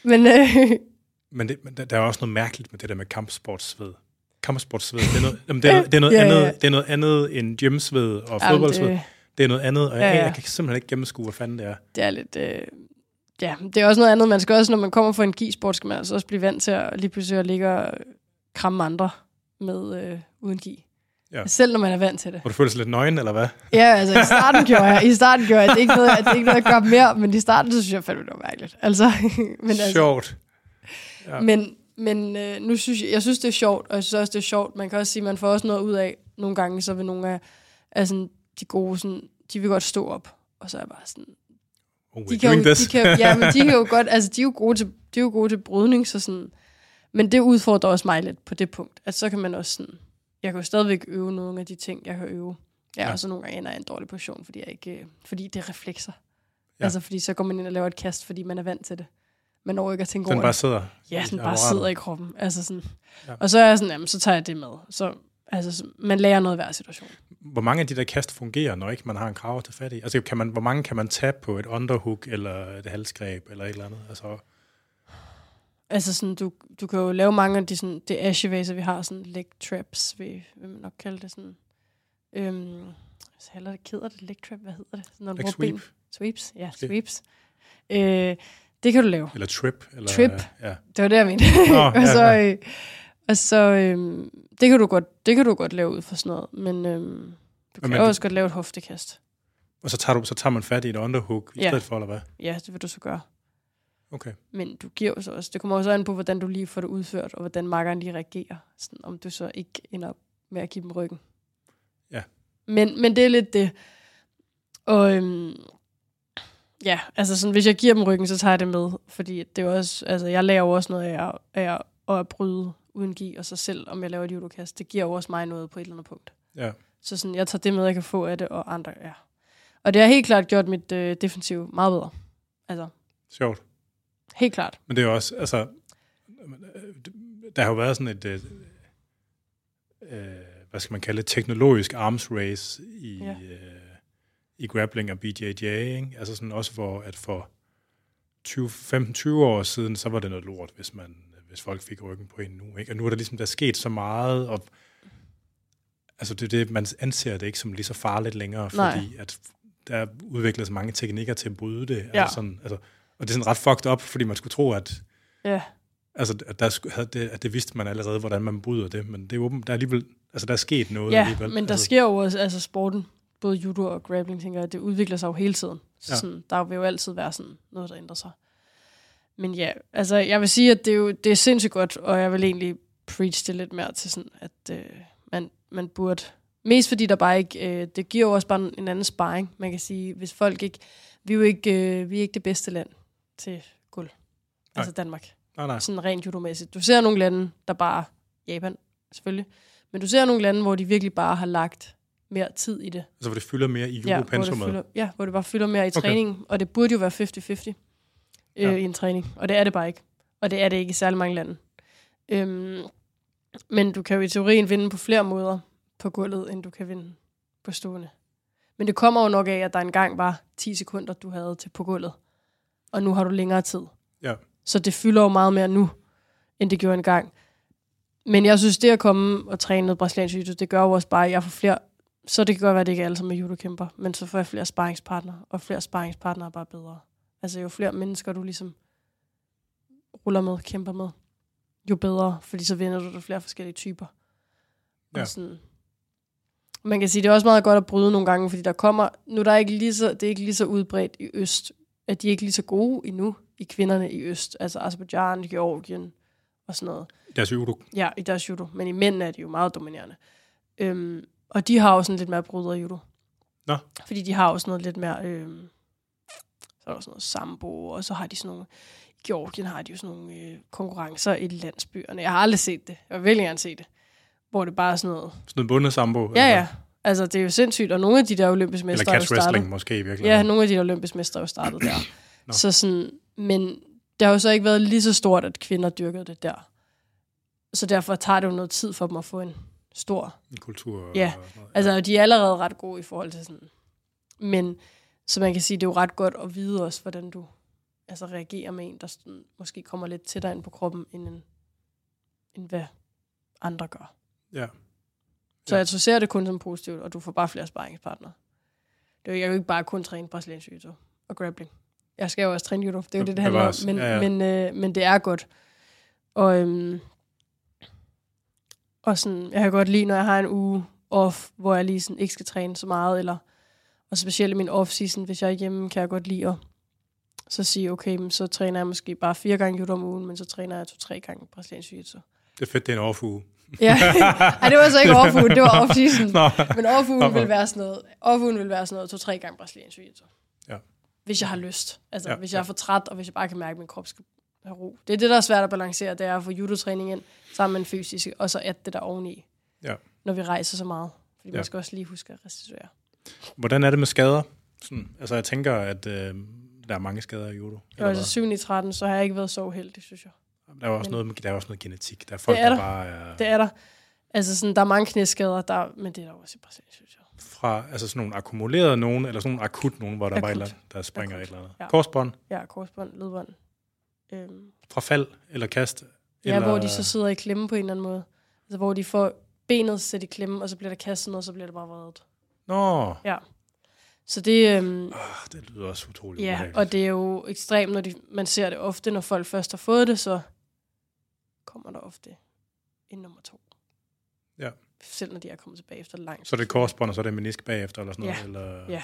S2: Men øh,
S1: Men, det, men der, der er også noget mærkeligt med det der med kampsportsved. Kampsportsved, det er noget, jamen, det er, noget- det er noget,
S2: Ja,
S1: andet,
S2: ja.
S1: det er noget andet end gymsved og fodboldsved.
S2: det,
S1: Det er noget andet, og jeg,
S2: Ja, ja.
S1: jeg kan simpelthen ikke gennemskue, hvad fanden det er.
S2: det er lidt... Øh, ja, det er også noget andet. Man skal også, når man kommer fra en gi-sport, skal man altså også blive vant til at lige pludselig at ligge og kramme andre med øh, uden gi.
S1: Ja.
S2: Selv når man er vant til det.
S1: Hvor du føler sig lidt nøgen, eller hvad?
S2: Ja, altså i starten gjorde jeg. I starten gjorde jeg. Det er ikke noget, det er ikke noget jeg gør mere, men i starten så synes jeg fandme, det var mærkeligt. Altså, men altså,
S1: Sjovt. Ja.
S2: Men, men øh, nu synes jeg, jeg synes, det er sjovt, og jeg synes også, det er sjovt. Man kan også sige, man får også noget ud af, nogle gange, så vil nogle af, af sådan, de gode, sådan, de vil godt stå op, og så er jeg bare sådan,
S1: Oh,
S2: de kan, jo,
S1: doing
S2: de
S1: this.
S2: kan, ja, men de kan jo godt, altså de er jo gode til, de er jo gode til brydning, så sådan, men det udfordrer også mig lidt på det punkt, at så kan man også sådan, jeg kan jo stadigvæk øve nogle af de ting, jeg kan øve. Ja,
S1: Ja.
S2: og så nogle gange ender jeg en dårlig position, fordi, jeg ikke, øh, fordi det er reflekser.
S1: Ja.
S2: Altså, fordi så går man ind og laver et kast, fordi man er vant til det. Man når ikke at tænke
S1: Den
S2: over
S1: bare
S2: det.
S1: sidder.
S2: Ja, den bare sidder i kroppen. Altså sådan.
S1: Ja.
S2: Og så er jeg sådan, jamen, så tager jeg det med. Så, altså, så, man lærer noget i hver situation.
S1: Hvor mange af de der kast fungerer, når ikke man har en krav tage fat i? Altså, kan man, hvor mange kan man tage på et underhook, eller et halsgreb, eller et eller andet? Altså,
S2: Altså sådan, du, du kan jo lave mange af de sådan, det ashevaser, vi har, sådan leg traps, vil, vil man nok kalde det sådan. Øhm, så heller det keder det, leg trap, hvad hedder det? Sådan, når du
S1: Leg sweep.
S2: ben. Sweeps, ja,
S1: Måske.
S2: sweeps. Øh, det kan du lave.
S1: eller trip. Eller,
S2: Trip.
S1: Ja.
S2: Det var det, jeg mente.
S1: Nå,
S2: og
S1: ja,
S2: så,
S1: ja.
S2: øh, og så øh, det, kan du godt, det kan du godt lave ud for sådan noget, men øh, du kan
S1: men
S2: jo
S1: det-
S2: også godt lave et hoftekast.
S1: Og så tager, du, så tager man fat i et underhook i
S2: Ja.
S1: stedet for, eller hvad?
S2: Ja, det vil du så gøre.
S1: Okay.
S2: Men du giver jo så også, det kommer også an på, hvordan du lige får det udført, og hvordan markeren lige reagerer. Sådan, om du så ikke ender med at give dem ryggen.
S1: Ja.
S2: Men, men det er lidt det. Og øhm, ja, altså sådan, hvis jeg giver dem ryggen, så tager jeg det med. Fordi det er også, altså jeg lærer jo også noget af, at- af at, bryde uden give, og så selv, om jeg laver et judokast, det giver jo også mig noget på et eller andet punkt.
S1: Ja.
S2: Så sådan, jeg tager det med, jeg kan få af det, og andre, ja. Og det har helt klart gjort mit øh, defensiv meget bedre. Altså,
S1: Sjovt.
S2: helt klart.
S1: Men det er jo også, altså, der har jo været sådan et, øh, øh, hvad skal man kalde det, teknologisk arms race i,
S2: Ja.
S1: øh, i grappling og BJJ, ikke? Altså sådan også hvor, at for 20 15-20 år siden, så var det noget lort, hvis man hvis folk fik ryggen på en nu, ikke? Og nu er der ligesom, der er sket så meget, og Altså det det, man anser det ikke som lige så farligt længere,
S2: Nej.
S1: fordi at der udvikler sig mange teknikker til at bryde det.
S2: Ja.
S1: Altså sådan, altså, og det er sådan ret fucked up, fordi man skulle tro, at,
S2: Ja,
S1: altså, at, der havde det, at det vidste man allerede, hvordan man bryder det, men det er åben, der er alligevel, altså der er sket noget
S2: ja
S1: alligevel.
S2: men der
S1: altså,
S2: sker jo også, altså sporten, både judo og grappling, tænker jeg, det udvikler sig jo hele tiden. Så
S1: Ja.
S2: sådan, der vil jo altid være sådan noget, der ændrer sig. Men ja, altså jeg vil sige, at det er, jo, det er sindssygt godt, og jeg vil egentlig preach det lidt mere til sådan, at øh, man, man burde, mest fordi der bare ikke, øh, det giver jo også bare en anden sparring. Man kan sige, hvis folk ikke, vi er jo ikke, øh, vi er ikke det bedste land til guld. Altså Danmark.
S1: Nej, nej.
S2: sådan rent judomæssigt. Du ser nogle lande, der bare, Japan selvfølgelig, men du ser nogle lande, hvor de virkelig bare har lagt mere tid i det.
S1: Altså hvor det fylder mere i
S2: Ja, hvor
S1: judo-pensummet.
S2: fylder, ja, hvor det bare fylder mere i
S1: Okay.
S2: træningen, og det burde jo være 50-50 øh,
S1: Ja.
S2: i en træning, og det er det bare ikke. Og det er det ikke i særlig mange lande. Øhm, men du kan jo i teorien vinde på flere måder på gulvet, end du kan vinde på stående. Men det kommer jo nok af, at der engang var 10 sekunder, du havde til på gulvet. Og nu har du længere tid.
S1: Ja.
S2: Så det fylder jo meget mere nu, end det gjorde engang. Men jeg synes, det at komme og træne noget brasiliansk jiu det gør jo også bare, at jeg får flere... Så det kan godt være, at det ikke er alle som er judokæmper, men så får jeg flere sparringspartnere, og flere sparringspartnere er bare bedre. Altså jo flere mennesker, du ligesom ruller med, kæmper med, jo bedre, fordi så vinder du der flere forskellige typer.
S1: Ja.
S2: Og sådan, man kan sige, det er også meget godt at bryde nogle gange, fordi der kommer, nu er der ikke lige så, det er ikke lige så udbredt i Øst, at de er ikke lige så gode endnu i kvinderne i Øst, altså Azerbaijan, Georgien og sådan noget.
S1: Deres judo.
S2: Ja, i deres judo, men i mændene er de jo meget dominerende. Øhm, og de har jo sådan lidt mere bryder judo.
S1: Nå.
S2: Fordi de har sådan noget lidt mere, øhm, så er der sådan noget sambo, og så har de sådan nogle, i Georgien har de jo sådan nogle øh, konkurrencer i landsbyerne. Jeg har aldrig set det. Jeg vil gerne se det. Hvor det bare er sådan noget,
S1: Sådan noget bundesambo.
S2: ja ja, altså det er jo sindssygt, og nogle af de der olympiske
S1: Eller
S2: mestre er jo
S1: catch
S2: startet.
S1: wrestling måske i virkeligheden.
S2: Ja, nogle af de der olympiske mestre er jo startet der.
S1: Nå.
S2: så sådan, men det har jo så ikke været lige så stort, at kvinder dyrkede det der. Så derfor tager det jo noget tid for dem at få en stor...
S1: En kultur.
S2: Ja,
S1: og.
S2: Altså, de er allerede ret gode i forhold til sådan... Men, så man kan sige, det er jo ret godt at vide også, hvordan du altså, reagerer med en, der sådan, måske kommer lidt tættere ind på kroppen, end, en, end hvad andre gør.
S1: Ja.
S2: Så
S1: Ja.
S2: jeg ser det kun som positivt, og du får bare flere sparringspartnere. Det er jo, jeg kan jo ikke bare kun træne brasiliansk jiu og grappling. Jeg skal jo også træne judo. Det er jo det, det handler om. Men,
S1: Ja, ja.
S2: men, øh, men det er godt. Og, øhm, og sådan, jeg kan godt lide, når jeg har en uge off, hvor jeg lige sådan ikke skal træne så meget, eller, og specielt i min off-season, hvis jeg er hjemme, kan jeg godt lide at så sige, okay, men så træner jeg måske bare fire gange judo om ugen, men så træner jeg to-tre gange brasiliansk jiu
S1: Det er fedt, det er en overfuge.
S2: Ja, Ej, det var så ikke off det var off-season. Men off-ugen vil være sådan noget, off-ugen vil være sådan noget to-tre gange brasiliansk jiu
S1: Ja.
S2: Hvis jeg har lyst. Altså,
S1: Ja,
S2: hvis jeg er for træt, og hvis jeg bare kan mærke, at min krop skal have ro. Det er det, der er svært at balancere, det er at få judotræning ind, sammen med en fysisk, og så at det der oveni.
S1: Ja.
S2: Når vi rejser så meget. Fordi
S1: Ja.
S2: man skal også lige huske at restituere.
S1: hvordan er det med skader? Sådan, altså jeg tænker, at øh, der er mange skader i judo. Eller
S2: altså 7 i 13, så har jeg ikke været så uheldig, synes jeg.
S1: Der er jo også,
S2: men-
S1: noget, der er også noget genetik. Der er folk,
S2: Det er
S1: der
S2: der.
S1: bare er
S2: Det er der. Altså, sådan, der er mange knæskader, der, men det er der også i Brasilien, synes jeg.
S1: fra altså sådan nogle akkumulerede nogen, eller sådan nogle akut nogen, hvor der
S2: Akut.
S1: bare et eller andet, der springer
S2: Akut.
S1: et eller andet.
S2: Ja.
S1: Korsbånd,
S2: Ja, korsbånd, ledbånd. Øhm,
S1: fra fald eller kast.
S2: Ja,
S1: eller,
S2: hvor de så sidder i klemme på en eller anden måde. Altså, hvor de får benet sat i klemme, og så bliver der kastet noget, og så bliver det bare vredet.
S1: Nå,
S2: Så det, øhm,
S1: oh, det lyder også utroligt
S2: ja,
S1: ubehageligt.
S2: og det er jo ekstremt, når de, man ser det ofte, når folk først har fået det, så kommer der ofte en nummer to.
S1: Ja.
S2: Selv når de er kommet tilbage efter lang
S1: Så er det korsbånd, og så er det menisk bagefter, eller sådan
S2: Ja.
S1: noget? Eller...
S2: Ja.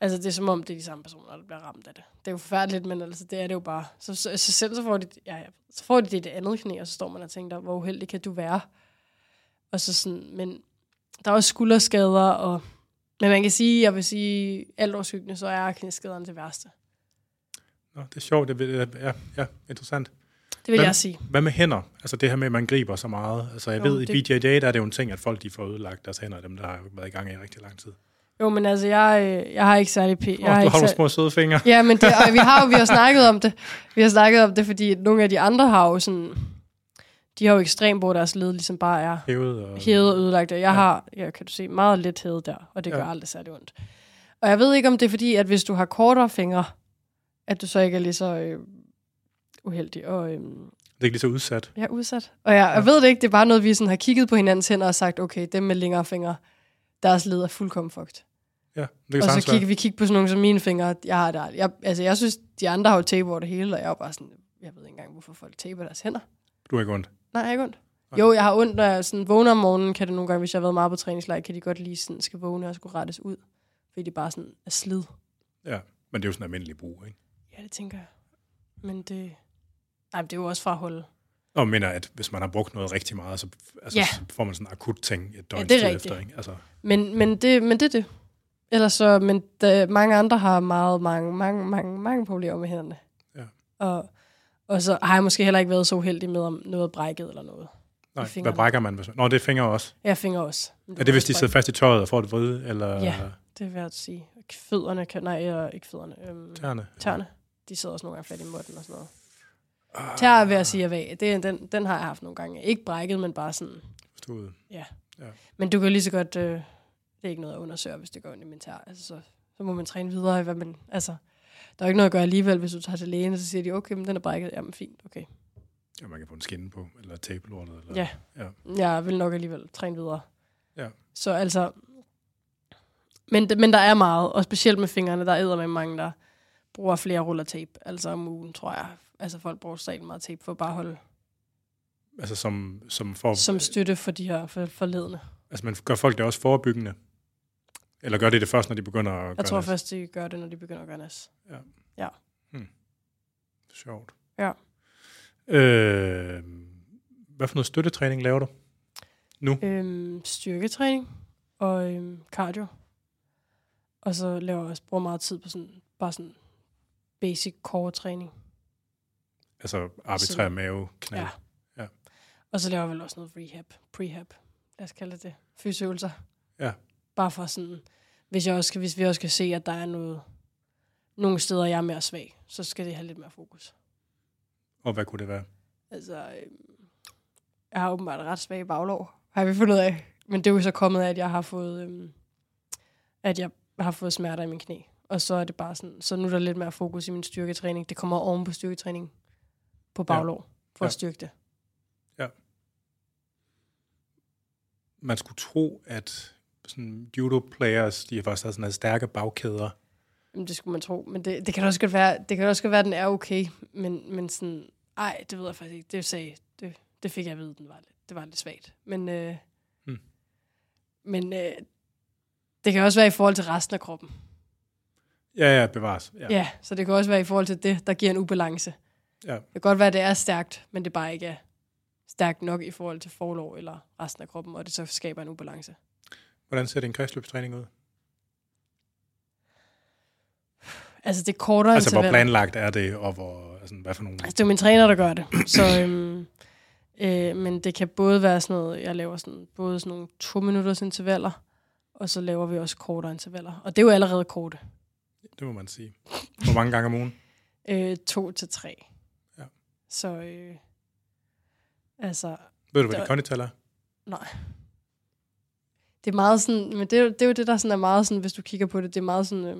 S2: Altså, det er som om, det er de samme personer, der bliver ramt af det. Det er jo forfærdeligt, men altså, det er det jo bare. Så, så, så selv så får, de, ja, ja, så får de det i det andet knæ, og så står man og tænker, hvor uheldig kan du være? Og så sådan, men der er også skulderskader, og, men man kan sige, jeg vil sige, alt overskyggende, så er knæskaderne det værste.
S1: Nå, det er sjovt. Det, ved- ja, ja, interessant.
S2: Det vil
S1: Hvem-
S2: jeg sige.
S1: Hvad med hænder? Altså det her med, at man griber så meget. Altså jeg
S2: Jo,
S1: ved, i
S2: det-
S1: BJJ, der er det jo en ting, at folk de får ødelagt deres hænder, dem der har været i gang i rigtig lang tid.
S2: Jo, men altså, jeg, øh, jeg har ikke særlig pæ.
S1: Jeg oh,
S2: har
S1: du har nogle små søde fingre.
S2: Ja, men det, og vi har jo vi har snakket om det. Vi har snakket om det, fordi nogle af de andre har jo sådan... De har jo ekstremt, hvor deres led ligesom bare er
S1: Hævet og...
S2: hævet og ødelagt. Jeg
S1: Ja.
S2: ja. har, ja, kan du se, meget lidt hævet der, og det gør
S1: Ja.
S2: aldrig særlig ondt. Og jeg ved ikke, om det er fordi, at hvis du har kortere fingre, at du så ikke er lige så øh, uheldig. Og, øh,
S1: Det er ikke lige så udsat.
S2: Er udsat. Og jeg, jeg ved det ikke, det er bare noget, vi sådan har kigget på hinandens hænder og sagt, okay, dem med længere fingre, deres led er fuldkommen fucked.
S1: Ja, det kan
S2: Og så kigger vi kigge på sådan nogle som mine fingre. Jeg har det. Jeg, altså, jeg synes, de andre har jo tape over det hele, og jeg er jo bare sådan, jeg ved ikke engang, hvorfor folk taper deres hænder.
S1: Du har ikke ondt.
S2: Nej, jeg har ikke ondt.
S1: Nej.
S2: Jo, jeg har ondt, når jeg sådan vågner om morgenen, kan det nogle gange, hvis jeg har været meget på træningslejr, kan de godt lige sådan, skal vågne og skulle rettes ud. Fordi de bare sådan er slid.
S1: Ja, men det er jo sådan almindelig brug, ikke?
S2: Ja, det tænker jeg. Men det... Nej, men det er jo også fra at holde.
S1: Og mener, at hvis man har brugt noget rigtig meget, så, altså,
S2: Ja.
S1: så får man sådan en akut ting et døgn
S2: det er
S1: efter. Ikke? Altså,
S2: Men, men, det, men det er det. Ellers så, men der, mange andre har meget, mange, mange, mange, mange problemer med hænderne.
S1: Ja.
S2: Og, og så har jeg måske heller ikke været så uheldig med, om noget er brækket eller noget.
S1: nej, hvad brækker man? Nå, det er fingre også.
S2: Jeg fingre også. Men
S1: Er det, hvis de sidder fast i tøjet og får det vride? Eller
S2: Ja. Det er værd at sige. Fødderne kan... Nej, øh, ikke fødderne. Øhm,
S1: tæerne?
S2: tæerne. De sidder også nogle gange fat i måtten og sådan noget.
S1: Ah,
S2: Tær vil jeg sige er vag. Det, er- den, den har jeg haft nogle gange. Ikke brækket, men bare sådan...
S1: Forstået.
S2: Men du kan lige så godt... Øh, det er ikke noget at undersøge, hvis det går ondt i min tær. Altså, så, så må man træne videre i, hvad man... Altså, der er jo ikke noget at gøre alligevel, hvis du tager til lægen, og så siger de, okay, men den er brækket. Jamen, fint, okay.
S1: Ja, man kan få en skinne på, eller tape lortet. Eller...
S2: Ja.
S1: ja.
S2: Jeg vil nok alligevel træne videre.
S1: Ja.
S2: Så altså... Men, men der er meget, og specielt med fingrene, der er med mange, der bruger flere ruller tape. Altså om ugen, tror jeg. Altså folk bruger stadig meget tape for bare at holde
S1: Altså som, som for...
S2: som støtte for de her for, forledende.
S1: Altså man gør folk det også forebyggende? Eller gør de det først, når de begynder at gøre
S2: Jeg tror
S1: det?
S2: først, de gør det, når de begynder at gøre nas.
S1: Sjovt.
S2: Ja.
S1: Øh, hvad for noget støttetræning laver du? Nu?
S2: Øhm, styrketræning og øhm, cardio. Og så laver jeg også, bruger meget tid på sådan, bare sådan basic core træning.
S1: Altså arbitrær mave, knæ.
S2: Ja.
S1: Ja.
S2: Og så laver jeg vel også noget rehab, prehab, lad os kalde det det, fysiøvelser.
S1: Ja.
S2: Bare for sådan, hvis, jeg også, hvis vi også kan se, at der er noget, nogle steder, jeg er mere svag, så skal det have lidt mere fokus.
S1: Og hvad kunne det være?
S2: Altså, øhm, jeg har åbenbart ret svag baglov, har vi fundet ud af. Men det er jo så kommet af, at jeg har fået, øhm, at jeg har fået smerter i min knæ. Og så er det bare sådan, så nu er der lidt mere fokus i min styrketræning. Det kommer oven på styrketræning på baglov, for
S1: Ja.
S2: at styrke det.
S1: Man skulle tro, at sådan judo-players, de har faktisk sådan nogle stærke bagkæder.
S2: Jamen, det skulle man tro. Men det, det kan også godt være, det kan også godt være, at den er okay. Men, men sådan, ej, det ved jeg faktisk ikke. Det, sagde, det, det fik jeg at vide, den var lidt, det var lidt svagt. Men, øh,
S1: Hmm.
S2: men øh, det kan også være i forhold til resten af kroppen.
S1: Ja, ja, bevares. Ja.
S2: Ja. ja, så det kan også være i forhold til det, der giver en ubalance.
S1: Ja.
S2: Det kan godt være, at det er stærkt, men det bare ikke er stærkt nok i forhold til forlov eller resten af kroppen, og det så skaber en ubalance.
S1: Hvordan ser din kredsløbstræning ud?
S2: Altså, det er kortere
S1: Altså, hvor
S2: intervaller.
S1: planlagt er det, og hvor, altså, hvad for nogle...
S2: Altså, det er min træner, der gør det. Så, øhm, øh, men det kan både være sådan noget, jeg laver sådan, både sådan nogle to minutters intervaller, og så laver vi også kortere intervaller. Og det er jo allerede korte.
S1: Det må man sige. Hvor mange gange om ugen?
S2: Øh, to til tre.
S1: Ja.
S2: Så, øh, altså,
S1: Ved du, hvad
S2: Der-
S1: dit kondital er?
S2: nej. Det er meget sådan, men det er, jo, det er jo det, der sådan er meget sådan, hvis du kigger på det, det er meget sådan, øh,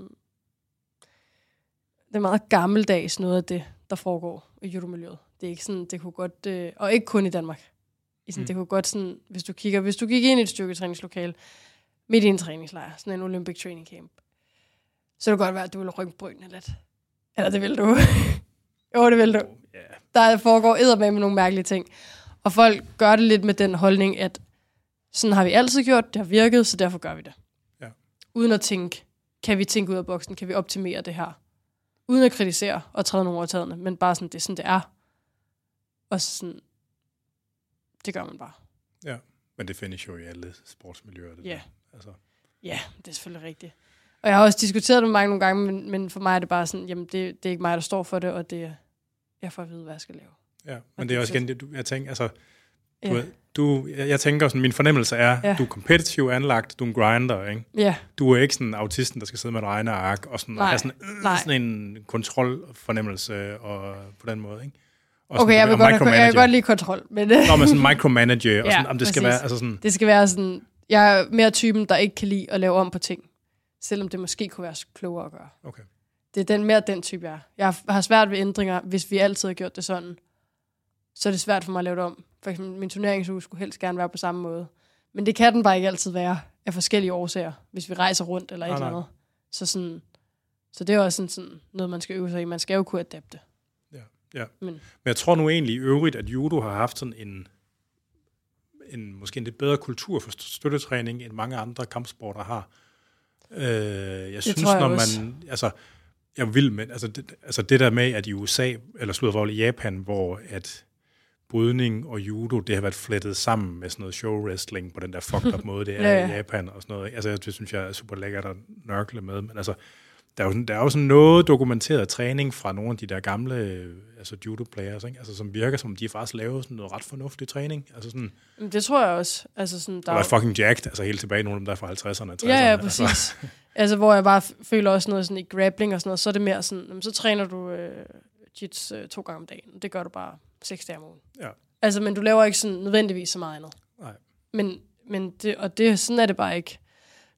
S2: det er meget gammeldags noget af det, der foregår i judomiljøet. Det er ikke sådan, det kunne godt, øh, og ikke kun i Danmark. I sådan,
S1: Mm.
S2: Det kunne godt sådan, hvis du kigger, hvis du gik ind i et styrketræningslokale, midt i en træningslejr, sådan en Olympic Training Camp, så det godt være, at du vil rynke brynene lidt. Eller det vil du. jo, det vil du
S1: Ja.
S2: der foregår eddermame med nogle mærkelige ting. Og folk gør det lidt med den holdning, at sådan har vi altid gjort, det har virket, så derfor gør vi det.
S1: Ja.
S2: Uden at tænke, kan vi tænke ud af boksen, kan vi optimere det her? Uden at kritisere og træde nogle overtagende, men bare sådan, det er sådan, det er. Og så sådan, det gør man bare.
S1: Men det findes jo i alle sportsmiljøer. Det
S2: Ja.
S1: der. Altså,
S2: Ja, det er selvfølgelig rigtigt. Og jeg har også diskuteret det med mange nogle gange, men, men for mig er det bare sådan, jamen det, det er ikke mig, der står for det, og det er, jeg får at vide, hvad jeg skal lave.
S1: ja. Men
S2: det
S1: det er også igen det, du, jeg tænker, altså, du,
S2: Ja,
S1: du, jeg, tænker sådan, min fornemmelse er,
S2: Ja.
S1: du er kompetitiv anlagt, du er en grinder, ikke?
S2: ja,
S1: Du er ikke sådan en autisten, der skal sidde med et regneark og sådan, og
S2: Nej,
S1: have sådan, øh,
S2: nej.
S1: sådan en kontrolfornemmelse og på den måde, ikke? Og
S2: okay,
S1: sådan,
S2: jeg vil,
S1: og
S2: godt, jeg vil godt lide kontrol, men
S1: Nå, men sådan micromanage, og
S2: Ja,
S1: sådan, om det skal
S2: præcis.
S1: være, altså sådan,
S2: Det skal være sådan, jeg er mere typen, der ikke kan lide at lave om på ting. Selvom det måske kunne være klogere at gøre.
S1: okay.
S2: Det er den, mere den type, jeg er. Jeg har svært ved ændringer, hvis vi altid har gjort det sådan. Så er det svært for mig at lave det om. For eksempel, min turneringsuge skulle helst gerne være på samme måde. Men det kan den bare ikke altid være, af forskellige årsager, hvis vi rejser rundt eller et
S1: Nej,
S2: eller andet. Så, sådan, så det er også sådan, sådan noget, man skal øve sig i. Man skal jo kunne adapte.
S1: Ja, ja.
S2: Men-
S1: Men jeg tror nu egentlig i øvrigt, at judo har haft sådan en, en måske en lidt bedre kultur for st- støttetræning, end mange andre kampsporter har. Øh, jeg synes,
S2: tror jeg
S1: når
S2: også.
S1: man... Altså, jeg vil med, altså det, altså det der med, at i USA, eller sluddervold i Japan, hvor at brydning og judo, det har været flettet sammen med sådan noget show wrestling på den der fucked up måde, det er
S2: Ja,
S1: ja, i Japan og sådan noget. Altså det synes jeg er super lækkert at nørkle med, men altså der er jo, der er jo sådan noget dokumenteret træning fra nogle af de der gamle altså judo-players, ikke? Altså, som virker som, de faktisk laver sådan noget ret fornuftig træning. Altså sådan,
S2: det tror jeg også. Altså sådan, der
S1: der
S2: er
S1: fucking jacked, altså helt tilbage nogle af dem der er fra 50'erne og 60'erne.
S2: Ja, ja,
S1: Altså,
S2: præcis. Altså, altså hvor jeg bare føler også noget sådan i grappling og sådan noget, så er det mere sådan, så træner du øh, jits øh, to gange om dagen. Det gør du bare seks dage om ugen.
S1: Ja.
S2: Altså, men du laver ikke sådan nødvendigvis så meget andet.
S1: Nej.
S2: Men, men det, og det, sådan er det bare ikke.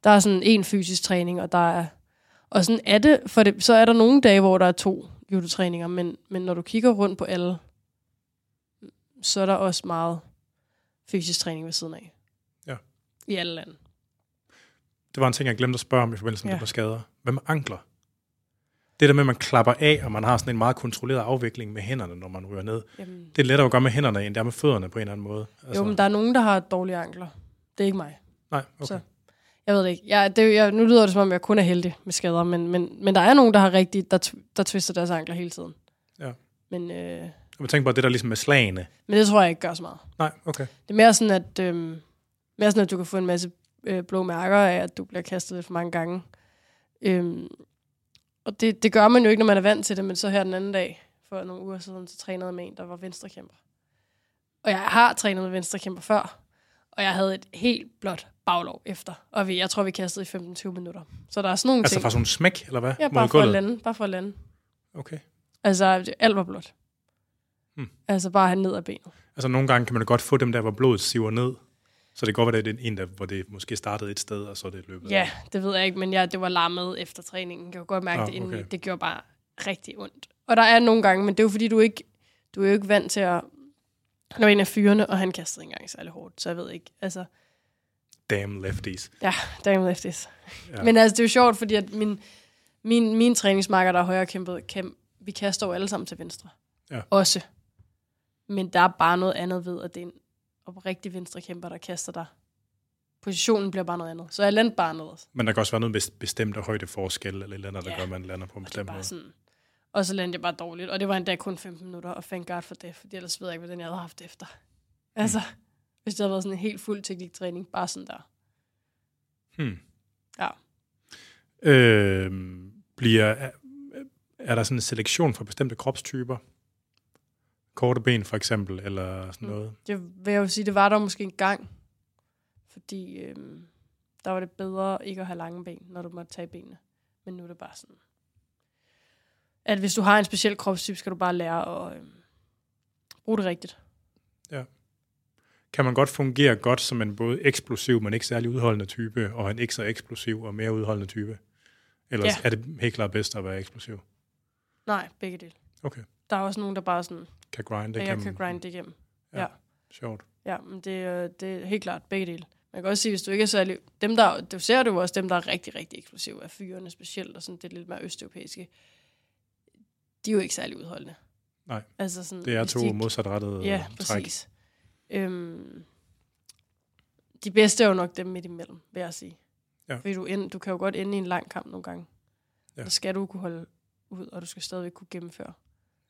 S2: Der er sådan en fysisk træning, og der er, og sådan er det, for det, så er der nogle dage, hvor der er to judotræninger, men, men når du kigger rundt på alle, så er der også meget fysisk træning ved siden af.
S1: Ja.
S2: I alle lande.
S1: Det var en ting, jeg glemte at spørge om i forbindelse med
S2: Ja.
S1: det med skader. Hvad med ankler? Det der med, at man klapper af, og man har sådan en meget kontrolleret afvikling med hænderne, når man ryger ned.
S2: Jamen,
S1: Det er lettere at gøre med hænderne, end det er med fødderne på en eller anden måde.
S2: Altså. Jo, men der er nogen, der har dårlige ankler. Det er ikke mig.
S1: Nej, okay.
S2: Så. Jeg ved det ikke. Jeg, det, jeg, nu lyder det, som om jeg kun er heldig med skader, men, men, men der er nogen, der har rigtig, der, der twister deres ankler hele tiden.
S1: Ja.
S2: Men, øh,
S1: Jeg tænker på det der ligesom med slagene.
S2: men det tror jeg ikke gør så meget.
S1: Nej, okay.
S2: Det er mere sådan, at, øh, mere sådan, at du kan få en masse øh, blå mærker af, at du bliver kastet lidt for mange gange. Øhm, og det, det gør man jo ikke, når man er vant til det, men så her den anden dag, for nogle uger siden, så trænede jeg med en, der var venstrekæmper. Og jeg har trænet med venstrekæmper før, og jeg havde et helt blåt baglov efter. Og vi, jeg tror, vi kastede i 15-20 minutter. Så der er sådan nogle
S1: Altså
S2: ting.
S1: fra sådan en smæk, eller hvad?
S2: ja, bare for at lande. Bare for at lande.
S1: Okay.
S2: Altså, alt var blåt.
S1: Hmm.
S2: Altså bare han ned ad benet.
S1: Altså nogle gange kan man godt få dem der, hvor blodet siver ned. Så det kan godt være, det er en, der, hvor det måske startede et sted, og så er det løbet.
S2: Ja, det ved jeg ikke, men jeg, det var lammet efter træningen. Jeg kunne godt mærke
S1: Ah,
S2: det indeni.
S1: okay.
S2: Det gjorde bare rigtig ondt. Og der er nogle gange, men det er jo fordi, du ikke du er jo ikke vant til at... Han var en af fyrene, og han kastede ikke engang særlig hårdt, så jeg ved ikke. Altså,
S1: Damn lefties.
S2: damn lefties.
S1: Ja.
S2: Ja. Men altså, det er jo sjovt, fordi at min, min, min træningsmarker, der er højere kæmpet, kæm, vi kaster jo alle sammen til venstre.
S1: Ja.
S2: Også. Men der er bare noget andet ved, at det er en oprigtig venstre kæmper, der kaster dig. Positionen bliver bare noget andet. Så jeg landte bare noget.
S1: Men der kan også være noget bes- bestemt højdeforskel, eller et eller andet, der
S2: Ja.
S1: gør, at man lander på en
S2: Og
S1: bestemt måde.
S2: sådan... Og så landede jeg bare dårligt. Og det var endda kun 15 minutter, og thank God for det, fordi ellers ved jeg ikke, hvordan jeg havde haft det efter. Altså, hvis det havde været sådan en helt fuld tekniktræning, bare sådan der.
S1: Hmm.
S2: Ja.
S1: Øh, bliver, er, er der sådan en selektion for bestemte kropstyper? Korte ben for eksempel, eller sådan
S2: Mm.
S1: noget?
S2: Det vil jeg jo sige, det var der måske en gang. Fordi øhm, der var det bedre ikke at have lange ben, når du måtte tage benene. Men nu er det bare sådan, at hvis du har en speciel kropstype, skal du bare lære at øhm, bruge det rigtigt.
S1: Kan man godt fungere godt som en både eksplosiv, men ikke særlig udholdende type, og en ikke så eksplosiv og mere udholdende type? Ellers
S2: Ja.
S1: er det helt klart bedst at være eksplosiv.
S2: Nej, begge dele.
S1: Okay.
S2: Der er også nogen, der bare sådan,
S1: Kan grinde
S2: at jeg
S1: igennem.
S2: kan grinde igennem.
S1: Sjovt.
S2: Ja, men det, øh, det er helt klart begge dele. Man kan også sige, hvis du ikke er særlig... Dem, der, du ser jo også, dem, der er rigtig, rigtig eksplosive af fyrene specielt, og sådan det lidt mere østeuropæiske, de er jo ikke særlig udholdende.
S1: Nej,
S2: altså sådan,
S1: Det er to
S2: de,
S1: modsatrettede
S2: Ja,
S1: træk.
S2: præcis. Øhm, de bedste er jo nok dem midt imellem, vil jeg sige.
S1: Ja.
S2: Fordi du, end, du kan jo godt ende i en lang kamp nogle gange.
S1: Ja.
S2: Ja. Så skal du kunne holde ud, og du skal stadigvæk kunne gennemføre.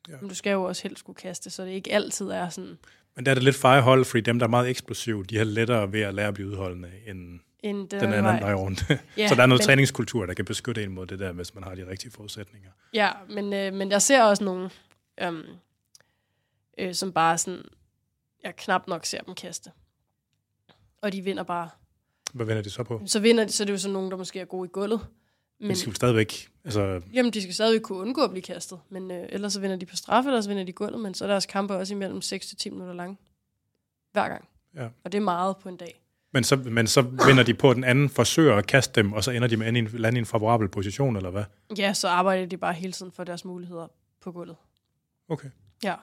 S1: Ja.
S2: Men du skal jo også helst kunne kaste, så det ikke altid er sådan,
S1: Men der er det lidt fejrehold, fordi dem, der er meget eksplosive, de har lettere ved at lære at blive udholdende, end
S2: en den,
S1: den anden vej rundt.
S2: Ja,
S1: så der er noget
S2: men,
S1: træningskultur, der kan beskytte en mod det der, hvis man har de rigtige forudsætninger.
S2: Ja, men, øh, men jeg ser også nogle, øhm, øh, som bare sådan, jeg knap nok ser dem kaste. Og de vinder bare.
S1: Hvad vender de så på?
S2: Så vinder de, så er det jo sådan nogen, der måske er gode i gulvet.
S1: Men de skal stadigvæk... Altså,
S2: jamen, de skal stadig kunne undgå at blive kastet. Men øh, ellers så vinder de på straffe, eller så vinder de gulvet. Men så er deres kampe også imellem 6 til 10 minutter lange. Hver gang.
S1: Ja.
S2: Og det er meget på en dag.
S1: men, så, men så vinder de på, at den anden forsøger at kaste dem, og så ender de med at lande i en favorabel position, eller hvad?
S2: Ja, så arbejder de bare hele tiden for deres muligheder på gulvet.
S1: Okay.
S2: Ja.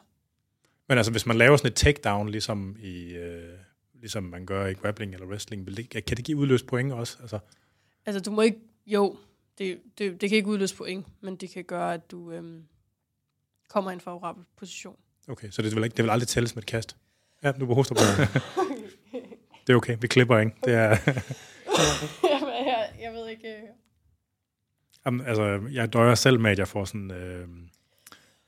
S1: Men altså, hvis man laver sådan et takedown, ligesom, i, øh, ligesom man gør i grappling eller wrestling, vil det, kan det give udløst point også? Altså,
S2: Altså, du må ikke... Jo, det, det, det kan ikke udløse point, men det kan gøre, at du øhm, kommer i en favorabel position.
S1: okay, så det vil, ikke, det vil aldrig tælles med et kast? Ja, nu på hoster på Det er okay, vi klipper ikke. Det er,
S2: jeg, jeg ved ikke... øh,
S1: Jamen, altså, jeg døjer selv med, at jeg får sådan... Øh,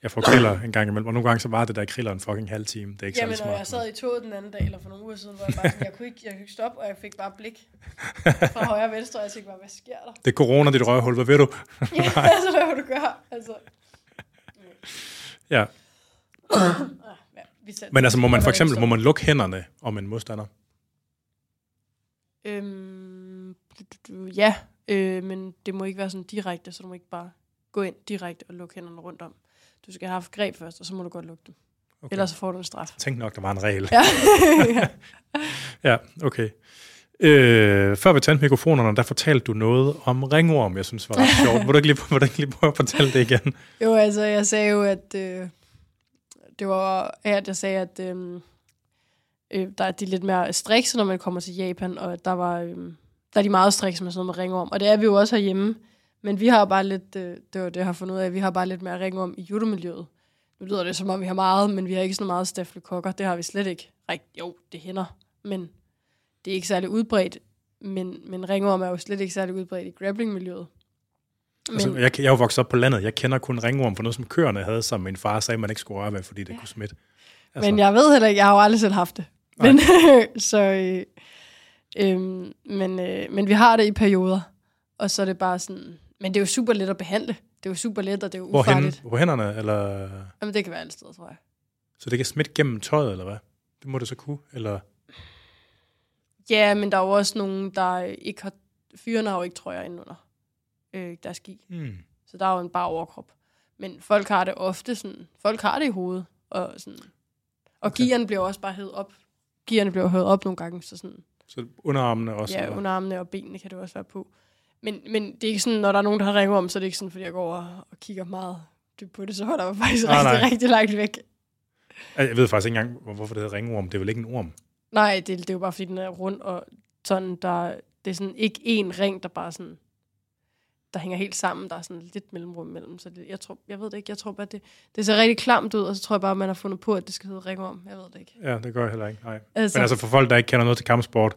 S1: jeg får kriller en gang imellem, og nogle gange så var det der kriller en fucking halv time. Det er ikke
S2: Jamen, og jeg
S1: smart.
S2: sad i toget den anden dag, eller for nogle uger siden, hvor jeg bare sådan, jeg kunne ikke, jeg kunne ikke stoppe, og jeg fik bare blik fra højre og venstre, og jeg tænkte bare, hvad sker der?
S1: Det er corona, dit røvhul, hvad ved du?
S2: ja, altså, hvad vil du gøre? Altså,
S1: Ja.
S2: ja.
S1: Men altså, må man for eksempel må man lukke hænderne om en modstander?
S2: Øhm, ja, øh, men det må ikke være sådan direkte, så du må ikke bare gå ind direkte og lukke hænderne rundt om. Du skal have haft greb først, og så må du godt lukke dem.
S1: Okay.
S2: Ellers så får du en straf.
S1: Tænk nok, der var en regel.
S2: Ja. ja.
S1: Ja, okay. Øh, før vi tændte mikrofonerne, der fortalte du noget om ringorm, jeg synes var ret sjovt. Må du ikke lige, må du ikke lige prøve at fortælle det igen?
S2: Jo, altså, jeg sagde jo, at øh, det var, at jeg sagde, at øh, øh, der er de lidt mere strikse, når man kommer til Japan, og at der var, øh, der er de meget strikse med sådan noget med ringorm. Og det er vi jo også herhjemme. Men vi har bare lidt, øh, det var det, jeg har fundet ud af, vi har bare lidt mere ringorm i judomiljøet. Nu lyder det, som om vi har meget, men vi har ikke så meget stafylokokker. Det har vi slet ikke. Rigt, jo, det hænder, men det er ikke særlig udbredt. Men, men ringorm er jo slet ikke særlig udbredt i grapplingmiljøet. Men,
S1: Altså, jeg, jeg er jo vokset op på landet. Jeg kender kun ringorm for noget, som køerne havde, som min far sagde, man ikke skulle røre ved, fordi det kunne smitte. Altså,
S2: Men jeg ved heller ikke, jeg har jo aldrig selv haft det.
S1: Nej.
S2: Men, så, øh, øh, men, øh, men vi har det i perioder, og så er det bare sådan, men det er jo super let at behandle. Det er jo super let, og det er jo
S1: Hvorhen,
S2: ufarligt.
S1: på hænderne, eller...
S2: Jamen, det kan være alle steder, tror jeg.
S1: Så det kan smitte gennem tøjet, eller hvad? Det må det så kunne, eller...
S2: Ja, men der er jo også nogen, der ikke har... Fyrene har jo ikke trøjer indenunder øh, deres ski.
S1: Hmm.
S2: Så der er jo en bare overkrop. Men folk har det ofte sådan... Folk har det i hovedet. Og, sådan, og
S1: Okay.
S2: gearen bliver også bare hævet op. Gearne bliver hævet op nogle gange, så sådan...
S1: Så underarmene også?
S2: Ja,
S1: eller?
S2: underarmene og benene kan det også være på. Men, men det er ikke sådan, når der er nogen, der har ringet om, så er det ikke sådan, fordi jeg går over og kigger meget dybt på det, så holder jeg mig faktisk
S1: Ah,
S2: rigtig,
S1: nej.
S2: rigtig langt væk.
S1: Jeg ved faktisk ikke engang, hvor- hvorfor det hedder ringorm. Det er vel ikke en orm?
S2: Nej, det, det er jo bare, fordi den er rund, og sådan, der, det er sådan ikke én ring, der bare sådan, der hænger helt sammen. Der er sådan lidt mellemrum imellem. Så det, jeg, tror, jeg ved det ikke. Jeg tror bare, det, det ser rigtig klamt ud, og så tror jeg bare, man har fundet på, at det skal hedde ringorm. Jeg ved det ikke.
S1: Ja, det gør jeg heller ikke. Nej.
S2: Altså,
S1: Men altså for folk, der ikke kender noget til kampsport,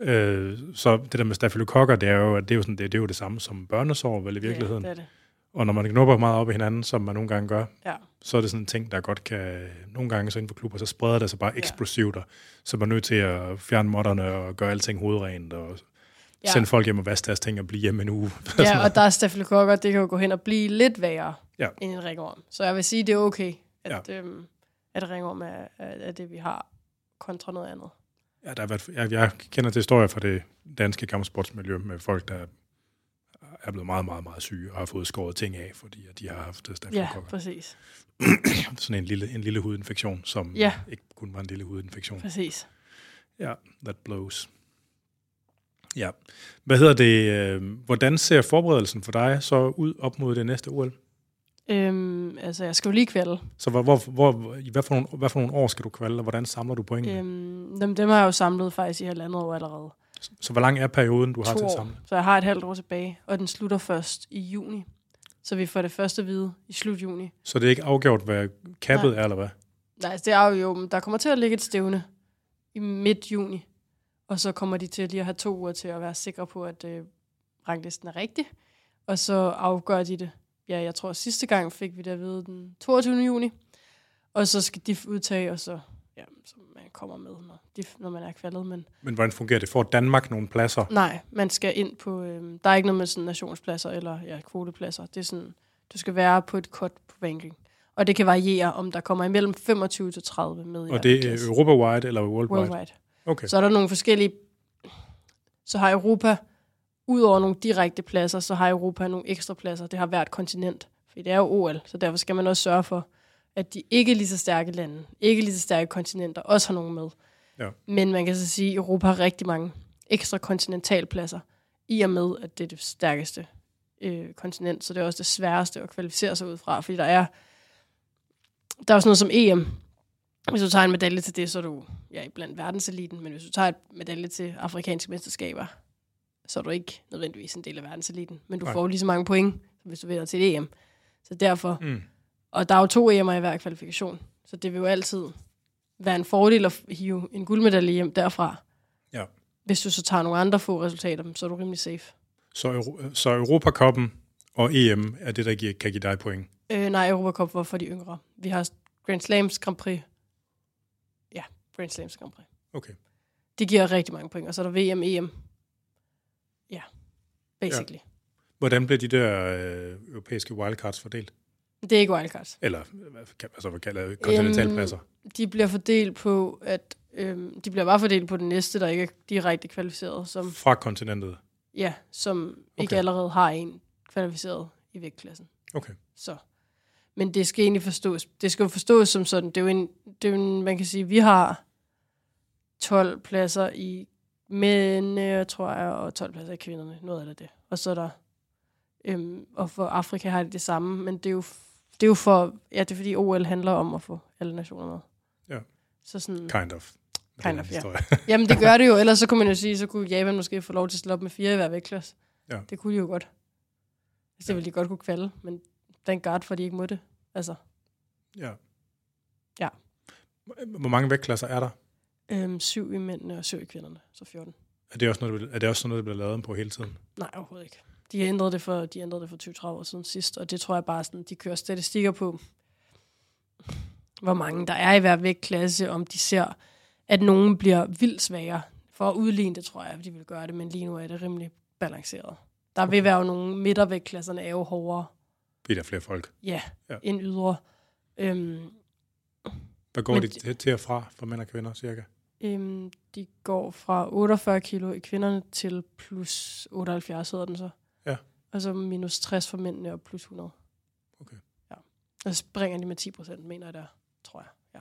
S1: øh, så det der med stafylokokker, det er jo, at det er jo, sådan, det, det er jo det samme som børnesår, vel i virkeligheden.
S2: Ja, det er det.
S1: Og når man knupper meget op i hinanden, som man nogle gange gør,
S2: Ja.
S1: så er det sådan en ting, der godt kan... Nogle gange så inden for klubber, så spreder det sig bare
S2: Ja.
S1: eksplosivt, og så er man nødt til at fjerne modderne og gøre alting hovedrent, og ja.
S2: Ja.
S1: sende folk hjem og vaske deres ting og blive hjemme en uge.
S2: Ja, og der er stafylokokker, det kan jo gå hen og blive lidt værre
S1: Ja.
S2: end en ringorm. Så jeg vil sige, det er okay, at, ja. øhm, at ringorm er, er det, vi har, kontra noget andet.
S1: Ja, der har været, jeg, jeg kender til historier fra det danske kampsportsmiljø med folk, der er blevet meget, meget, meget syge og har fået skåret ting af, fordi at de har haft
S2: Ja,
S1: stafylokokker.
S2: præcis.
S1: Sådan en lille, en lille hudinfektion, som
S2: Ja.
S1: ikke kun var en lille hudinfektion.
S2: Præcis.
S1: Ja, that blows. Ja. Hvad hedder det? øh, Hvordan ser forberedelsen for dig så ud op mod det næste OL?
S2: Øhm, altså, jeg skal jo lige kvalde.
S1: Så hvor, hvor, hvor, hvad, for nogle, hvad for nogle år skal du kvalde, og hvordan samler du pointene?
S2: Øhm, dem, dem har jeg jo samlet faktisk i halvandet år allerede.
S1: Så hvor lang er perioden, du har
S2: to
S1: til at
S2: år.
S1: samle?
S2: Så jeg har et halvt år tilbage, og den slutter først i juni. Så vi får det første at vide i slut juni.
S1: Så det er ikke afgjort, hvad kappet er, eller hvad?
S2: Nej, altså, det er jo, men der kommer til at ligge et stævne i midt juni. Og så kommer de til lige at have to uger til at være sikre på, at øh, ranglisten er rigtig. Og så afgør de det. Ja, jeg tror sidste gang fik vi det at vide den 22. juni. Og så skal de udtage, og så, ja, så man kommer med, når, de, når man er kvaldet. Men
S1: Men hvordan fungerer det? Får Danmark nogle pladser?
S2: nej, man skal ind på, øh, der er ikke noget med sådan nationspladser eller ja, kvotepladser. Det er sådan, du skal være på et cut på ranking. Og det kan variere, om der kommer imellem 25 til 30 med i
S1: Og det er. Europa-wide eller worldwide?
S2: Worldwide.
S1: Okay.
S2: Så er der nogle forskellige... Så har Europa, udover nogle direkte pladser, så har Europa nogle ekstra pladser. Det har hvert kontinent. For det er jo OL, så derfor skal man også sørge for, at de ikke lige så stærke lande, ikke lige så stærke kontinenter, også har nogen med.
S1: Ja.
S2: Men man kan så sige, at Europa har rigtig mange ekstra kontinentalpladser, i og med, at det er det stærkeste øh, kontinent, så det er også det sværeste at kvalificere sig ud fra, fordi der er, der er også noget som EM, Hvis du tager en medalje til det, så er du ja, blandt verdenseliten, men hvis du tager et medalje til afrikanske mesterskaber, så er du ikke nødvendigvis en del af verdenseliten, men du
S1: Nej.
S2: får lige så mange point, som hvis du vinder til et EM. Så derfor,
S1: Mm.
S2: og der er jo to EM'er i hver kvalifikation, så det vil jo altid være en fordel at hive en guldmedalje hjem derfra.
S1: Ja.
S2: Hvis du så tager nogle andre få resultater, så er du rimelig safe.
S1: Så, Euro- så Europacupen og EM er det, der giver, kan give dig point.
S2: Øh, nej, Europacup var for de yngre. Vi har Grand Slams Grand Prix. Ja, Grand Slams Grand Prix.
S1: Okay.
S2: Det giver rigtig mange point, og så er der VM, EM. Basically. Ja.
S1: Hvordan bliver de der øh, europæiske wildcards fordelt?
S2: Det er ikke wildcards.
S1: Eller kan- altså, hvad kalder det? Kontinentalpladser?
S2: De bliver fordelt på, at øhm, de bliver bare fordelt på den næste, der ikke er direkte kvalificeret, som,
S1: Fra kontinentet?
S2: ja, som okay. ikke allerede har en kvalificeret i vægtklassen.
S1: Okay.
S2: Så. Men det skal egentlig forstås. Det skal jo forstås som sådan. Det er jo en, det er jo en man kan sige, vi har 12 pladser i mændene, tror jeg, og 12 pladser i kvinderne. Noget af det. det. Og så er der, øhm, og for Afrika har de det samme, men det er jo, det er jo for, ja, det er fordi OL handler om at få alle nationer med.
S1: Ja.
S2: Så sådan,
S1: Kind of.
S2: Kind
S1: Den
S2: of, ja. jamen det gør det jo, ellers så kunne man jo sige, så kunne Japan måske få lov til at stille op med fire i hver vægtklasse.
S1: Ja.
S2: Det kunne de jo godt. Altså, det
S1: Ja.
S2: ville de godt kunne kvalde, men thank God, for de ikke må det. Altså,
S1: ja.
S2: Ja.
S1: Hvor mange vægtklasser er der?
S2: Øhm, syv i mændene og syv i kvinderne, så 14.
S1: Er det også noget, der, er det også sådan noget, der bliver lavet om på hele tiden?
S2: Nej, overhovedet ikke. De ændret det for, de ændrede det for 20-30 år siden sidst, og det tror jeg bare sådan, de kører statistikker på, hvor mange der er i hver vægtklasse, om de ser, at nogen bliver vildt svagere. For at udligne det, tror jeg, at de vil gøre det, men lige nu er det rimelig balanceret. Der vil være jo nogle midtervægtklasserne er jo hårdere,
S1: Bliver der flere folk?
S2: ja,
S1: Ja.
S2: end ydre. Øhm,
S1: Hvad går
S2: Men
S1: de
S2: de-
S1: til, til og fra for mænd og kvinder, cirka?
S2: Øhm, de går fra 48 kilo i kvinderne til plus 78 hedder den så.
S1: Ja.
S2: Og så minus 60 for mændene og plus 100.
S1: Okay.
S2: Ja. Og så springer de med 10 procent, mener jeg der, tror jeg. Ja.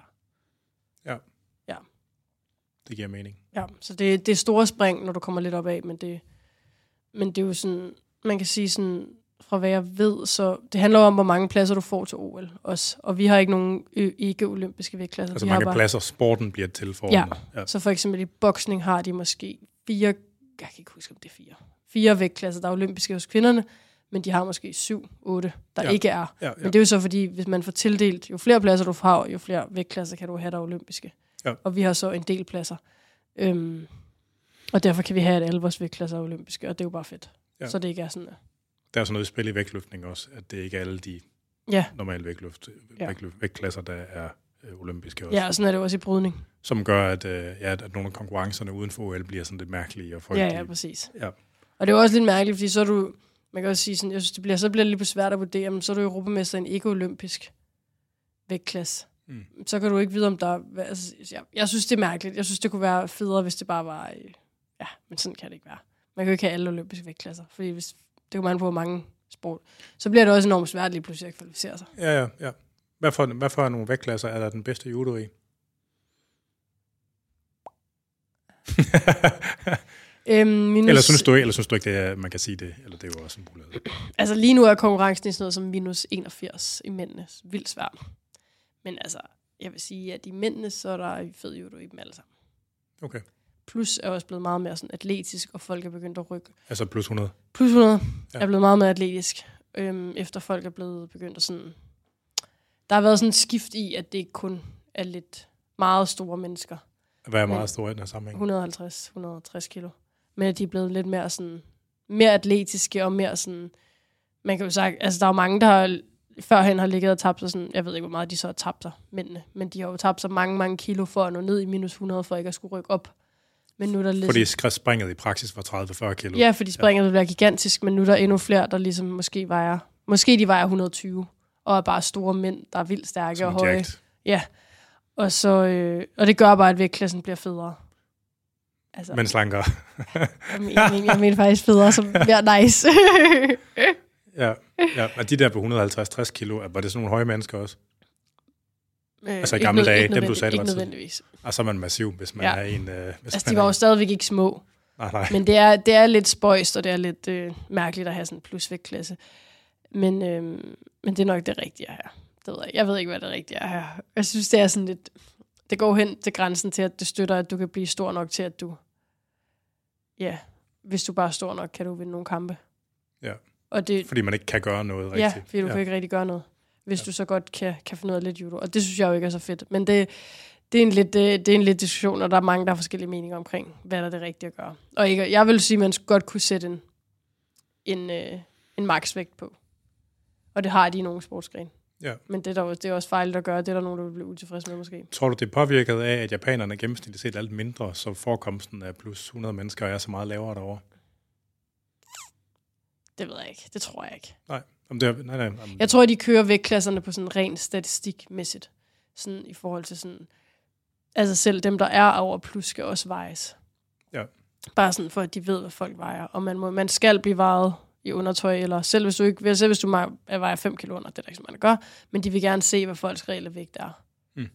S1: Det giver mening.
S2: ja. Så det, det er store spring, når du kommer lidt op af, men det, men det er jo sådan, man kan sige sådan, fra hvad jeg ved, så det handler om, hvor mange pladser du får til OL også. Og vi har ikke nogen ikke-olympiske vægtklasser.
S1: Altså
S2: vi har
S1: mange
S2: bare,
S1: pladser, sporten bliver til for.
S2: Ja.
S1: ja.
S2: Så for eksempel i boksning har de måske fire, jeg kan ikke huske, om det er fire, fire vægtklasser, der er olympiske hos kvinderne, men de har måske syv, otte, der
S1: Ja.
S2: ikke er.
S1: Ja, ja.
S2: Men det er jo så fordi, hvis man får tildelt, jo flere pladser du har, jo flere vægtklasser kan du have, der er olympiske.
S1: Ja.
S2: Og vi har så en del pladser. Øhm, og derfor kan vi have, at alle vores vægtklasser er olympiske, og det er jo bare fedt.
S1: Ja.
S2: Så det ikke er sådan, at,
S1: Der er sådan noget i spil i vægtløftning også, at det ikke er alle de
S2: ja.
S1: normale vægtløft,
S2: Ja.
S1: vægtløft, vægtklasser, der er øh, olympiske også.
S2: ja, og sådan er det også i brydning.
S1: Som gør, at, øh, ja, at nogle af konkurrencerne uden for OL bliver sådan lidt mærkelige. Og folk,
S2: Ja, ja, præcis.
S1: ja.
S2: Og det er også lidt mærkeligt, fordi så er du, man kan også sige sådan, jeg synes, det bliver, så bliver det lidt svært at vurdere, men så er du europamester i en ikke-olympisk vægtklasse.
S1: Mm.
S2: Så kan du ikke vide, om der er, altså, jeg, jeg synes, det er mærkeligt. Jeg synes, det kunne være federe, hvis det bare var, øh, ja, men sådan kan det ikke være. Man kan jo ikke have alle olympiske vægtklasser, fordi hvis, det kommer an på, hvor mange sport. Så bliver det også enormt svært lige pludselig at kvalificere sig.
S1: Ja, ja, ja. Hvad for, hvad for nogle vægtklasser er der den bedste judo i?
S2: Øhm, minus,
S1: eller, synes du, eller synes du ikke, det er, man kan sige det? Eller det er jo også en mulighed.
S2: Altså lige nu er konkurrencen i sådan noget som minus 81 i mændene. Vildt svært. Men altså, jeg vil sige, at i mændene, så er der fed judo i dem alle sammen.
S1: Okay.
S2: Plus er også blevet meget mere sådan atletisk, og folk er begyndt at rykke.
S1: Altså plus 100.
S2: Plus 100
S1: Ja.
S2: er blevet meget mere atletisk, øhm, efter folk er blevet begyndt at sådan... Der har været sådan et skift i, at det ikke kun er lidt meget store mennesker.
S1: Hvad er meget stor i den her sammenhæng?
S2: 150-160 kilo. Men at de er blevet lidt mere sådan... Mere atletiske og mere sådan... Man kan jo sige, altså der er jo mange, der har, førhen har ligget og tabt sig sådan... Jeg ved ikke, hvor meget de så har tabt sig, mændene. Men de har jo tabt sig mange, mange kilo for at nå ned i minus 100, for ikke at skulle rykke op. Men nu er der lidt...
S1: Fordi springet i praksis var 30-40 kilo.
S2: Ja, fordi springet vil være gigantisk, men nu er der endnu flere, der ligesom måske vejer... Måske de vejer 120, og er bare store mænd, der er vildt stærke
S1: Som
S2: og høje.
S1: jacked.
S2: Ja, og, så, øh, og det gør bare, at vægtklassen bliver federe. Altså,
S1: Men slankere.
S2: jeg, mener, jeg, mener, jeg mener faktisk federe som mere nice.
S1: ja, ja. Og de der på 150-60 kilo, var det sådan nogle høje mennesker også? Altså i gamle dage, dem du sagde, det var
S2: nødvendigvis.
S1: Og så er man massiv, hvis man
S2: Ja.
S1: er en... Øh, hvis
S2: Altså, de var
S1: er
S2: jo stadigvæk ikke små.
S1: Nej, nej.
S2: Men det er, det er lidt spøjst, og det er lidt øh, mærkeligt at have sådan en plusvægtklasse. Men, øh, men det er nok det rigtige her. Det ved jeg. jeg ved ikke, hvad det rigtige er her. Jeg synes, det er sådan lidt... det går hen til grænsen til, at det støtter, at du kan blive stor nok til, at du, ja, hvis du bare er stor nok, kan du vinde nogle kampe.
S1: Ja.
S2: Og det,
S1: Fordi man ikke kan gøre noget rigtigt.
S2: Ja, fordi du ja. kan ikke rigtig gøre noget, hvis ja. du så godt kan, kan finde ud af lidt judo. Og det synes jeg jo ikke er så fedt. Men det, det, er en lidt, det, det er en lidt diskussion, og der er mange, der har forskellige meninger omkring, hvad der er det rigtige at gøre. Og ikke, jeg vil sige, at man godt kunne sætte en, en, øh, en maksvægt på. Og det har de i nogle sportsgrene.
S1: Ja.
S2: Men det er, der, det er også fejl at gøre. Det er der nogen, der vil blive utilfredse med måske.
S1: Tror du, det er påvirket af, at japanerne gennemsnitligt set er alt mindre, så forekomsten af plus 100 mennesker er så meget lavere derovre?
S2: Det ved jeg ikke. Det tror jeg ikke.
S1: Nej, om det er, nej, nej, om,
S2: Jeg tror, at de kører vægtklasserne på sådan rent statistikmæssigt. Sådan i forhold til sådan... Altså selv dem, der er over plus, skal også vejes.
S1: Ja.
S2: Bare sådan for, at de ved, hvad folk vejer. Og man, må, man skal blive vejet i undertøj, eller selv hvis du ikke selv hvis du vejer 5 kilo under, det er der ikke så mange, der gør, men de vil gerne se, hvad folks reelle vægt er.
S1: Mm.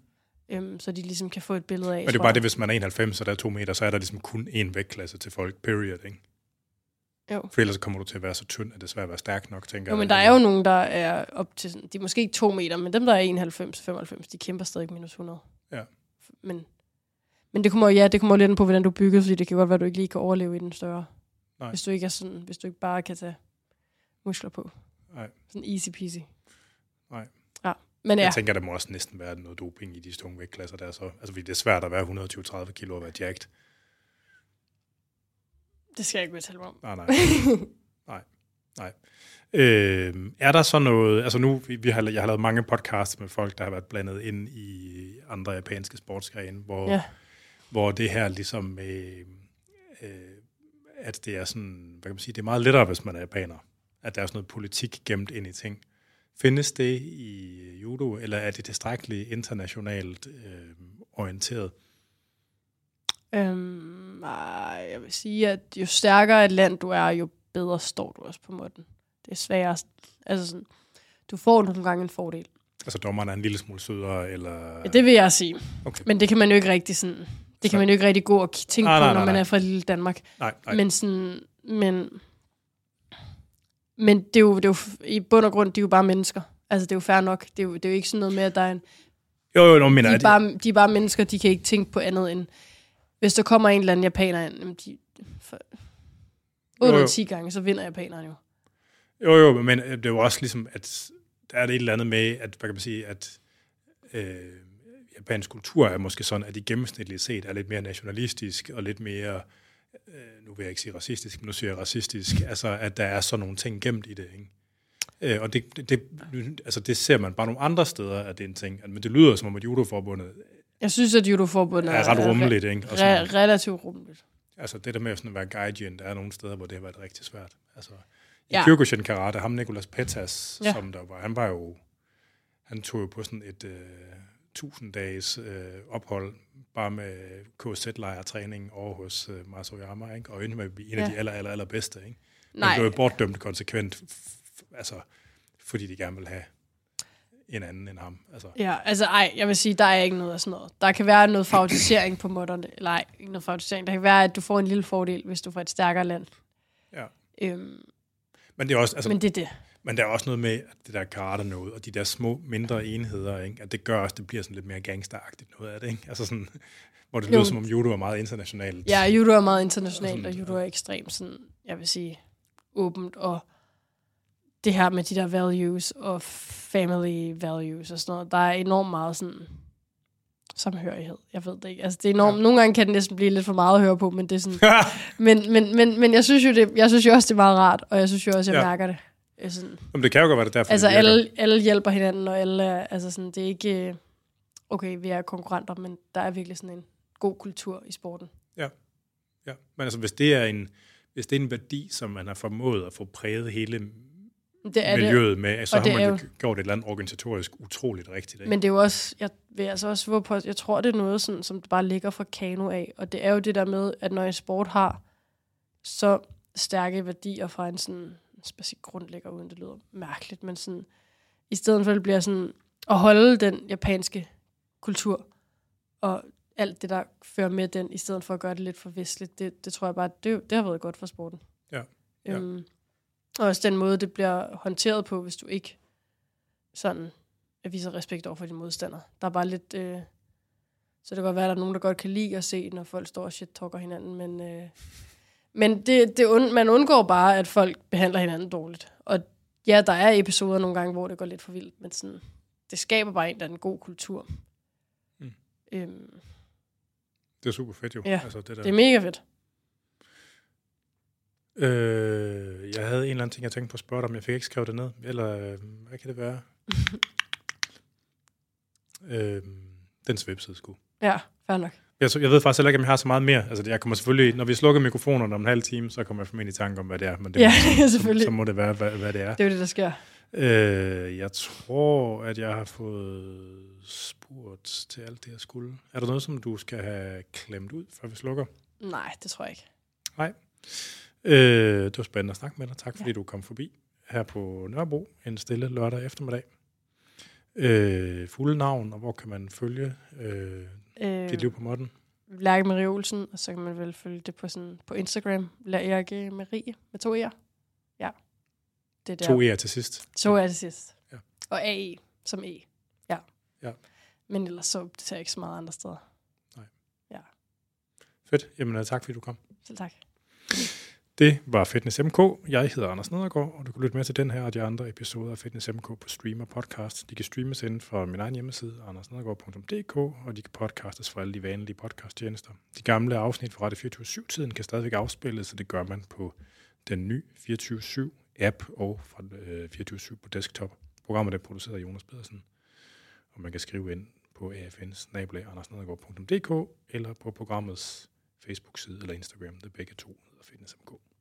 S2: Øhm, så de ligesom kan få et billede af.
S1: Men det er bare det, hvis man er 91, og der er 2 meter, så er der ligesom kun én vægtklasse til folk, period, ikke?
S2: Jo.
S1: For ellers kommer du til at være så tynd, at det er svært at være stærk nok, tænker
S2: Jo,
S1: jeg.
S2: men der er jo nogen, der er op til, sådan, de er måske ikke to meter, men dem, der er 91-95, de kæmper stadig minus 100.
S1: Ja.
S2: Men, men det kommer, ja, det kommer lidt an på, hvordan du er bygget, fordi det kan godt være, at du ikke lige kan overleve i den større.
S1: Nej.
S2: Hvis du ikke er sådan, hvis du ikke bare kan tage muskler på.
S1: Nej.
S2: Sådan easy peasy.
S1: Nej.
S2: Ja, men
S1: Ja. Jeg tænker, der må også næsten være noget doping i de tunge vægtklasser der, så. Altså, fordi det er svært at være 120-30 kilo og være jacked.
S2: det skal jeg ikke fortælle mig om.
S1: Nej, nej. nej, nej. Øh, er der så noget, altså nu, vi, vi har, jeg har lavet mange podcasts med folk, der har været blandet ind i andre japanske sportsgrene, hvor,
S2: Ja.
S1: hvor det her ligesom med, øh, at det er sådan, hvad kan man sige, det er meget lettere, hvis man er japaner, at der er sådan noget politik gemt ind i ting. Findes det i judo, eller er det tilstrækkeligt internationalt øh, orienteret?
S2: Øhm, nej, jeg vil sige, at jo stærkere et land du er, jo bedre står du også på måtten. Det er sværest. Altså sådan, du får nogle gange en fordel.
S1: Altså dommeren er en lille smule sødere, eller...
S2: Ja, det vil jeg sige.
S1: Okay.
S2: Men det kan man jo ikke rigtig sådan... Det
S1: Så-
S2: kan man jo ikke rigtig gå og tænke
S1: Nej,
S2: på,
S1: nej,
S2: når
S1: nej,
S2: man
S1: nej.
S2: er fra lille Danmark.
S1: Nej, nej.
S2: Men sådan... Men, men det er, jo, det er jo i bund og grund, de er jo bare mennesker. Altså, det er jo fair nok. Det er jo, det er jo ikke sådan noget med, at der er en...
S1: Jo, jo, no, men
S2: De
S1: er det,
S2: bare, de er bare mennesker, de kan ikke tænke på andet end... Hvis der kommer en eller anden japaner ind, de, for, 8
S1: Jo,
S2: ud
S1: jo.
S2: af 10 gange, så vinder japaneren jo.
S1: Jo, jo, men det er jo også ligesom, at der er det et eller andet med, at, hvad kan man sige, at øh, japansk kultur er måske sådan, at de gennemsnitligt set er lidt mere nationalistisk og lidt mere, øh, nu vil jeg ikke sige racistisk, men nu siger jeg racistisk, altså at der er sådan nogle ting gemt i det, ikke? Øh, og det, det, det, altså det ser man bare nogle andre steder, at det er en ting. Men det lyder som om, at judoforbundet
S2: Jeg synes, at judoforbundet
S1: er ret rummeligt, ikke? Og
S2: Re- relativt rummeligt.
S1: Altså det der med sådan at være gaijin, der er nogle steder, hvor det har været rigtig svært. Altså i
S2: Ja.
S1: Kyokushin Karate, ham Nicolas Petas,
S2: Ja.
S1: som der var, han var jo, han tog jo på sådan et øh, 1000 dages øh, ophold, bare med KZ-lejrtræning over hos øh, Masoyama, ikke? og endte med at blive en af
S2: Ja.
S1: de aller, aller, aller bedste. Ikke? Men
S2: Nej,
S1: blev jo bortdømt konsekvent, altså, fordi de gerne vil have en anden end ham. Altså,
S2: ja, altså ej, jeg vil sige, der er ikke noget af sådan noget. Der kan være noget favorisering på måtterne. Eller ej, ikke noget favorisering. Der kan være, at du får en lille fordel, hvis du får et stærkere land.
S1: Ja.
S2: Øhm,
S1: men det er også, altså,
S2: men det er det.
S1: Men der er også noget med at det der karate noget, og de der små, mindre enheder, ikke? at det gør også, det bliver sådan lidt mere gangsteragtigt noget af det. Ikke? Altså sådan, hvor det
S2: Jo.
S1: lyder som om judo er meget internationalt.
S2: Ja, judo er meget internationalt, og
S1: Sådan,
S2: judo er ekstremt sådan, jeg vil sige, åbent, og det her med de der values og family values og sådan noget, der er enormt meget sådan samhørighed. Jeg ved det ikke. Altså, det er enormt, ja. Nogle gange kan det næsten blive lidt for meget at høre på, men det er sådan, men, men, men, men jeg synes jo, det, jeg synes jo også, det er meget rart, og jeg synes jo også, jeg
S1: Ja.
S2: mærker det. Jeg Sådan,
S1: Jamen, det kan jo godt være, det er derfor,
S2: altså,
S1: det
S2: alle, alle hjælper hinanden, og alle er, altså sådan, det er ikke, øh, okay, vi er konkurrenter, men der er virkelig sådan en god kultur i sporten.
S1: Ja. Men altså, hvis det er en, hvis det er en værdi, som man har formået at få præget hele
S2: Det er det,
S1: miljøet med, så
S2: Og
S1: har
S2: det
S1: man jo
S2: jo-
S1: gjort et eller andet organisatorisk utroligt rigtigt. Ikke?
S2: Men det er jo også, jeg vil altså også våge på, jeg tror, det er noget, sådan, som bare ligger fra kano af. Og det er jo det der med, at når en sport har så stærke værdier fra en sådan, skal sige grundlægger, uden det lyder mærkeligt, men sådan, i stedet for det bliver sådan, at holde den japanske kultur, og alt det, der fører med den, i stedet for at gøre det lidt for vestligt, det, det tror jeg bare, det, det har været godt for sporten.
S1: Ja. Ja.
S2: Og også den måde, det bliver håndteret på, hvis du ikke sådan viser respekt over for dine modstandere. Der er bare lidt, øh, Så det kan godt være, at der er nogen, der godt kan lide at se, når folk står og shit-talker hinanden, men, øh, men det, det und, man undgår bare, at folk behandler hinanden dårligt. Og ja, der er episoder nogle gange, hvor det går lidt for vildt, men sådan, det skaber bare en eller anden god kultur.
S1: Mm.
S2: Øhm,
S1: Det er super fedt jo.
S2: Ja,
S1: altså, det, der.
S2: det er mega fedt.
S1: Øh, jeg havde en eller anden ting, jeg tænkte på at spørge dig om. Jeg fik ikke skrevet det ned. Eller øh, hvad kan det være? øh, den webside sgu.
S2: Ja, fair nok.
S1: Jeg, så- jeg ved faktisk heller ikke, om jeg har så meget mere. Altså, jeg kommer selvfølgelig, når vi slukker mikrofonerne om en halv time, så kommer jeg formentlig i tanke om, hvad det er. Men det,
S2: Ja,
S1: så,
S2: selvfølgelig.
S1: så må det være, hvad, hvad det er.
S2: Det er jo det, der sker.
S1: Øh, jeg tror, at jeg har fået spurgt til alt det, jeg skulle. Er der noget, som du skal have klemt ud, før vi slukker?
S2: Nej, det tror jeg ikke.
S1: Nej. Øh, det var spændende at snakke med dig. Tak fordi
S2: Ja.
S1: du kom forbi her på Nørrebro en stille lørdag eftermiddag. Øh, fulde navn, og hvor kan man følge øh,
S2: Øh,
S1: dit liv på modden?
S2: Lærke Marie Olsen, og så kan man vel følge det på, sådan, på Instagram. Lærke Marie med to E'er. Ja. Det er der.
S1: To E'er til sidst.
S2: To er det sidst.
S1: Ja.
S2: Og AE som E. Ja.
S1: Ja.
S2: Men ellers så ser jeg ikke så meget andre steder.
S1: Fedt. Jamen, øh, tak fordi du kom.
S2: Selv tak.
S1: Det var Fitness MK. Jeg hedder Anders Nedergaard, og du kan lytte med til den her og de andre episoder af Fitness MK på Streamer Podcast. De kan streames inden for min egen hjemmeside, andersnedergaard.dk, og de kan podcastes fra alle de vanlige podcasttjenester. De gamle afsnit fra Radio 24-7-tiden kan stadigvæk afspilles, så det gør man på den nye 24-7-app og fra øh, 24-7 på desktop. Programmet er produceret af Jonas Pedersen, og man kan skrive ind på afns eller på programmets Facebook-side eller Instagram. Det er begge to hedder Fitness MK.